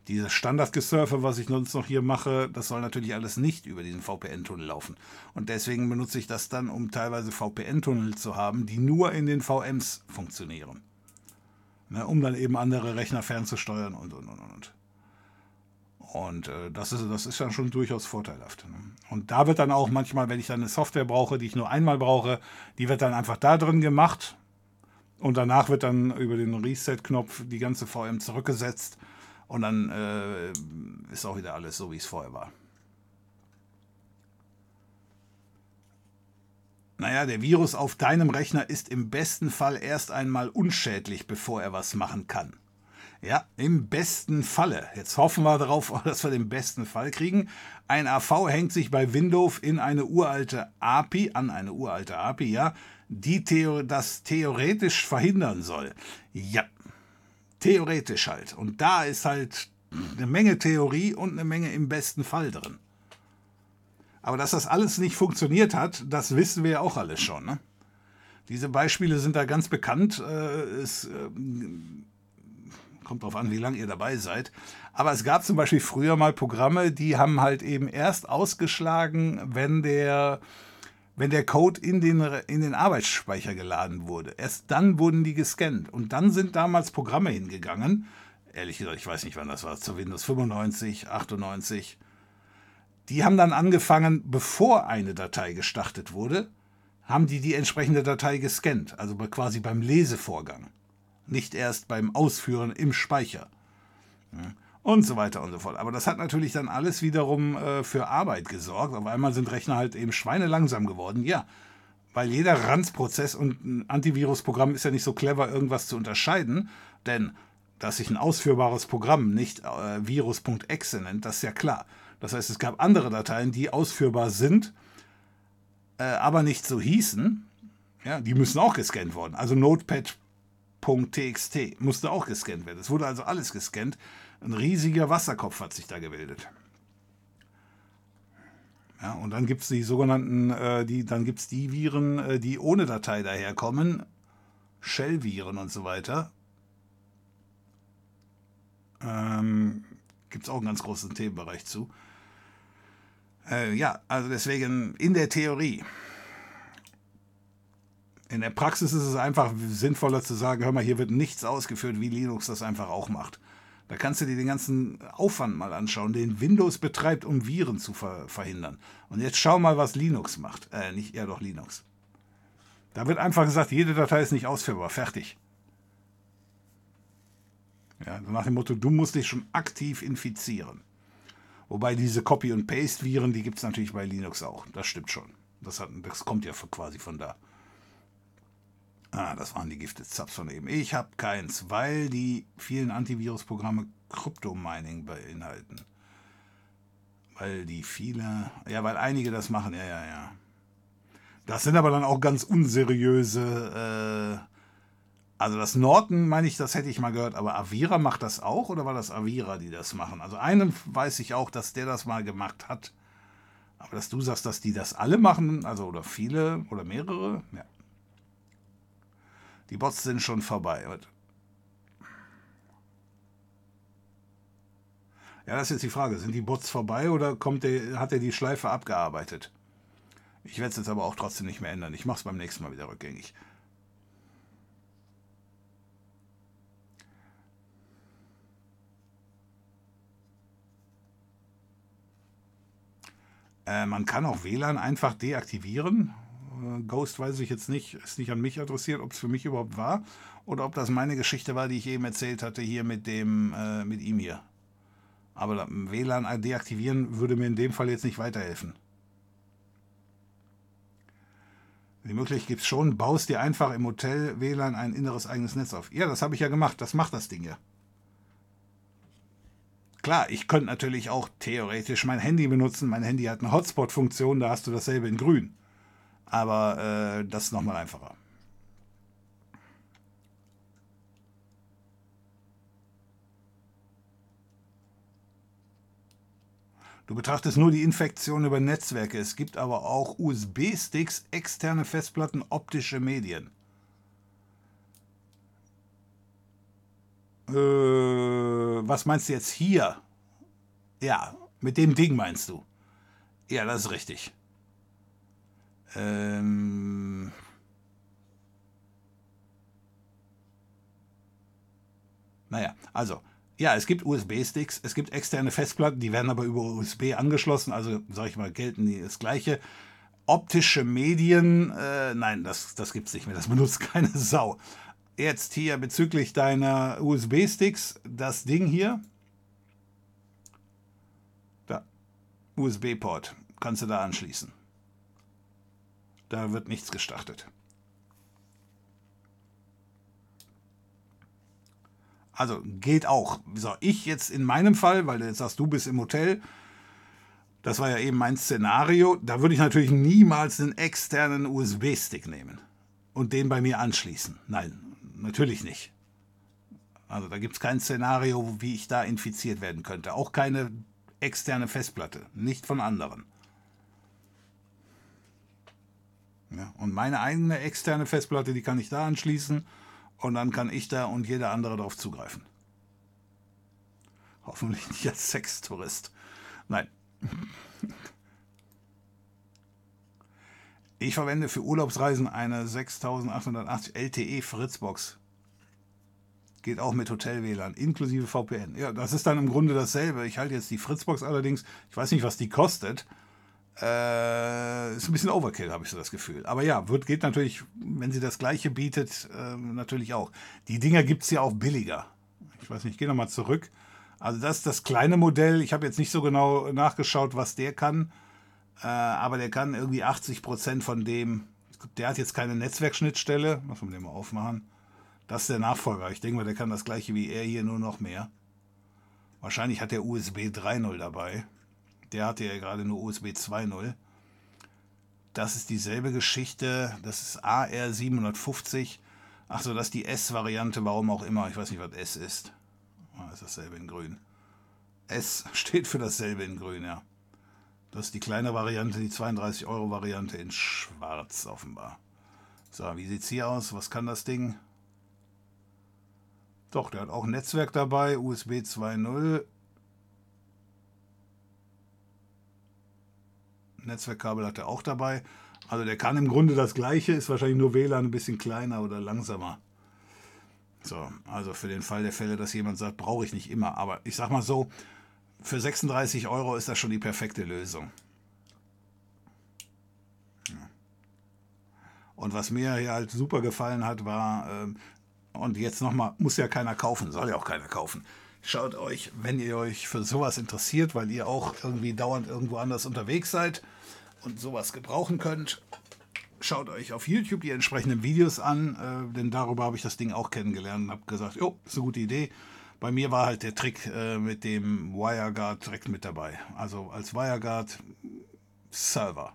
Dieses Standardgesurfe, was ich sonst noch hier mache, das soll natürlich alles nicht über diesen VPN-Tunnel laufen. Und deswegen benutze ich das dann, um teilweise VPN-Tunnel zu haben, die nur in den VMs funktionieren. Ne, um dann eben andere Rechner fernzusteuern und und und und. Und äh, das, ist, das ist dann schon durchaus vorteilhaft. Ne? Und da wird dann auch manchmal, wenn ich dann eine Software brauche, die ich nur einmal brauche, die wird dann einfach da drin gemacht. Und danach wird dann über den Reset-Knopf die ganze VM zurückgesetzt und dann äh, ist auch wieder alles so, wie es vorher war. Naja, der Virus auf deinem Rechner ist im besten Fall erst einmal unschädlich, bevor er was machen kann. Ja, im besten Falle. Jetzt hoffen wir darauf, (laughs) dass wir den besten Fall kriegen. Ein AV hängt sich bei Windows in eine uralte API, an eine uralte API, ja, die Theo das theoretisch verhindern soll. Ja, Theoretisch halt. Und da ist halt eine Menge Theorie und eine Menge im besten Fall drin. Aber dass das alles nicht funktioniert hat, das wissen wir ja auch alles schon. Ne? Diese Beispiele sind da ganz bekannt. Äh, es äh, kommt darauf an, wie lange ihr dabei seid. Aber es gab zum Beispiel früher mal Programme, die haben halt eben erst ausgeschlagen, wenn der wenn der Code in den, in den Arbeitsspeicher geladen wurde. Erst dann wurden die gescannt. Und dann sind damals Programme hingegangen. Ehrlich gesagt, ich weiß nicht, wann das war, zu Windows 95, 98. Die haben dann angefangen, bevor eine Datei gestartet wurde, haben die die entsprechende Datei gescannt. Also quasi beim Lesevorgang. Nicht erst beim Ausführen im Speicher. Ja und so weiter und so fort. Aber das hat natürlich dann alles wiederum äh, für Arbeit gesorgt. Auf einmal sind Rechner halt eben schweinelangsam geworden. Ja, weil jeder Ranzprozess und ein Antivirusprogramm ist ja nicht so clever, irgendwas zu unterscheiden. Denn dass sich ein ausführbares Programm nicht äh, virus.exe nennt, das ist ja klar. Das heißt, es gab andere Dateien, die ausführbar sind, äh, aber nicht so hießen. Ja, die müssen auch gescannt worden. Also Notepad.txt musste auch gescannt werden. Es wurde also alles gescannt. Ein riesiger Wasserkopf hat sich da gebildet. Ja, und dann gibt es die sogenannten, äh, die, dann gibt es die Viren, äh, die ohne Datei daherkommen, Shell-Viren und so weiter. Ähm, gibt es auch einen ganz großen Themenbereich zu. Äh, ja, also deswegen in der Theorie. In der Praxis ist es einfach sinnvoller zu sagen, hör mal, hier wird nichts ausgeführt, wie Linux das einfach auch macht. Da kannst du dir den ganzen Aufwand mal anschauen, den Windows betreibt, um Viren zu ver verhindern. Und jetzt schau mal, was Linux macht. Äh, nicht, ja doch, Linux. Da wird einfach gesagt, jede Datei ist nicht ausführbar. Fertig. Ja, nach dem Motto, du musst dich schon aktiv infizieren. Wobei diese Copy- und Paste-Viren, die gibt es natürlich bei Linux auch. Das stimmt schon. Das, hat, das kommt ja quasi von da. Ah, das waren die Gifted Subs von eben. Ich habe keins, weil die vielen Antivirusprogramme Kryptomining beinhalten. Weil die viele, ja, weil einige das machen, ja, ja, ja. Das sind aber dann auch ganz unseriöse, äh, also das Norton, meine ich, das hätte ich mal gehört, aber Avira macht das auch oder war das Avira, die das machen? Also einen weiß ich auch, dass der das mal gemacht hat. Aber dass du sagst, dass die das alle machen, also oder viele oder mehrere, ja. Die Bots sind schon vorbei. Ja, das ist jetzt die Frage. Sind die Bots vorbei oder kommt der, hat er die Schleife abgearbeitet? Ich werde es jetzt aber auch trotzdem nicht mehr ändern. Ich mache es beim nächsten Mal wieder rückgängig. Äh, man kann auch WLAN einfach deaktivieren. Äh, Ghost weiß ich jetzt nicht, ist nicht an mich adressiert, ob es für mich überhaupt war oder ob das meine Geschichte war, die ich eben erzählt hatte hier mit dem äh, mit ihm hier. Aber WLAN deaktivieren würde mir in dem Fall jetzt nicht weiterhelfen. Die Möglichkeit gibt es schon, baust dir einfach im Hotel WLAN ein inneres eigenes Netz auf. Ja, das habe ich ja gemacht, das macht das Ding ja. Klar, ich könnte natürlich auch theoretisch mein Handy benutzen. Mein Handy hat eine Hotspot-Funktion, da hast du dasselbe in grün. Aber äh, das ist nochmal einfacher. Du betrachtest nur die Infektion über Netzwerke. Es gibt aber auch USB-Sticks, externe Festplatten, optische Medien. Äh, was meinst du jetzt hier? Ja, mit dem Ding meinst du. Ja, das ist richtig. Ähm. Naja, also, ja, es gibt USB-Sticks, es gibt externe Festplatten, die werden aber über USB angeschlossen, also sag ich mal, gelten die das gleiche. Optische Medien, äh, nein, das, das gibt es nicht mehr, das (laughs) benutzt keine Sau. Jetzt hier bezüglich deiner USB-Sticks, das Ding hier. Da, USB-Port, kannst du da anschließen. Da wird nichts gestartet. Also geht auch. So, ich jetzt in meinem Fall, weil du jetzt sagst, du bist im Hotel, das war ja eben mein Szenario, da würde ich natürlich niemals einen externen USB-Stick nehmen und den bei mir anschließen. Nein, natürlich nicht. Also da gibt es kein Szenario, wie ich da infiziert werden könnte. Auch keine externe Festplatte, nicht von anderen. Ja, und meine eigene externe Festplatte, die kann ich da anschließen und dann kann ich da und jeder andere darauf zugreifen. Hoffentlich nicht als Sextourist. Nein. Ich verwende für Urlaubsreisen eine 6880 LTE Fritzbox. Geht auch mit Hotel-WLAN, inklusive VPN. Ja, das ist dann im Grunde dasselbe. Ich halte jetzt die Fritzbox allerdings, ich weiß nicht, was die kostet. Äh, ist ein bisschen Overkill, habe ich so das Gefühl. Aber ja, wird, geht natürlich, wenn sie das gleiche bietet, äh, natürlich auch. Die Dinger gibt es ja auch billiger. Ich weiß nicht, ich gehe nochmal zurück. Also das ist das kleine Modell. Ich habe jetzt nicht so genau nachgeschaut, was der kann. Äh, aber der kann irgendwie 80 Prozent von dem. Der hat jetzt keine Netzwerkschnittstelle. Muss man den mal aufmachen. Das ist der Nachfolger. Ich denke mal, der kann das gleiche wie er hier, nur noch mehr. Wahrscheinlich hat der USB 3.0 dabei. Der hatte ja gerade nur USB 2.0. Das ist dieselbe Geschichte. Das ist AR750. Achso, das ist die S-Variante, warum auch immer. Ich weiß nicht, was S ist. Ah, ist dasselbe in grün. S (laughs) steht für dasselbe in grün, ja. Das ist die kleine Variante, die 32-Euro-Variante in schwarz offenbar. So, wie sieht es hier aus? Was kann das Ding? Doch, der hat auch ein Netzwerk dabei, USB 2.0. Netzwerkkabel hat er auch dabei. Also der kann im Grunde das gleiche, ist wahrscheinlich nur WLAN ein bisschen kleiner oder langsamer. So, also für den Fall der Fälle, dass jemand sagt, brauche ich nicht immer. Aber ich sag mal so, für 36 Euro ist das schon die perfekte Lösung. Und was mir hier halt super gefallen hat, war, ähm, und jetzt nochmal, muss ja keiner kaufen, soll ja auch keiner kaufen. Schaut euch, wenn ihr euch für sowas interessiert, weil ihr auch irgendwie dauernd irgendwo anders unterwegs seid und sowas gebrauchen könnt, schaut euch auf YouTube die entsprechenden Videos an, äh, denn darüber habe ich das Ding auch kennengelernt und habe gesagt, jo, ist eine gute Idee. Bei mir war halt der Trick äh, mit dem WireGuard direkt mit dabei. Also als WireGuard Server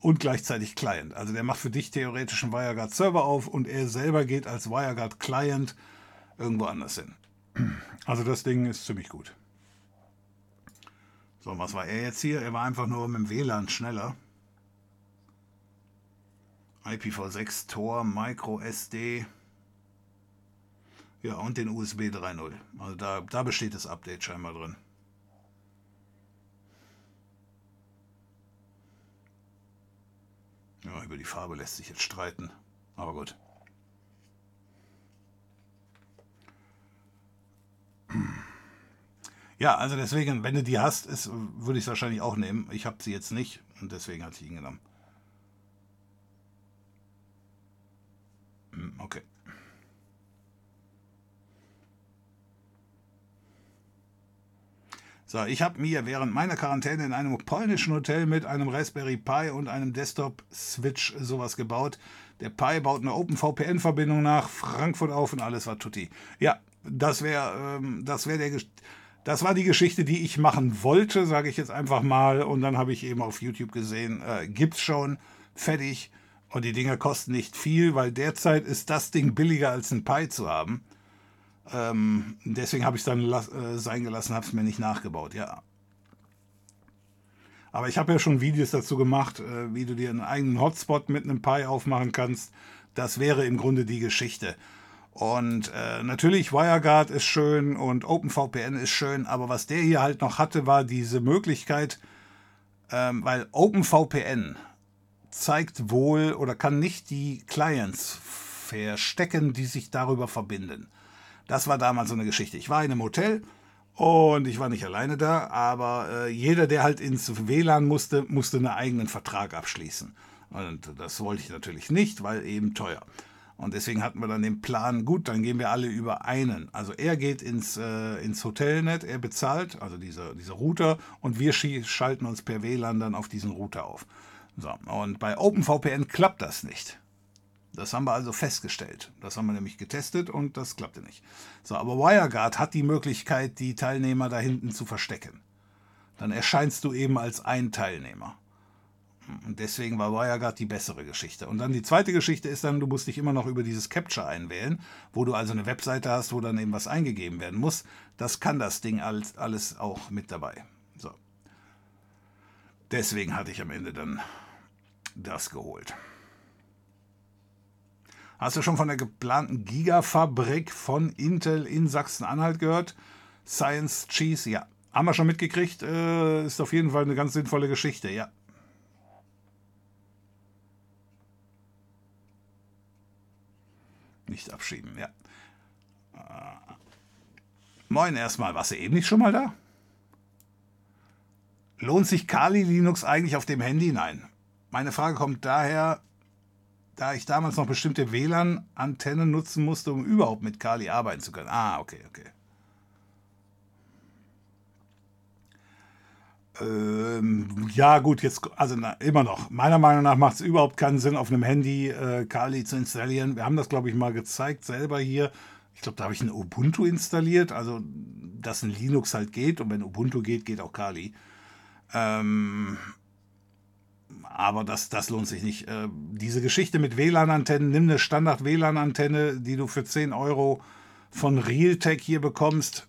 und gleichzeitig Client. Also der macht für dich theoretisch einen WireGuard Server auf und er selber geht als WireGuard Client irgendwo anders hin. Also das Ding ist ziemlich gut. So, was war er jetzt hier? Er war einfach nur mit dem WLAN schneller. IPv6 Tor, Micro SD. Ja, und den USB 3.0. Also da, da besteht das Update scheinbar drin. Ja, über die Farbe lässt sich jetzt streiten. Aber gut. Ja, also deswegen, wenn du die hast, ist, würde ich es wahrscheinlich auch nehmen. Ich habe sie jetzt nicht und deswegen hatte ich ihn genommen. Hm, okay. So, ich habe mir während meiner Quarantäne in einem polnischen Hotel mit einem Raspberry Pi und einem Desktop-Switch sowas gebaut. Der Pi baut eine OpenVPN-Verbindung nach Frankfurt auf und alles war tutti. Ja, das wäre ähm, das wär der das war die Geschichte, die ich machen wollte, sage ich jetzt einfach mal. Und dann habe ich eben auf YouTube gesehen, äh, gibt's schon, fertig. Und die Dinger kosten nicht viel, weil derzeit ist das Ding billiger als ein Pi zu haben. Ähm, deswegen habe ich es dann äh, sein gelassen, habe es mir nicht nachgebaut, ja. Aber ich habe ja schon Videos dazu gemacht, äh, wie du dir einen eigenen Hotspot mit einem Pi aufmachen kannst. Das wäre im Grunde die Geschichte. Und äh, natürlich WireGuard ist schön und OpenVPN ist schön, aber was der hier halt noch hatte, war diese Möglichkeit, ähm, weil OpenVPN zeigt wohl oder kann nicht die Clients verstecken, die sich darüber verbinden. Das war damals so eine Geschichte. Ich war in einem Hotel und ich war nicht alleine da, aber äh, jeder, der halt ins WLAN musste, musste einen eigenen Vertrag abschließen. Und das wollte ich natürlich nicht, weil eben teuer. Und deswegen hatten wir dann den Plan, gut, dann gehen wir alle über einen. Also er geht ins, äh, ins Hotelnet, er bezahlt, also dieser, dieser Router, und wir schalten uns per WLAN dann auf diesen Router auf. So, und bei OpenVPN klappt das nicht. Das haben wir also festgestellt. Das haben wir nämlich getestet und das klappte nicht. So, aber WireGuard hat die Möglichkeit, die Teilnehmer da hinten zu verstecken. Dann erscheinst du eben als ein Teilnehmer. Und deswegen war WireGuard die bessere Geschichte. Und dann die zweite Geschichte ist dann, du musst dich immer noch über dieses Capture einwählen, wo du also eine Webseite hast, wo dann eben was eingegeben werden muss. Das kann das Ding alles, auch mit dabei. So. Deswegen hatte ich am Ende dann das geholt. Hast du schon von der geplanten Gigafabrik von Intel in Sachsen-Anhalt gehört? Science Cheese, ja. Haben wir schon mitgekriegt. Äh, ist auf jeden Fall eine ganz sinnvolle Geschichte, ja. Nicht abschieben, ja. Äh, moin erstmal. Warst du eben nicht schon mal da? Lohnt sich Kali Linux eigentlich auf dem Handy? Nein. Meine Frage kommt daher, da ich damals noch bestimmte WLAN-Antennen nutzen musste, um überhaupt mit Kali arbeiten zu können. Ah, okay, okay. Ähm, ja, gut, jetzt, also na, immer noch. Meiner Meinung nach macht es überhaupt keinen Sinn, auf einem Handy äh, Kali zu installieren. Wir haben das, glaube ich, mal gezeigt, selber hier. Ich glaube, da habe ich ein Ubuntu installiert, also dass ein Linux halt geht und wenn Ubuntu geht, geht auch Kali. Ähm, aber das, das lohnt sich nicht. Äh, diese Geschichte mit WLAN-Antennen, nimm eine Standard-WLAN-Antenne, die du für 10 Euro von Realtek hier bekommst.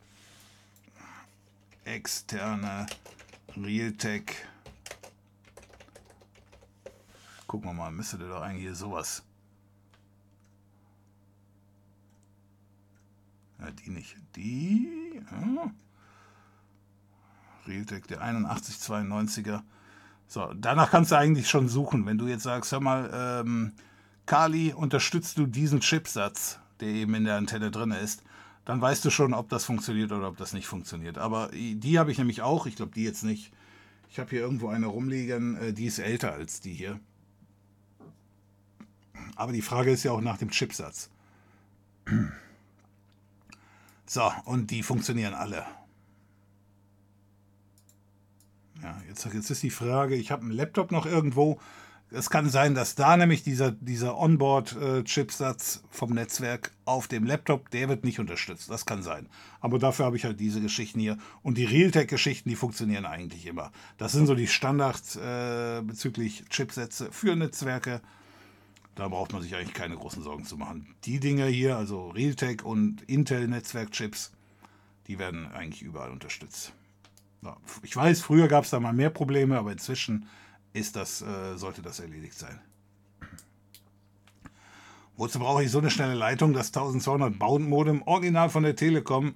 Externe Realtek. Gucken wir mal, müsste der doch eigentlich hier sowas. Ja, die nicht. Die. Ja. Realtek, der 8192er. So, danach kannst du eigentlich schon suchen. Wenn du jetzt sagst, hör mal, ähm, Kali, unterstützt du diesen Chipsatz, der eben in der Antenne drin ist, dann weißt du schon, ob das funktioniert oder ob das nicht funktioniert. Aber die habe ich nämlich auch, ich glaube die jetzt nicht. Ich habe hier irgendwo eine rumliegen, äh, die ist älter als die hier. Aber die Frage ist ja auch nach dem Chipsatz. So, und die funktionieren alle. Ja, jetzt, jetzt ist die Frage, ich habe einen Laptop noch irgendwo. Es kann sein, dass da nämlich dieser, dieser Onboard-Chipsatz vom Netzwerk auf dem Laptop, der wird nicht unterstützt. Das kann sein. Aber dafür habe ich halt diese Geschichten hier. Und die Realtek-Geschichten, die funktionieren eigentlich immer. Das sind so die Standards äh, bezüglich Chipsätze für Netzwerke. Da braucht man sich eigentlich keine großen Sorgen zu machen. Die Dinge hier, also Realtek und Intel-Netzwerkchips, die werden eigentlich überall unterstützt. Ich weiß, früher gab es da mal mehr Probleme, aber inzwischen ist das, äh, sollte das erledigt sein. Wozu brauche ich so eine schnelle Leitung? Das 1200 Baud-Modem, original von der Telekom,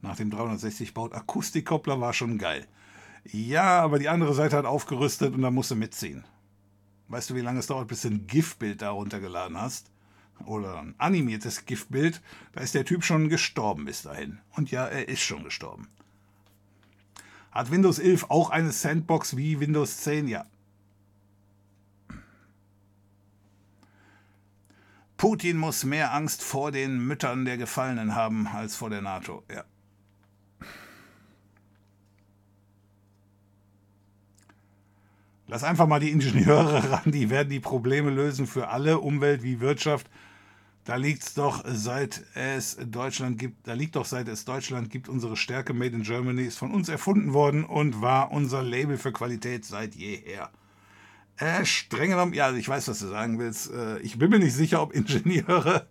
nach dem 360 Baut Akustikkoppler war schon geil. Ja, aber die andere Seite hat aufgerüstet und da musst du mitziehen. Weißt du, wie lange es dauert, bis du ein GIF-Bild da runtergeladen hast? Oder ein animiertes GIF-Bild? Da ist der Typ schon gestorben bis dahin. Und ja, er ist schon gestorben. Hat Windows 11 auch eine Sandbox wie Windows 10? Ja. Putin muss mehr Angst vor den Müttern der Gefallenen haben als vor der NATO. Ja. Lass einfach mal die Ingenieure (laughs) ran, die werden die Probleme lösen für alle, Umwelt wie Wirtschaft. Da liegt's doch, seit es Deutschland gibt, da liegt doch, seit es Deutschland gibt, unsere Stärke Made in Germany ist von uns erfunden worden und war unser Label für Qualität seit jeher. Äh, streng genommen, ja, ich weiß, was du sagen willst. Äh, ich bin mir nicht sicher, ob Ingenieure,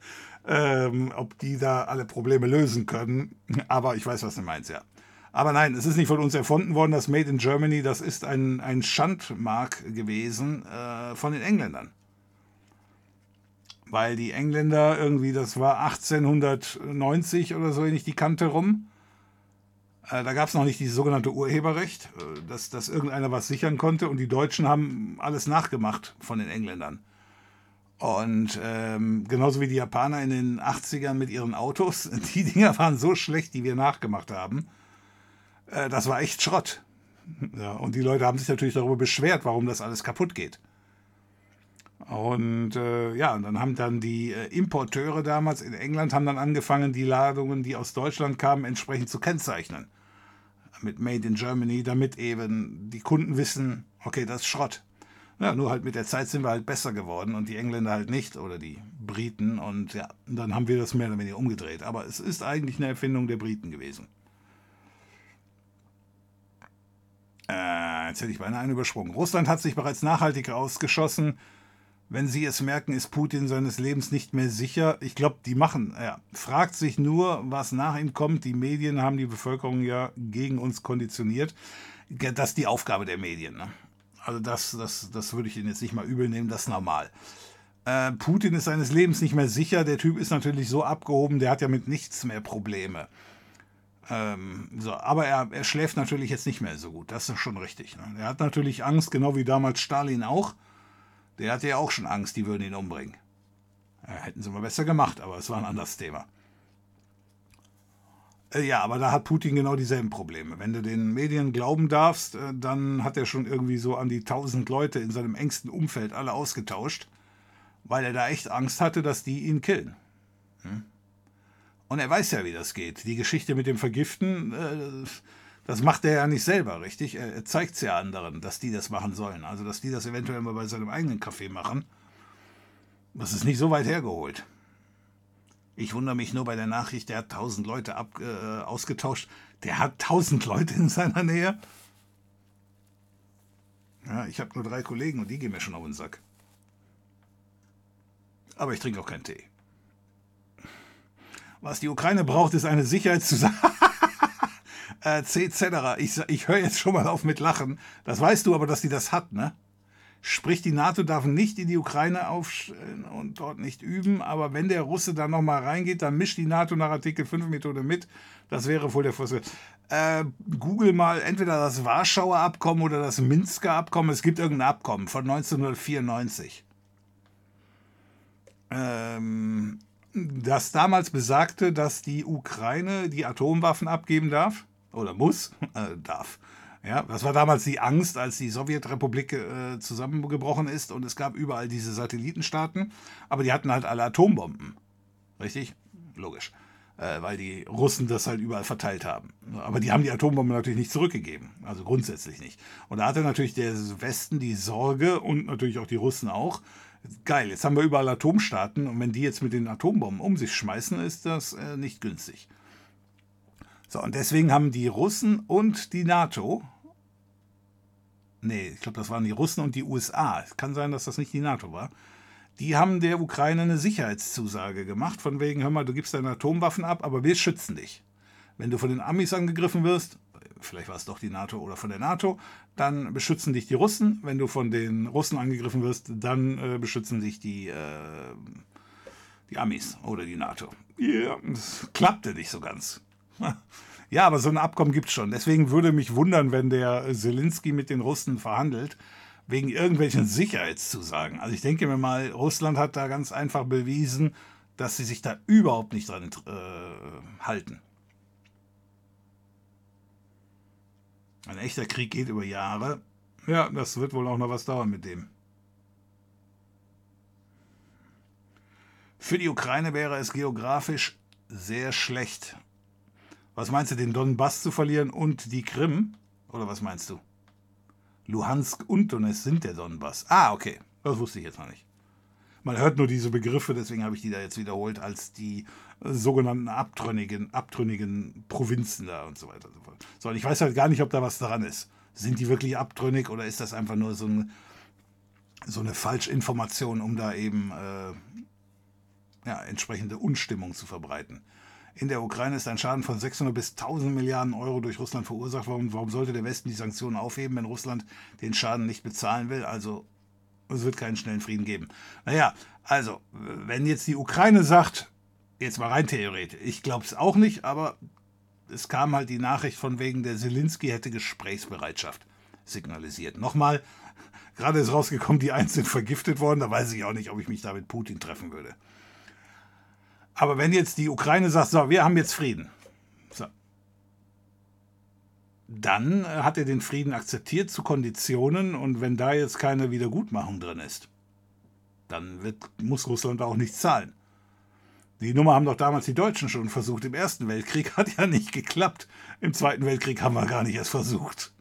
ähm, ob die da alle Probleme lösen können, aber ich weiß, was du meinst, ja. Aber nein, es ist nicht von uns erfunden worden, das Made in Germany, das ist ein, ein Schandmark gewesen äh, von den Engländern. Weil die Engländer irgendwie, das war 1890 oder so, nicht die Kante rum. Äh, da gab es noch nicht dieses sogenannte Urheberrecht, äh, dass, dass irgendeiner was sichern konnte und die Deutschen haben alles nachgemacht von den Engländern. Und ähm, genauso wie die Japaner in den 80ern mit ihren Autos, (laughs) die Dinger waren so schlecht, die wir nachgemacht haben äh, das war echt Schrott. Ja, und die Leute haben sich natürlich darüber beschwert, warum das alles kaputt geht. Und äh, ja, und dann haben dann die äh, Importeure damals in England haben dann angefangen, die Ladungen, die aus Deutschland kamen, entsprechend zu kennzeichnen. Mit Made in Germany, damit eben die Kunden wissen, okay, das ist Schrott. Ja, nur halt mit der Zeit sind wir halt besser geworden und die Engländer halt nicht oder die Briten und ja, dann haben wir das mehr oder weniger umgedreht. Aber es ist eigentlich eine Erfindung der Briten gewesen. Äh, jetzt hätte ich beinahe einen übersprungen. Russland hat sich bereits nachhaltig ausgeschossen. Wenn sie es merken, ist Putin seines Lebens nicht mehr sicher. Ich glaube, die machen, ja, fragt sich nur, was nach ihm kommt. Die Medien haben die Bevölkerung ja gegen uns konditioniert. Das ist die Aufgabe der Medien. Ne? Also das, das, das würde ich Ihnen jetzt nicht mal übel nehmen, das ist normal. Äh, Putin ist seines Lebens nicht mehr sicher. Der Typ ist natürlich so abgehoben, der hat ja mit nichts mehr Probleme. Ähm, so, aber er, er, schläft natürlich jetzt nicht mehr so gut. Das ist schon richtig. Ne? Er hat natürlich Angst, genau wie damals Stalin auch. Der hatte ja auch schon Angst, die würden ihn umbringen. Äh, hätten sie mal besser gemacht, aber es war ein anderes Thema. Äh, ja, aber da hat Putin genau dieselben Probleme. Wenn du den Medien glauben darfst, äh, dann hat er schon irgendwie so an die tausend Leute in seinem engsten Umfeld alle ausgetauscht, weil er da echt Angst hatte, dass die ihn killen. Hm? Und er weiß ja, wie das geht. Die Geschichte mit dem Vergiften, äh, das macht er ja nicht selber, richtig? Er, zeigt es ja anderen, dass die das machen sollen. Also, dass die das eventuell mal bei seinem eigenen Kaffee machen. Das ist nicht so weit hergeholt. Ich wundere mich nur bei der Nachricht, der hat tausend Leute ab, äh, ausgetauscht. Der hat tausend Leute in seiner Nähe. Ja, ich habe nur drei Kollegen und die gehen mir schon auf den Sack. Aber ich trinke auch keinen Tee. Was die Ukraine braucht, ist eine Sicherheitszusammenarbeit. (laughs) äh, etc. Ich, ich höre jetzt schon mal auf mit Lachen. Das weißt du aber, dass die das hat, ne? Sprich, die NATO darf nicht in die Ukraine aufstellen und dort nicht üben, aber wenn der Russe da nochmal reingeht, dann mischt die NATO nach Artikel 5 Methode mit. Das wäre wohl der Vorschlag. Äh, Google mal entweder das Warschauer Abkommen oder das Minsker Abkommen. Es gibt irgendein Abkommen von 1994. Ähm, das damals besagte, dass die Ukraine die Atomwaffen abgeben darf oder muss, äh, darf. Ja, das war damals die Angst, als die Sowjetrepublik äh, zusammengebrochen ist und es gab überall diese Satellitenstaaten, aber die hatten halt alle Atombomben. Richtig? Logisch. Äh, weil die Russen das halt überall verteilt haben. Aber die haben die Atombomben natürlich nicht zurückgegeben. Also grundsätzlich nicht. Und da hatte natürlich der Westen die Sorge und natürlich auch die Russen auch, geil, jetzt haben wir überall Atomstaaten und wenn die jetzt mit den Atombomben um sich schmeißen, ist das äh, nicht günstig. So, und deswegen haben die Russen und die NATO, nee, ich glaube, das waren die Russen und die USA, es kann sein, dass das nicht die NATO war, die haben der Ukraine eine Sicherheitszusage gemacht, von wegen, hör mal, du gibst deine Atomwaffen ab, aber wir schützen dich. Wenn du von den Amis angegriffen wirst, vielleicht war es doch die NATO oder von der NATO, dann beschützen dich die Russen. Wenn du von den Russen angegriffen wirst, dann äh, beschützen dich die, äh, die Amis oder die NATO. Ja, das klappte nicht so ganz. (laughs) Ja, aber so ein Abkommen gibt es schon. Deswegen würde mich wundern, wenn der Zelensky mit den Russen verhandelt, wegen irgendwelchen Sicherheitszusagen. Also ich denke mir mal, Russland hat da ganz einfach bewiesen, dass sie sich da überhaupt nicht dran äh, halten. Ein echter Krieg geht über Jahre. Ja, das wird wohl auch noch was dauern mit dem. Für die Ukraine wäre es geografisch sehr schlecht. Was meinst du, den Donbass zu verlieren und die Krim? Oder was meinst du? Luhansk und Donetsk sind der Donbass. Ah, okay. Das wusste ich jetzt noch nicht. Man hört nur diese Begriffe, deswegen habe ich die da jetzt wiederholt, als die sogenannten abtrünnigen, abtrünnigen Provinzen da und so weiter und so fort. So, und ich weiß halt gar nicht, ob da was dran ist. Sind die wirklich abtrünnig oder ist das einfach nur so, ein, so eine Falschinformation, um da eben äh, ja, entsprechende Unstimmung zu verbreiten? In der Ukraine ist ein Schaden von 600 bis 1000 Milliarden Euro durch Russland verursacht worden. Warum sollte der Westen die Sanktionen aufheben, wenn Russland den Schaden nicht bezahlen will? Also es wird keinen schnellen Frieden geben. Naja, also, wenn jetzt die Ukraine sagt, jetzt mal rein theoretisch, ich glaube es auch nicht, aber es kam halt die Nachricht von wegen, der Zelensky hätte Gesprächsbereitschaft signalisiert. Nochmal, gerade ist rausgekommen, die eins sind vergiftet worden, da weiß ich auch nicht, ob ich mich da mit Putin treffen würde. Aber wenn jetzt die Ukraine sagt, so, wir haben jetzt Frieden, so, dann äh, hat er den Frieden akzeptiert zu Konditionen und wenn da jetzt keine Wiedergutmachung drin ist, dann wird, muss Russland auch nichts zahlen. Die Nummer haben doch damals die Deutschen schon versucht. Im Ersten Weltkrieg (laughs) hat ja nicht geklappt. Im Zweiten Weltkrieg haben wir gar nicht erst versucht.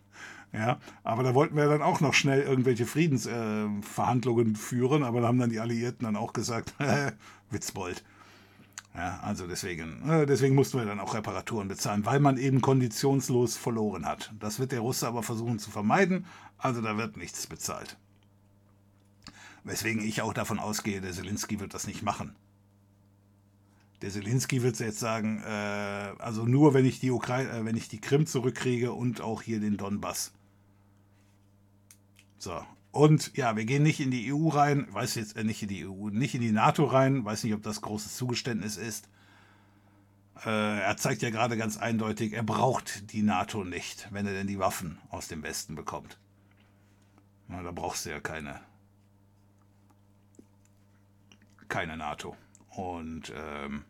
Ja, aber da wollten wir dann auch noch schnell irgendwelche Friedensverhandlungen äh, führen, aber da haben dann die Alliierten dann auch gesagt, (laughs) Witzbold. Ja, also deswegen, äh, deswegen mussten wir dann auch Reparaturen bezahlen, weil man eben konditionslos verloren hat. Das wird der Russe aber versuchen zu vermeiden, also da wird nichts bezahlt. Weswegen ich auch davon ausgehe, der Zelensky wird das nicht machen. Der Zelensky wird jetzt sagen, äh, also nur wenn ich die Ukraine, äh, wenn ich die Krim zurückkriege und auch hier den Donbass. So, und ja, wir gehen nicht in die EU rein, weiß jetzt äh, nicht in die EU, nicht in die NATO rein, weiß nicht, ob das großes Zugeständnis ist. Äh, er zeigt ja gerade ganz eindeutig, er braucht die NATO nicht, wenn er denn die Waffen aus dem Westen bekommt. Na, da brauchst du ja keine, keine NATO. Und ähm,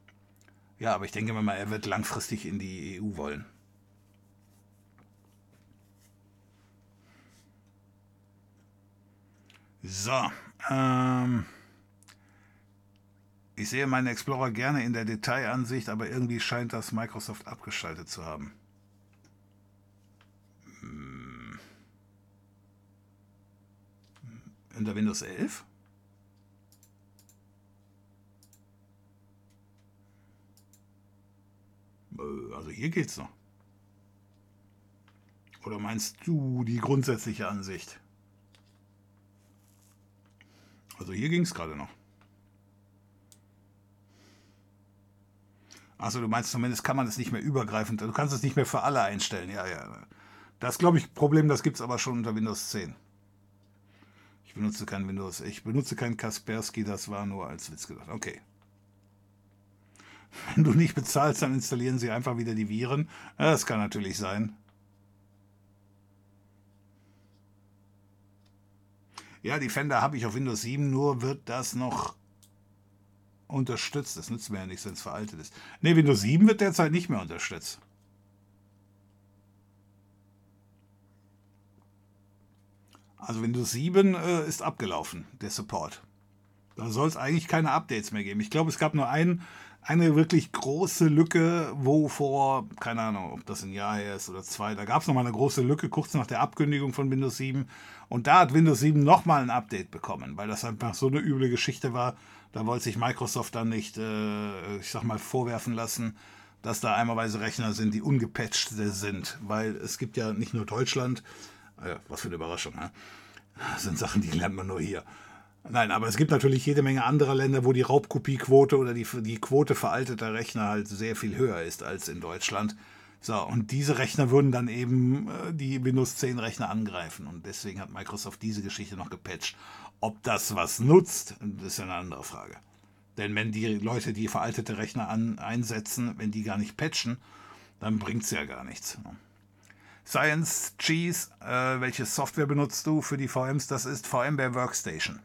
ja, aber ich denke mal, er wird langfristig in die EU wollen. So, ähm, ich sehe meinen Explorer gerne in der Detailansicht, aber irgendwie scheint das Microsoft abgeschaltet zu haben. Hm. In der Windows 11? Äh, also hier geht's noch. Oder meinst du die grundsätzliche Ansicht? Also hier ging es gerade noch. Also du meinst zumindest kann man es nicht mehr übergreifend, du kannst es nicht mehr für alle einstellen. Ja, ja. Das glaube ich Problem, das gibt es aber schon unter Windows 10. Ich benutze kein Windows, ich benutze kein Kaspersky, das war nur als Witz gedacht. Okay. Wenn du nicht bezahlst, dann installieren sie einfach wieder die Viren. Das kann natürlich sein. Ja, Defender habe ich auf Windows 7, nur wird das noch unterstützt. Das nützt mir ja nichts, wenn es veraltet ist. Ne, Windows 7 wird derzeit nicht mehr unterstützt. Also Windows 7 äh, ist abgelaufen, der Support. Da soll es eigentlich keine Updates mehr geben. Ich glaube, es gab nur ein, eine wirklich große Lücke, wo vor, keine Ahnung, ob das ein Jahr her ist oder zwei, da gab es nochmal eine große Lücke kurz nach der Abkündigung von Windows 7. Und da hat Windows 7 nochmal ein Update bekommen, weil das einfach so eine üble Geschichte war. Da wollte sich Microsoft dann nicht, äh, ich sag mal, vorwerfen lassen, dass da einmalweise Rechner sind, die ungepatcht sind. Weil es gibt ja nicht nur Deutschland, äh, was für eine Überraschung, ne? Das sind Sachen, die lernt man nur hier. Nein, aber es gibt natürlich jede Menge anderer Länder, wo die Raubkopiequote oder die, die Quote veralteter Rechner halt sehr viel höher ist als in Deutschland. So, und diese Rechner würden dann eben äh, die Windows 10 Rechner angreifen. Und deswegen hat Microsoft diese Geschichte noch gepatcht. Ob das was nutzt, ist eine andere Frage. Denn wenn die Leute die veraltete Rechner an, einsetzen, wenn die gar nicht patchen, dann bringt es ja gar nichts. Science Cheese, äh, welche Software benutzt du für die VMs? Das ist VMware Workstation.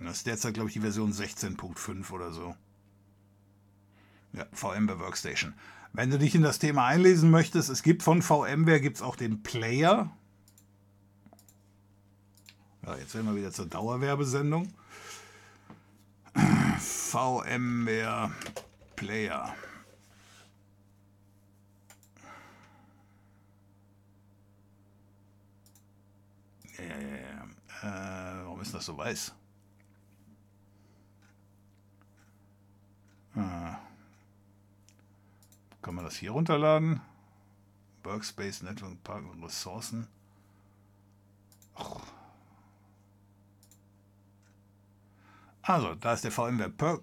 Das ist derzeit, glaube ich, die Version 16.5 oder so. Ja, VMware Workstation. Wenn du dich in das Thema einlesen möchtest, es gibt von VMware gibt's auch den Player. Ja, jetzt werden wir wieder zur Dauerwerbesendung. VMware Player. Ja, ja, ja. Äh, warum ist das so weiß? Ah. Kann man das hier runterladen? Workspace, Network, Park und Ressourcen. Och. Also, da ist der VMware Perk.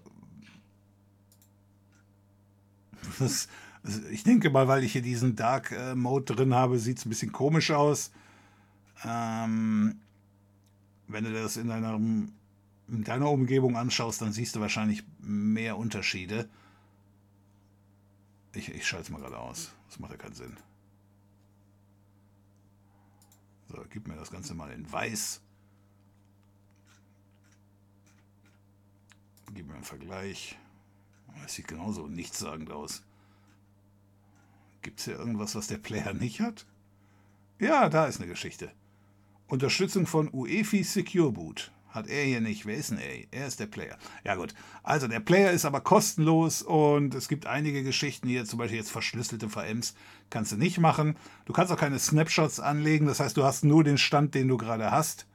(laughs) Das, ich denke mal, weil ich hier diesen Dark äh, Mode drin habe, sieht es ein bisschen komisch aus. Ähm, wenn du das in deiner, in deiner Umgebung anschaust, dann siehst du wahrscheinlich mehr Unterschiede. Ich, ich schalte es mal gerade aus. Das macht ja keinen Sinn. So, gib mir das Ganze mal in weiß. Gib mir einen Vergleich. Es sieht genauso nichtssagend aus. Gibt es hier irgendwas, was der Player nicht hat? Ja, da ist eine Geschichte. Unterstützung von UEFI Secure Boot. Hat er hier nicht. Wer ist denn er? Er ist der Player. Ja gut. Also der Player ist aber kostenlos und es gibt einige Geschichten hier, zum Beispiel jetzt verschlüsselte VMs, kannst du nicht machen. Du kannst auch keine Snapshots anlegen, das heißt, du hast nur den Stand, den du gerade hast.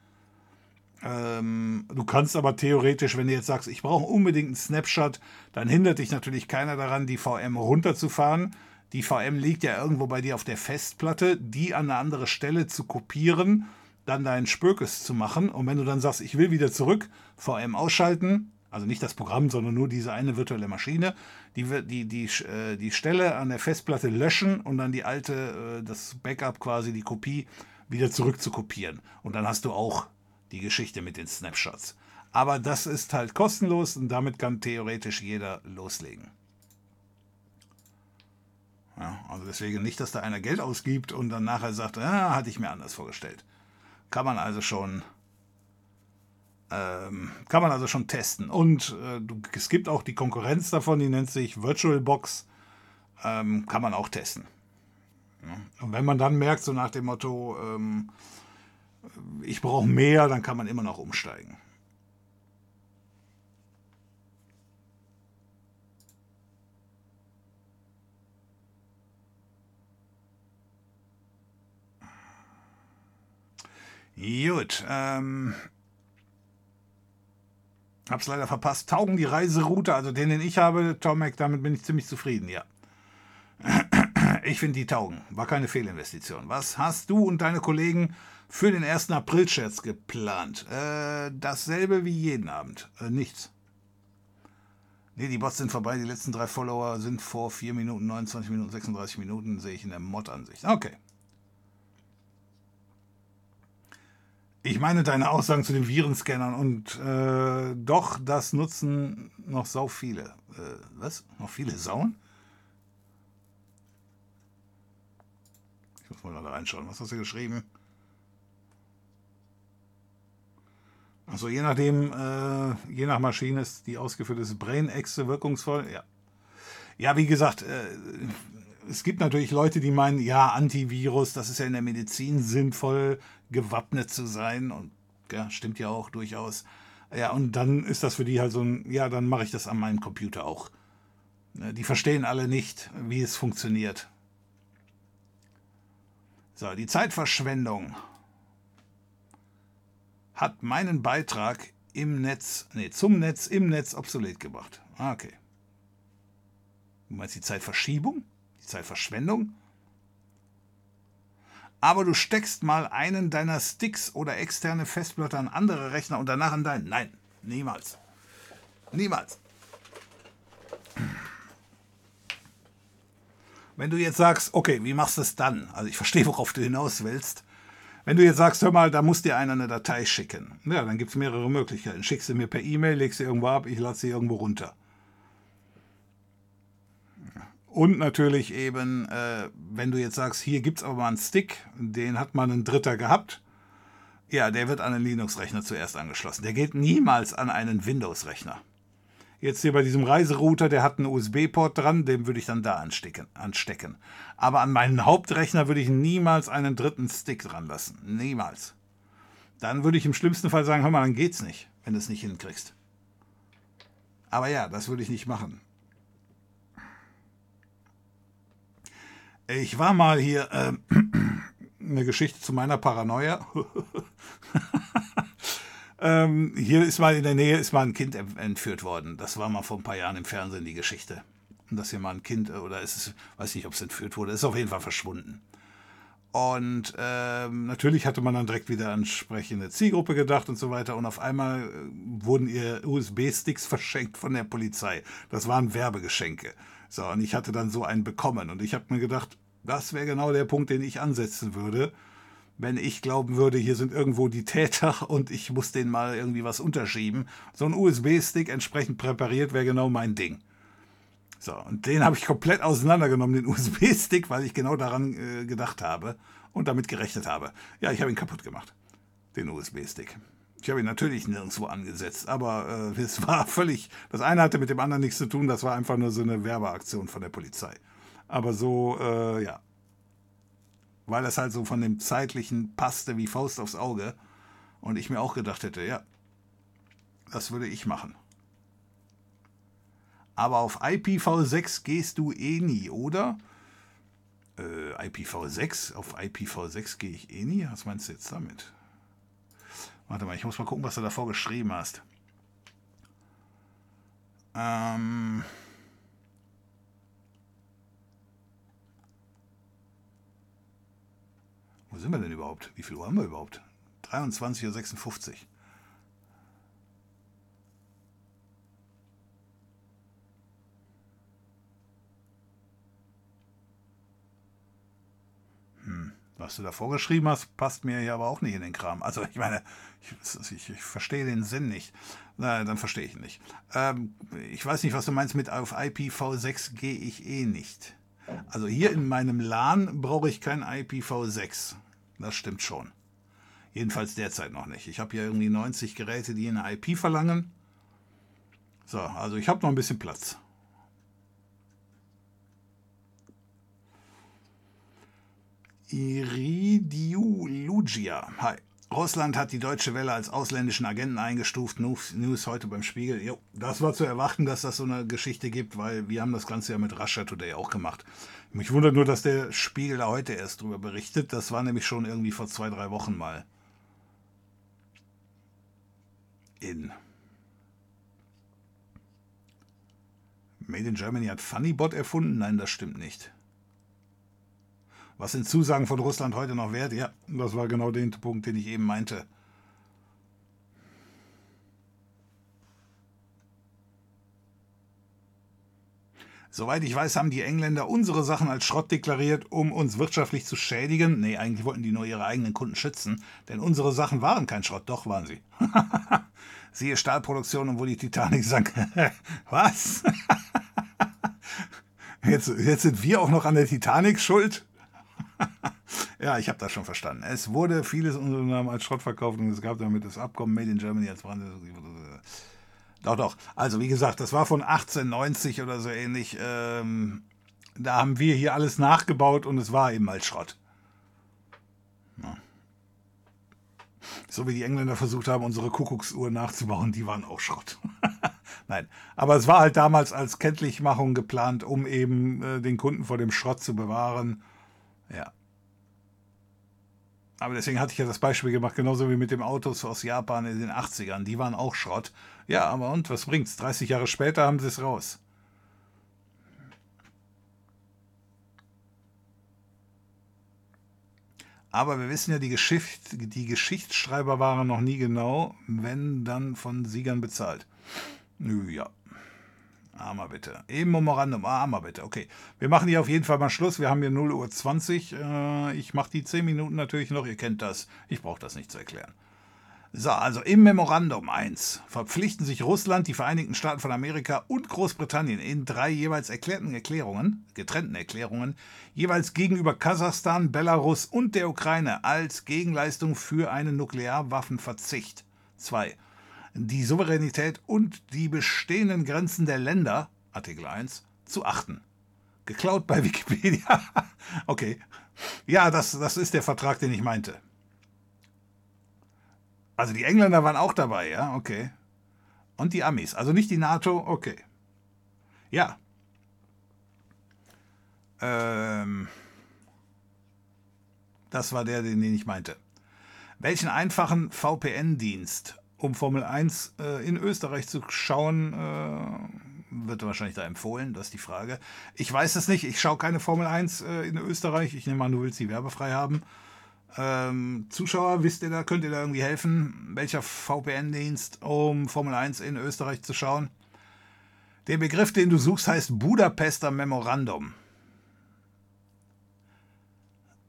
Ähm, du kannst aber theoretisch, wenn du jetzt sagst, ich brauche unbedingt einen Snapshot, dann hindert dich natürlich keiner daran, die VM runterzufahren. Die VM liegt ja irgendwo bei dir auf der Festplatte, die an eine andere Stelle zu kopieren dann deinen Spökes zu machen. Und wenn du dann sagst, ich will wieder zurück, VM ausschalten, also nicht das Programm, sondern nur diese eine virtuelle Maschine, die, die, die, äh, die Stelle an der Festplatte löschen und dann die alte, äh, das Backup quasi, die Kopie, wieder zurück zu kopieren. Und dann hast du auch die Geschichte mit den Snapshots. Aber das ist halt kostenlos und damit kann theoretisch jeder loslegen. Ja, also deswegen nicht, dass da einer Geld ausgibt und dann nachher sagt, ah, hatte ich mir anders vorgestellt. Kann man also schon ähm, kann man also schon testen. Und äh, es gibt auch die Konkurrenz davon, die nennt sich VirtualBox. Ähm, kann man auch testen. Ja. Und wenn man dann merkt, so nach dem Motto, ähm, ich brauche mehr, dann kann man immer noch umsteigen. Gut, ähm, hab's leider verpasst. Taugen die Reiseroute, also den, den ich habe, Tomek, damit bin ich ziemlich zufrieden, ja. (clears throat) Ich finde die taugen. War keine Fehlinvestition. Was hast du und deine Kollegen für den 1. April-Scherz geplant? Äh, dasselbe wie jeden Abend. Äh, nichts. Nee, die Bots sind vorbei. Die letzten drei Follower sind vor 4 Minuten, 29 Minuten, 36 Minuten, sehe ich in der Mod-Ansicht. Okay. Ich meine deine Aussagen zu den Virenscannern und äh, doch, das nutzen noch sau viele. Äh, was? Noch viele Sauen? Ich muss mal da reinschauen. Was hast du geschrieben? Also je nachdem, äh, je nach Maschine ist die ausgeführte Brain-Exe wirkungsvoll. Ja. Ja, wie gesagt, äh, es gibt natürlich Leute, die meinen, ja, Antivirus, das ist ja in der Medizin sinnvoll, gewappnet zu sein. Und ja, stimmt ja auch durchaus. Ja, und dann ist das für die halt so ein, ja, dann mache ich das an meinem Computer auch. Ne, die verstehen alle nicht, wie es funktioniert. So, die Zeitverschwendung hat meinen Beitrag im Netz, nee, zum Netz, im Netz obsolet gebracht. Ah, okay. Du meinst die Zeitverschiebung? Die Zeitverschwendung? Aber du steckst mal einen deiner Sticks oder externe Festplatte an andere Rechner und danach an deinen. Nein, niemals. Niemals. Wenn du jetzt sagst, okay, wie machst du es dann? Also ich verstehe, worauf du hinaus willst. Wenn du jetzt sagst, hör mal, da muss dir einer eine Datei schicken. Ja, dann gibt es mehrere Möglichkeiten. Schickst du mir per E-Mail, legst sie irgendwo ab, ich lade sie irgendwo runter. Und natürlich eben, äh, wenn du jetzt sagst, hier gibt es aber mal einen Stick, den hat mal ein Dritter gehabt. Ja, der wird an einen Linux-Rechner zuerst angeschlossen. Der geht niemals an einen Windows-Rechner. Jetzt hier bei diesem Reiserouter, der hat einen USB-Port dran, den würde ich dann da anstecken, anstecken. Aber an meinen Hauptrechner würde ich niemals einen dritten Stick dran lassen. Niemals. Dann würde ich im schlimmsten Fall sagen, hör mal, dann geht's nicht, wenn du es nicht hinkriegst. Aber ja, das würde ich nicht machen. Ich war mal hier äh, (clears throat) eine Geschichte zu meiner Paranoia. (laughs) ähm, hier ist mal in der Nähe ist mal ein Kind entführt worden. Das war mal vor ein paar Jahren im Fernsehen die Geschichte. Dass hier mal ein Kind oder ist es, weiß nicht, ob es entführt wurde, ist auf jeden Fall verschwunden. Und ähm, natürlich hatte man dann direkt wieder an entsprechende Zielgruppe gedacht und so weiter. Und auf einmal äh, wurden ihr USB-Sticks verschenkt von der Polizei. Das waren Werbegeschenke. So, und ich hatte dann so einen bekommen. Und ich habe mir gedacht, das wäre genau der Punkt, den ich ansetzen würde, wenn ich glauben würde, hier sind irgendwo die Täter (laughs) und ich muss denen mal irgendwie was unterschieben. So ein USB-Stick entsprechend präpariert wäre genau mein Ding. So, und den habe ich komplett auseinandergenommen, den (laughs) USB-Stick, weil ich genau daran äh, gedacht habe und damit gerechnet habe. Ja, ich habe ihn kaputt gemacht, den USB-Stick. Ich habe ihn natürlich nirgendwo angesetzt, aber äh, es war (laughs) völlig. Das eine hatte mit dem anderen nichts zu tun, das war einfach nur so eine Werbeaktion von der Polizei. Aber so, äh, ja. Weil das halt so von dem zeitlichen passte wie Faust aufs Auge. Und ich mir auch gedacht hätte, ja, das würde ich machen. Aber auf IPv6 gehst du eh nie, oder? Äh, IPv6? Auf IPv6 gehe ich eh nie? Was meinst du jetzt damit? Warte mal, ich muss mal gucken, was du davor geschrieben hast. Ähm. Wo sind wir denn überhaupt? Wie viel Uhr haben wir überhaupt? 23.56 Uhr. Was du da vorgeschrieben hast, passt mir ja aber auch nicht in den Kram. Also ich meine, ich, ich, ich verstehe den Sinn nicht. Na, dann verstehe ich ihn nicht. Ähm, ich weiß nicht, was du meinst mit auf IPv6 gehe ich eh nicht. Also hier in meinem LAN brauche ich kein IPv6. Das stimmt schon. Jedenfalls derzeit noch nicht. Ich habe hier irgendwie 90 Geräte, die eine IP verlangen. So, also ich habe noch ein bisschen Platz. Iridiu Lugia. Hi. Russland hat die Deutsche Welle als ausländischen Agenten eingestuft. News heute beim Spiegel. Jo, das war zu erwarten, dass das so eine Geschichte gibt, weil wir haben das Ganze ja mit Russia Today auch gemacht. Mich wundert nur, dass der Spiegel da heute erst drüber berichtet. Das war nämlich schon irgendwie vor zwei, drei Wochen mal. In. Made in Germany hat Funnybot erfunden? Nein, das stimmt nicht. Was sind Zusagen von Russland heute noch wert? Ja, das war genau der Punkt, den ich eben meinte. Soweit ich weiß, haben die Engländer unsere Sachen als Schrott deklariert, um uns wirtschaftlich zu schädigen. Nee, eigentlich wollten die nur ihre eigenen Kunden schützen, denn unsere Sachen waren kein Schrott, doch waren sie. (laughs) Siehe Stahlproduktion und wo die Titanic sank. (laughs) Was? (laughs) jetzt, jetzt sind wir auch noch an der Titanic schuld? (laughs) ja, ich habe das schon verstanden. Es wurde vieles unter anderem als Schrott verkauft und es gab damit das Abkommen Made in Germany als Brand. Doch, doch. Also wie gesagt, das war von 1890 oder so ähnlich. Ähm, da haben wir hier alles nachgebaut und es war eben als Schrott. Ja. So wie die Engländer versucht haben, unsere Kuckucksuhr nachzubauen, die waren auch Schrott. (laughs) Nein, aber es war halt damals als Kenntlichmachung geplant, um eben äh, den Kunden vor dem Schrott zu bewahren. Ja. Aber deswegen hatte ich ja das Beispiel gemacht, genauso wie mit dem Autos aus Japan in den 80ern. Die waren auch Schrott. Ja, aber und was bringt's? 30 Jahre später haben sie es raus. Aber wir wissen ja, die, Geschicht, die Geschichtsschreiber waren noch nie genau, wenn dann von Siegern bezahlt. Nö, ja. Armer bitte. Im Memorandum. Ah, armer bitte. Okay. Wir machen hier auf jeden Fall mal Schluss. Wir haben hier 0 Uhr 20. Äh, ich mache die 10 Minuten natürlich noch. Ihr kennt das. Ich brauche das nicht zu erklären. So, also im Memorandum 1 verpflichten sich Russland, die Vereinigten Staaten von Amerika und Großbritannien in drei jeweils erklärten Erklärungen, getrennten Erklärungen, jeweils gegenüber Kasachstan, Belarus und der Ukraine als Gegenleistung für einen Nuklearwaffenverzicht. 2 die Souveränität und die bestehenden Grenzen der Länder, Artikel 1, zu achten. Geklaut bei (laughs) Wikipedia. okay. Ja, das, das ist der Vertrag, den ich meinte. Also die Engländer waren auch dabei, ja, okay. Und die Amis, also nicht die NATO, okay. Ja. Ähm, das war der, den ich meinte. Welchen einfachen VPN-Dienst, um Formel 1 äh, in Österreich zu schauen, äh, wird wahrscheinlich da empfohlen? Das ist die Frage. Ich weiß es nicht. Ich schaue keine Formel 1 äh, in Österreich. Ich nehme an, du willst sie werbefrei haben. Ähm, Zuschauer, wisst ihr da, könnt ihr da irgendwie helfen? Welcher VPN-Dienst, um Formel 1 in Österreich zu schauen? Der Begriff, den du suchst, heißt Budapester Memorandum.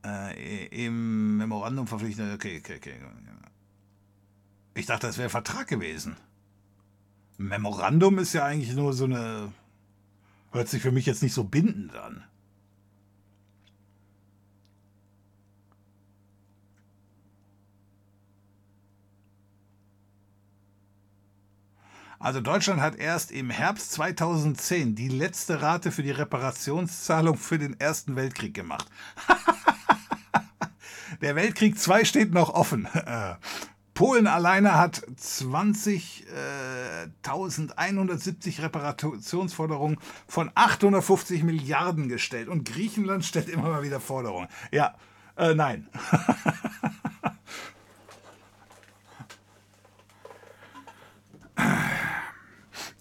Äh, Im Memorandum verpflichtet. Okay, okay, okay. Ich dachte, das wäre Vertrag gewesen. Memorandum ist ja eigentlich nur so eine. Hört sich für mich jetzt nicht so bindend an. Also Deutschland hat erst im Herbst 2010 die letzte Rate für die Reparationszahlung für den Ersten Weltkrieg gemacht. (laughs) Der Weltkrieg 2 steht noch offen. (laughs) Polen alleine hat 20.170 äh, Reparationsforderungen von 850 Milliarden gestellt und Griechenland stellt immer mal wieder Forderungen. Ja, äh, nein. (laughs)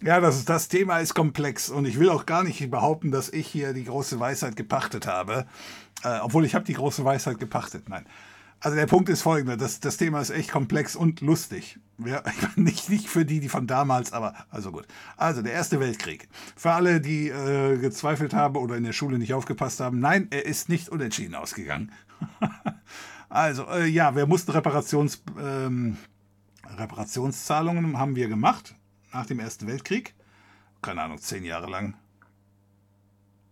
Ja, das, das Thema ist komplex und ich will auch gar nicht behaupten, dass ich hier die große Weisheit gepachtet habe. Äh, obwohl ich habe die große Weisheit gepachtet. Nein. Also der Punkt ist folgender, das, das Thema ist echt komplex und lustig. Ja, (laughs) nicht, nicht für die, die von damals, aber also gut. Also der Erste Weltkrieg. Für alle, die äh, gezweifelt haben oder in der Schule nicht aufgepasst haben, nein, er ist nicht unentschieden ausgegangen. (laughs) also äh, ja, wir mussten Reparations, ähm, Reparationszahlungen haben wir gemacht nach dem Ersten Weltkrieg. Keine Ahnung, zehn Jahre lang.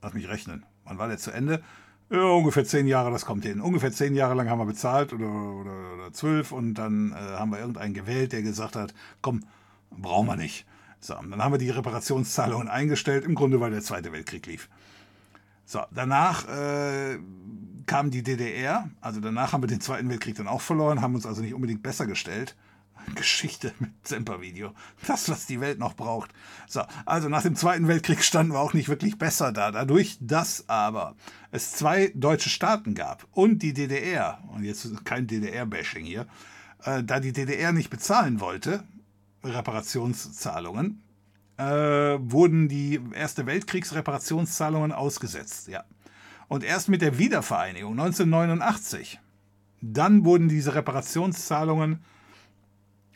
Lass mich rechnen. Wann war der zu Ende? Ungefähr zehn Jahre, das kommt hin. Ungefähr zehn Jahre lang haben wir bezahlt oder, oder, oder zwölf und dann äh, haben wir irgendeinen gewählt, der gesagt hat, komm, brauchen wir nicht. So, dann haben wir die Reparationszahlungen eingestellt, im Grunde, weil der Zweite Weltkrieg lief. So, danach äh, kam die DDR, also danach haben wir den Zweiten Weltkrieg dann auch verloren, haben uns also nicht unbedingt besser gestellt. Geschichte mit Semper-Video. Das, was die Welt noch braucht. So, also nach dem Zweiten Weltkrieg standen wir auch nicht wirklich besser da. Dadurch, dass aber es zwei deutsche Staaten gab und die DDR, und jetzt kein DDR-Bashing hier, äh, da die DDR nicht bezahlen wollte, Reparationszahlungen, äh, wurden die Erste Weltkriegsreparationszahlungen ausgesetzt. Ja. Und erst mit der Wiedervereinigung 1989, dann wurden diese Reparationszahlungen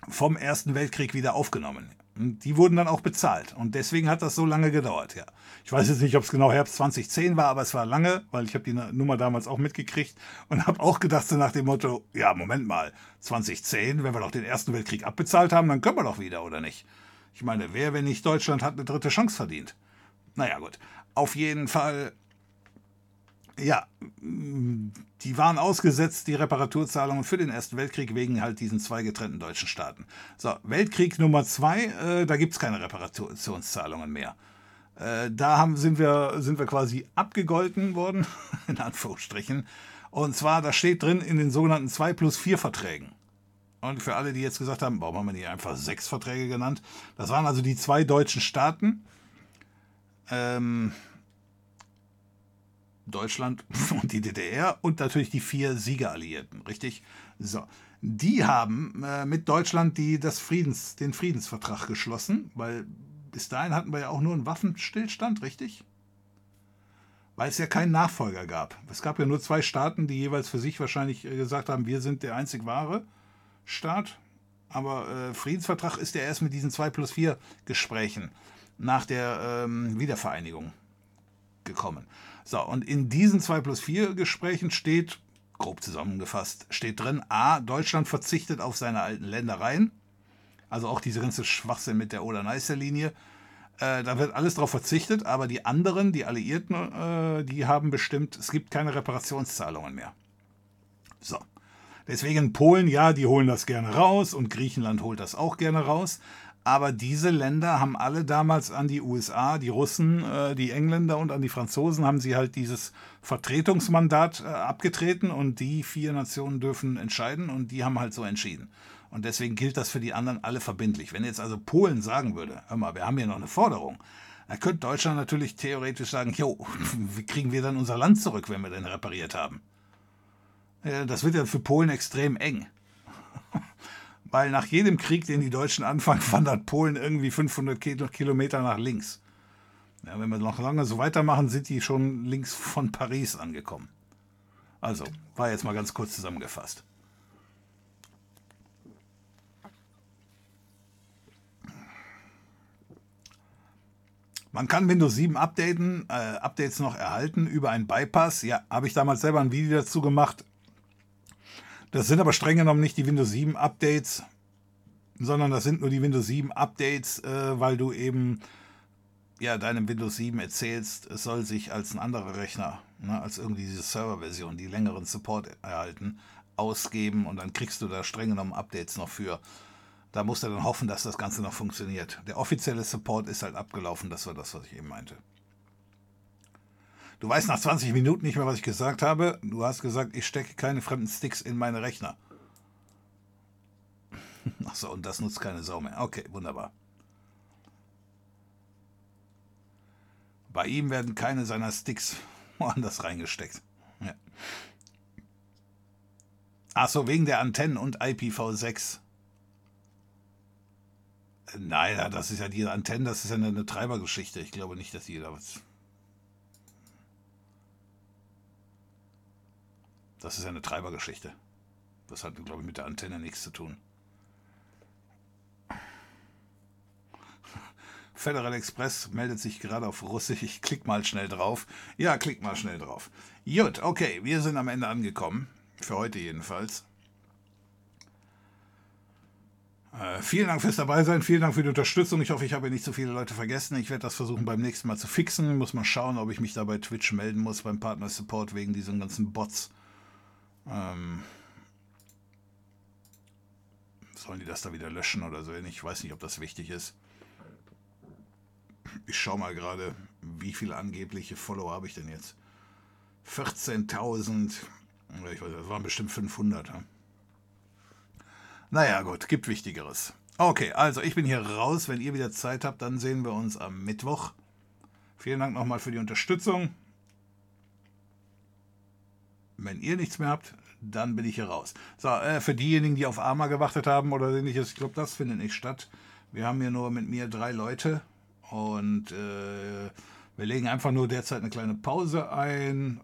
vom Ersten Weltkrieg wieder aufgenommen. Die wurden dann auch bezahlt. Und deswegen hat das so lange gedauert, ja. Ich weiß jetzt nicht, ob es genau Herbst 2010 war, aber es war lange, weil ich habe die Nummer damals auch mitgekriegt und habe auch gedacht, so nach dem Motto, ja, Moment mal, 2010, wenn wir doch den Ersten Weltkrieg abbezahlt haben, dann können wir doch wieder, oder nicht? Ich meine, wer, wenn nicht Deutschland, hat eine dritte Chance verdient? Naja, gut. Auf jeden Fall ja, die waren ausgesetzt, die Reparaturzahlungen für den Ersten Weltkrieg, wegen halt diesen zwei getrennten deutschen Staaten. So, Weltkrieg Nummer zwei, äh, da gibt es keine Reparationszahlungen mehr. Äh, da haben, sind, wir, sind wir quasi abgegolten worden, (laughs) in Anführungsstrichen. Und zwar, da steht drin in den sogenannten 2 plus 4 Verträgen. Und für alle, die jetzt gesagt haben, warum haben wir die einfach sechs Verträge genannt? Das waren also die zwei deutschen Staaten. Ähm, Deutschland (laughs) und die DDR und natürlich die vier Siegeralliierten, richtig? So. Die haben äh, mit Deutschland die, das Friedens, den Friedensvertrag geschlossen, weil bis dahin hatten wir ja auch nur einen Waffenstillstand, richtig? Weil es ja keinen Nachfolger gab. Es gab ja nur zwei Staaten, die jeweils für sich wahrscheinlich äh, gesagt haben, wir sind der einzig wahre Staat. Aber äh, Friedensvertrag ist ja erst mit diesen 2 plus 4 Gesprächen nach der ähm, Wiedervereinigung gekommen. So, und in diesen 2 plus 4 Gesprächen steht, grob zusammengefasst, steht drin, a, Deutschland verzichtet auf seine alten Ländereien, also auch diese ganze Schwachsinn mit der Oder-Neißer-Linie, äh, da wird alles darauf verzichtet, aber die anderen, die Alliierten, äh, die haben bestimmt, es gibt keine Reparationszahlungen mehr. So. Deswegen Polen, ja, die holen das gerne raus und Griechenland holt das auch gerne raus. Aber diese Länder haben alle damals an die USA, die Russen, äh, die Engländer und an die Franzosen haben sie halt dieses Vertretungsmandat äh, abgetreten und die vier Nationen dürfen entscheiden und die haben halt so entschieden. Und deswegen gilt das für die anderen alle verbindlich. Wenn jetzt also Polen sagen würde, hör mal, wir haben hier noch eine Forderung, dann könnte Deutschland natürlich theoretisch sagen, jo, (laughs) wie kriegen wir dann unser Land zurück, wenn wir den repariert haben? Das wird ja für Polen extrem eng (laughs) weil nach jedem Krieg, den die Deutschen anfangen, (laughs) wandert Polen irgendwie 500 Kilometer nach links. Ja, wenn wir noch lange so weitermachen, sind die schon links von Paris angekommen. Also, war jetzt mal ganz kurz zusammengefasst. Man kann Windows 7 updaten, äh, Updates noch erhalten über einen Bypass. Ja, habe ich damals selber ein Video dazu gemacht. Das sind aber streng genommen nicht die Windows 7 Updates, sondern das sind nur die Windows 7 Updates, äh, weil du eben ja, deinem Windows 7 erzählst, es soll sich als ein anderer Rechner, ne, als irgendwie diese Serverversion, die längeren Support erhalten, ausgeben und dann kriegst du da streng genommen Updates noch für. Da musst du dann hoffen, dass das Ganze noch funktioniert. Der offizielle Support ist halt abgelaufen, das war das, was ich eben meinte. Du weißt nach 20 Minuten nicht mehr, was ich gesagt habe. Du hast gesagt, ich stecke keine fremden Sticks in meine Rechner. Achso, und das nutzt keine Sau mehr. Okay, wunderbar. Bei ihm werden keine seiner Sticks woanders reingesteckt. Ja. Achso, wegen der Antennen und IPv6. Nein, das ist ja die Antennen, das ist ja eine, eine Treibergeschichte. Ich glaube nicht, dass jeder was Das ist ja eine Treibergeschichte. Das hat, glaube ich, mit der Antenne nichts zu tun. Federal Express meldet sich gerade auf Russisch. Ich klick mal schnell drauf. Ja, klick mal schnell drauf. Gut, okay, wir sind am Ende angekommen. Für heute jedenfalls. Äh, vielen Dank fürs Dabeisein, vielen Dank für die Unterstützung. Ich hoffe, ich habe nicht so viele Leute vergessen. Ich werde das versuchen beim nächsten Mal zu fixen. Ich muss mal schauen, ob ich mich da bei Twitch melden muss beim Partner Support wegen diesen ganzen Bots. Ähm, sollen die das da wieder löschen oder so? Ich weiß nicht, ob das wichtig ist. Ich schaue mal gerade, wie viele angebliche Follower habe ich denn jetzt? 14.000. Ich weiß, das waren bestimmt 500. Ja? Naja, gut, gibt Wichtigeres. Okay, also ich bin hier raus. Wenn ihr wieder Zeit habt, dann sehen wir uns am Mittwoch. Vielen Dank nochmal für die Unterstützung. Wenn ihr nichts mehr habt, dann bin ich hier raus. So, äh, für diejenigen, die auf Arma gewartet haben oder ähnliches, ich glaube, das findet nicht statt. Wir haben hier nur mit mir drei Leute und äh, wir legen einfach nur derzeit eine kleine Pause ein.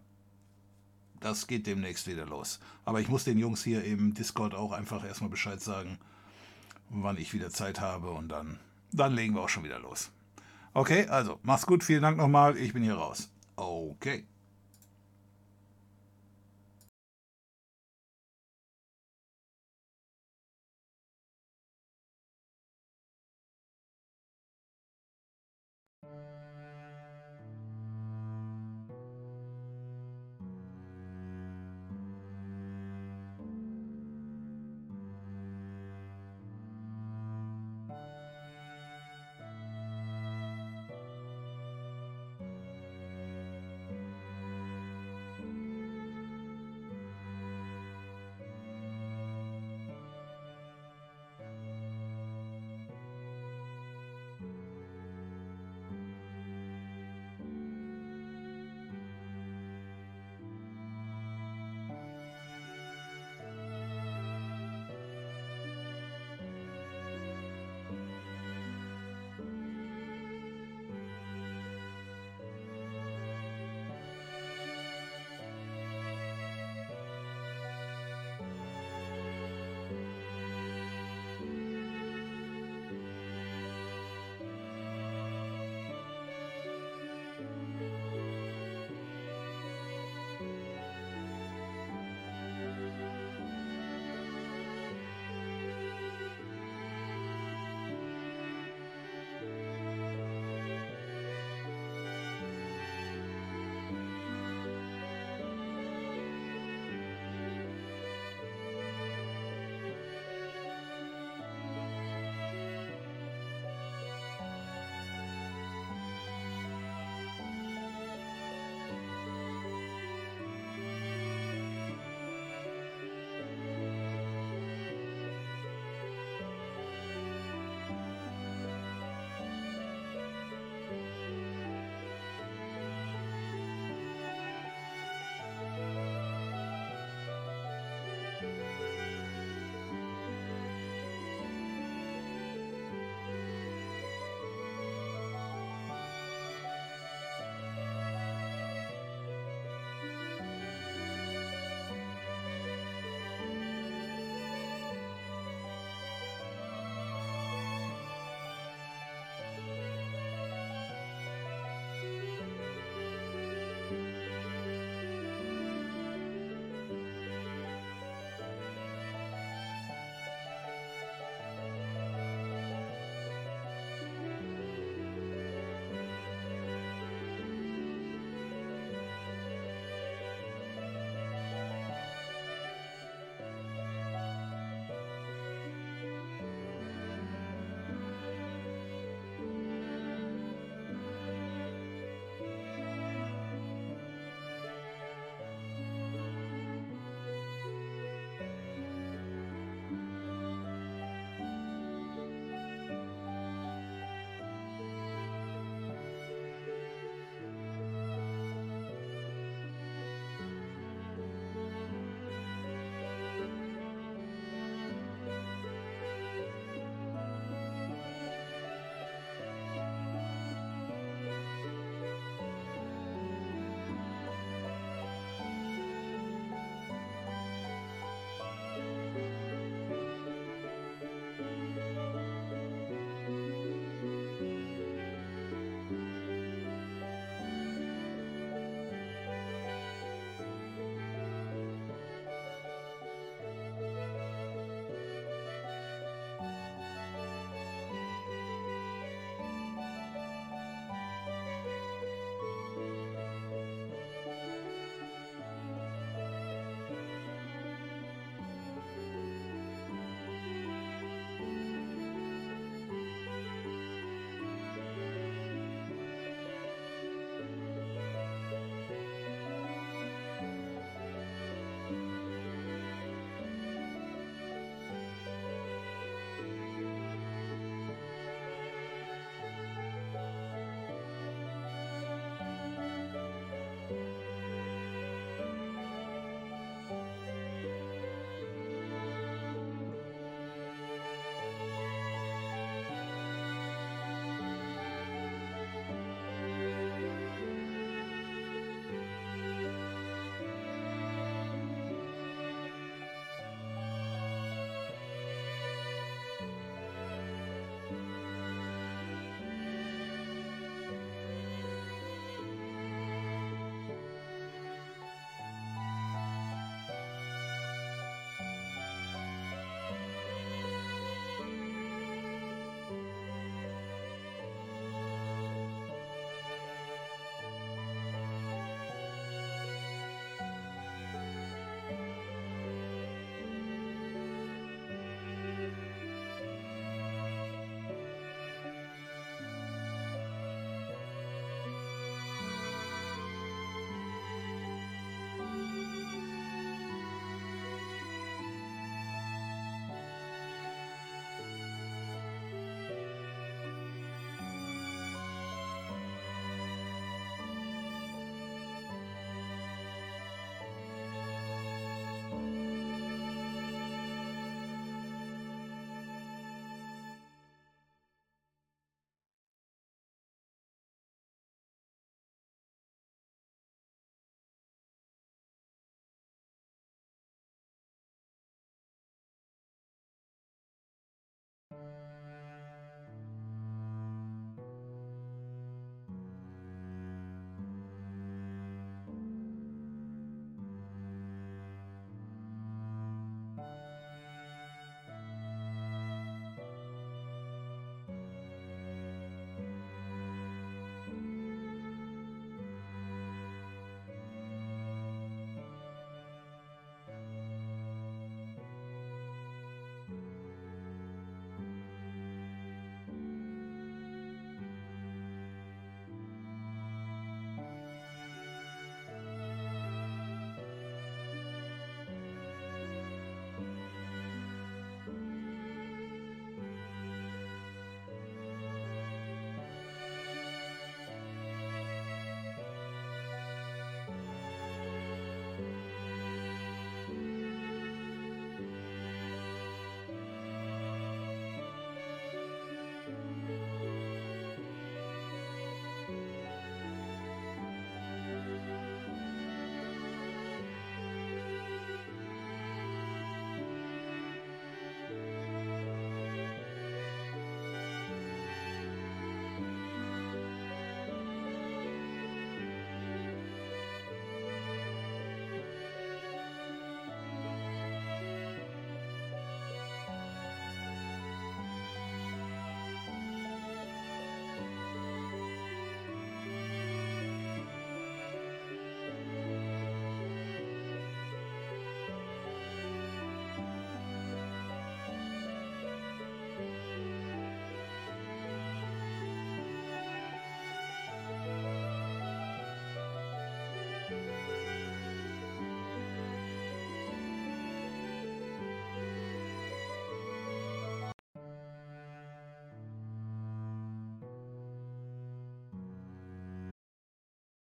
Das geht demnächst wieder los. Aber ich muss den Jungs hier im Discord auch einfach erstmal Bescheid sagen, wann ich wieder Zeit habe und dann, dann legen wir auch schon wieder los. Okay, also mach's gut, vielen Dank nochmal, ich bin hier raus. Okay.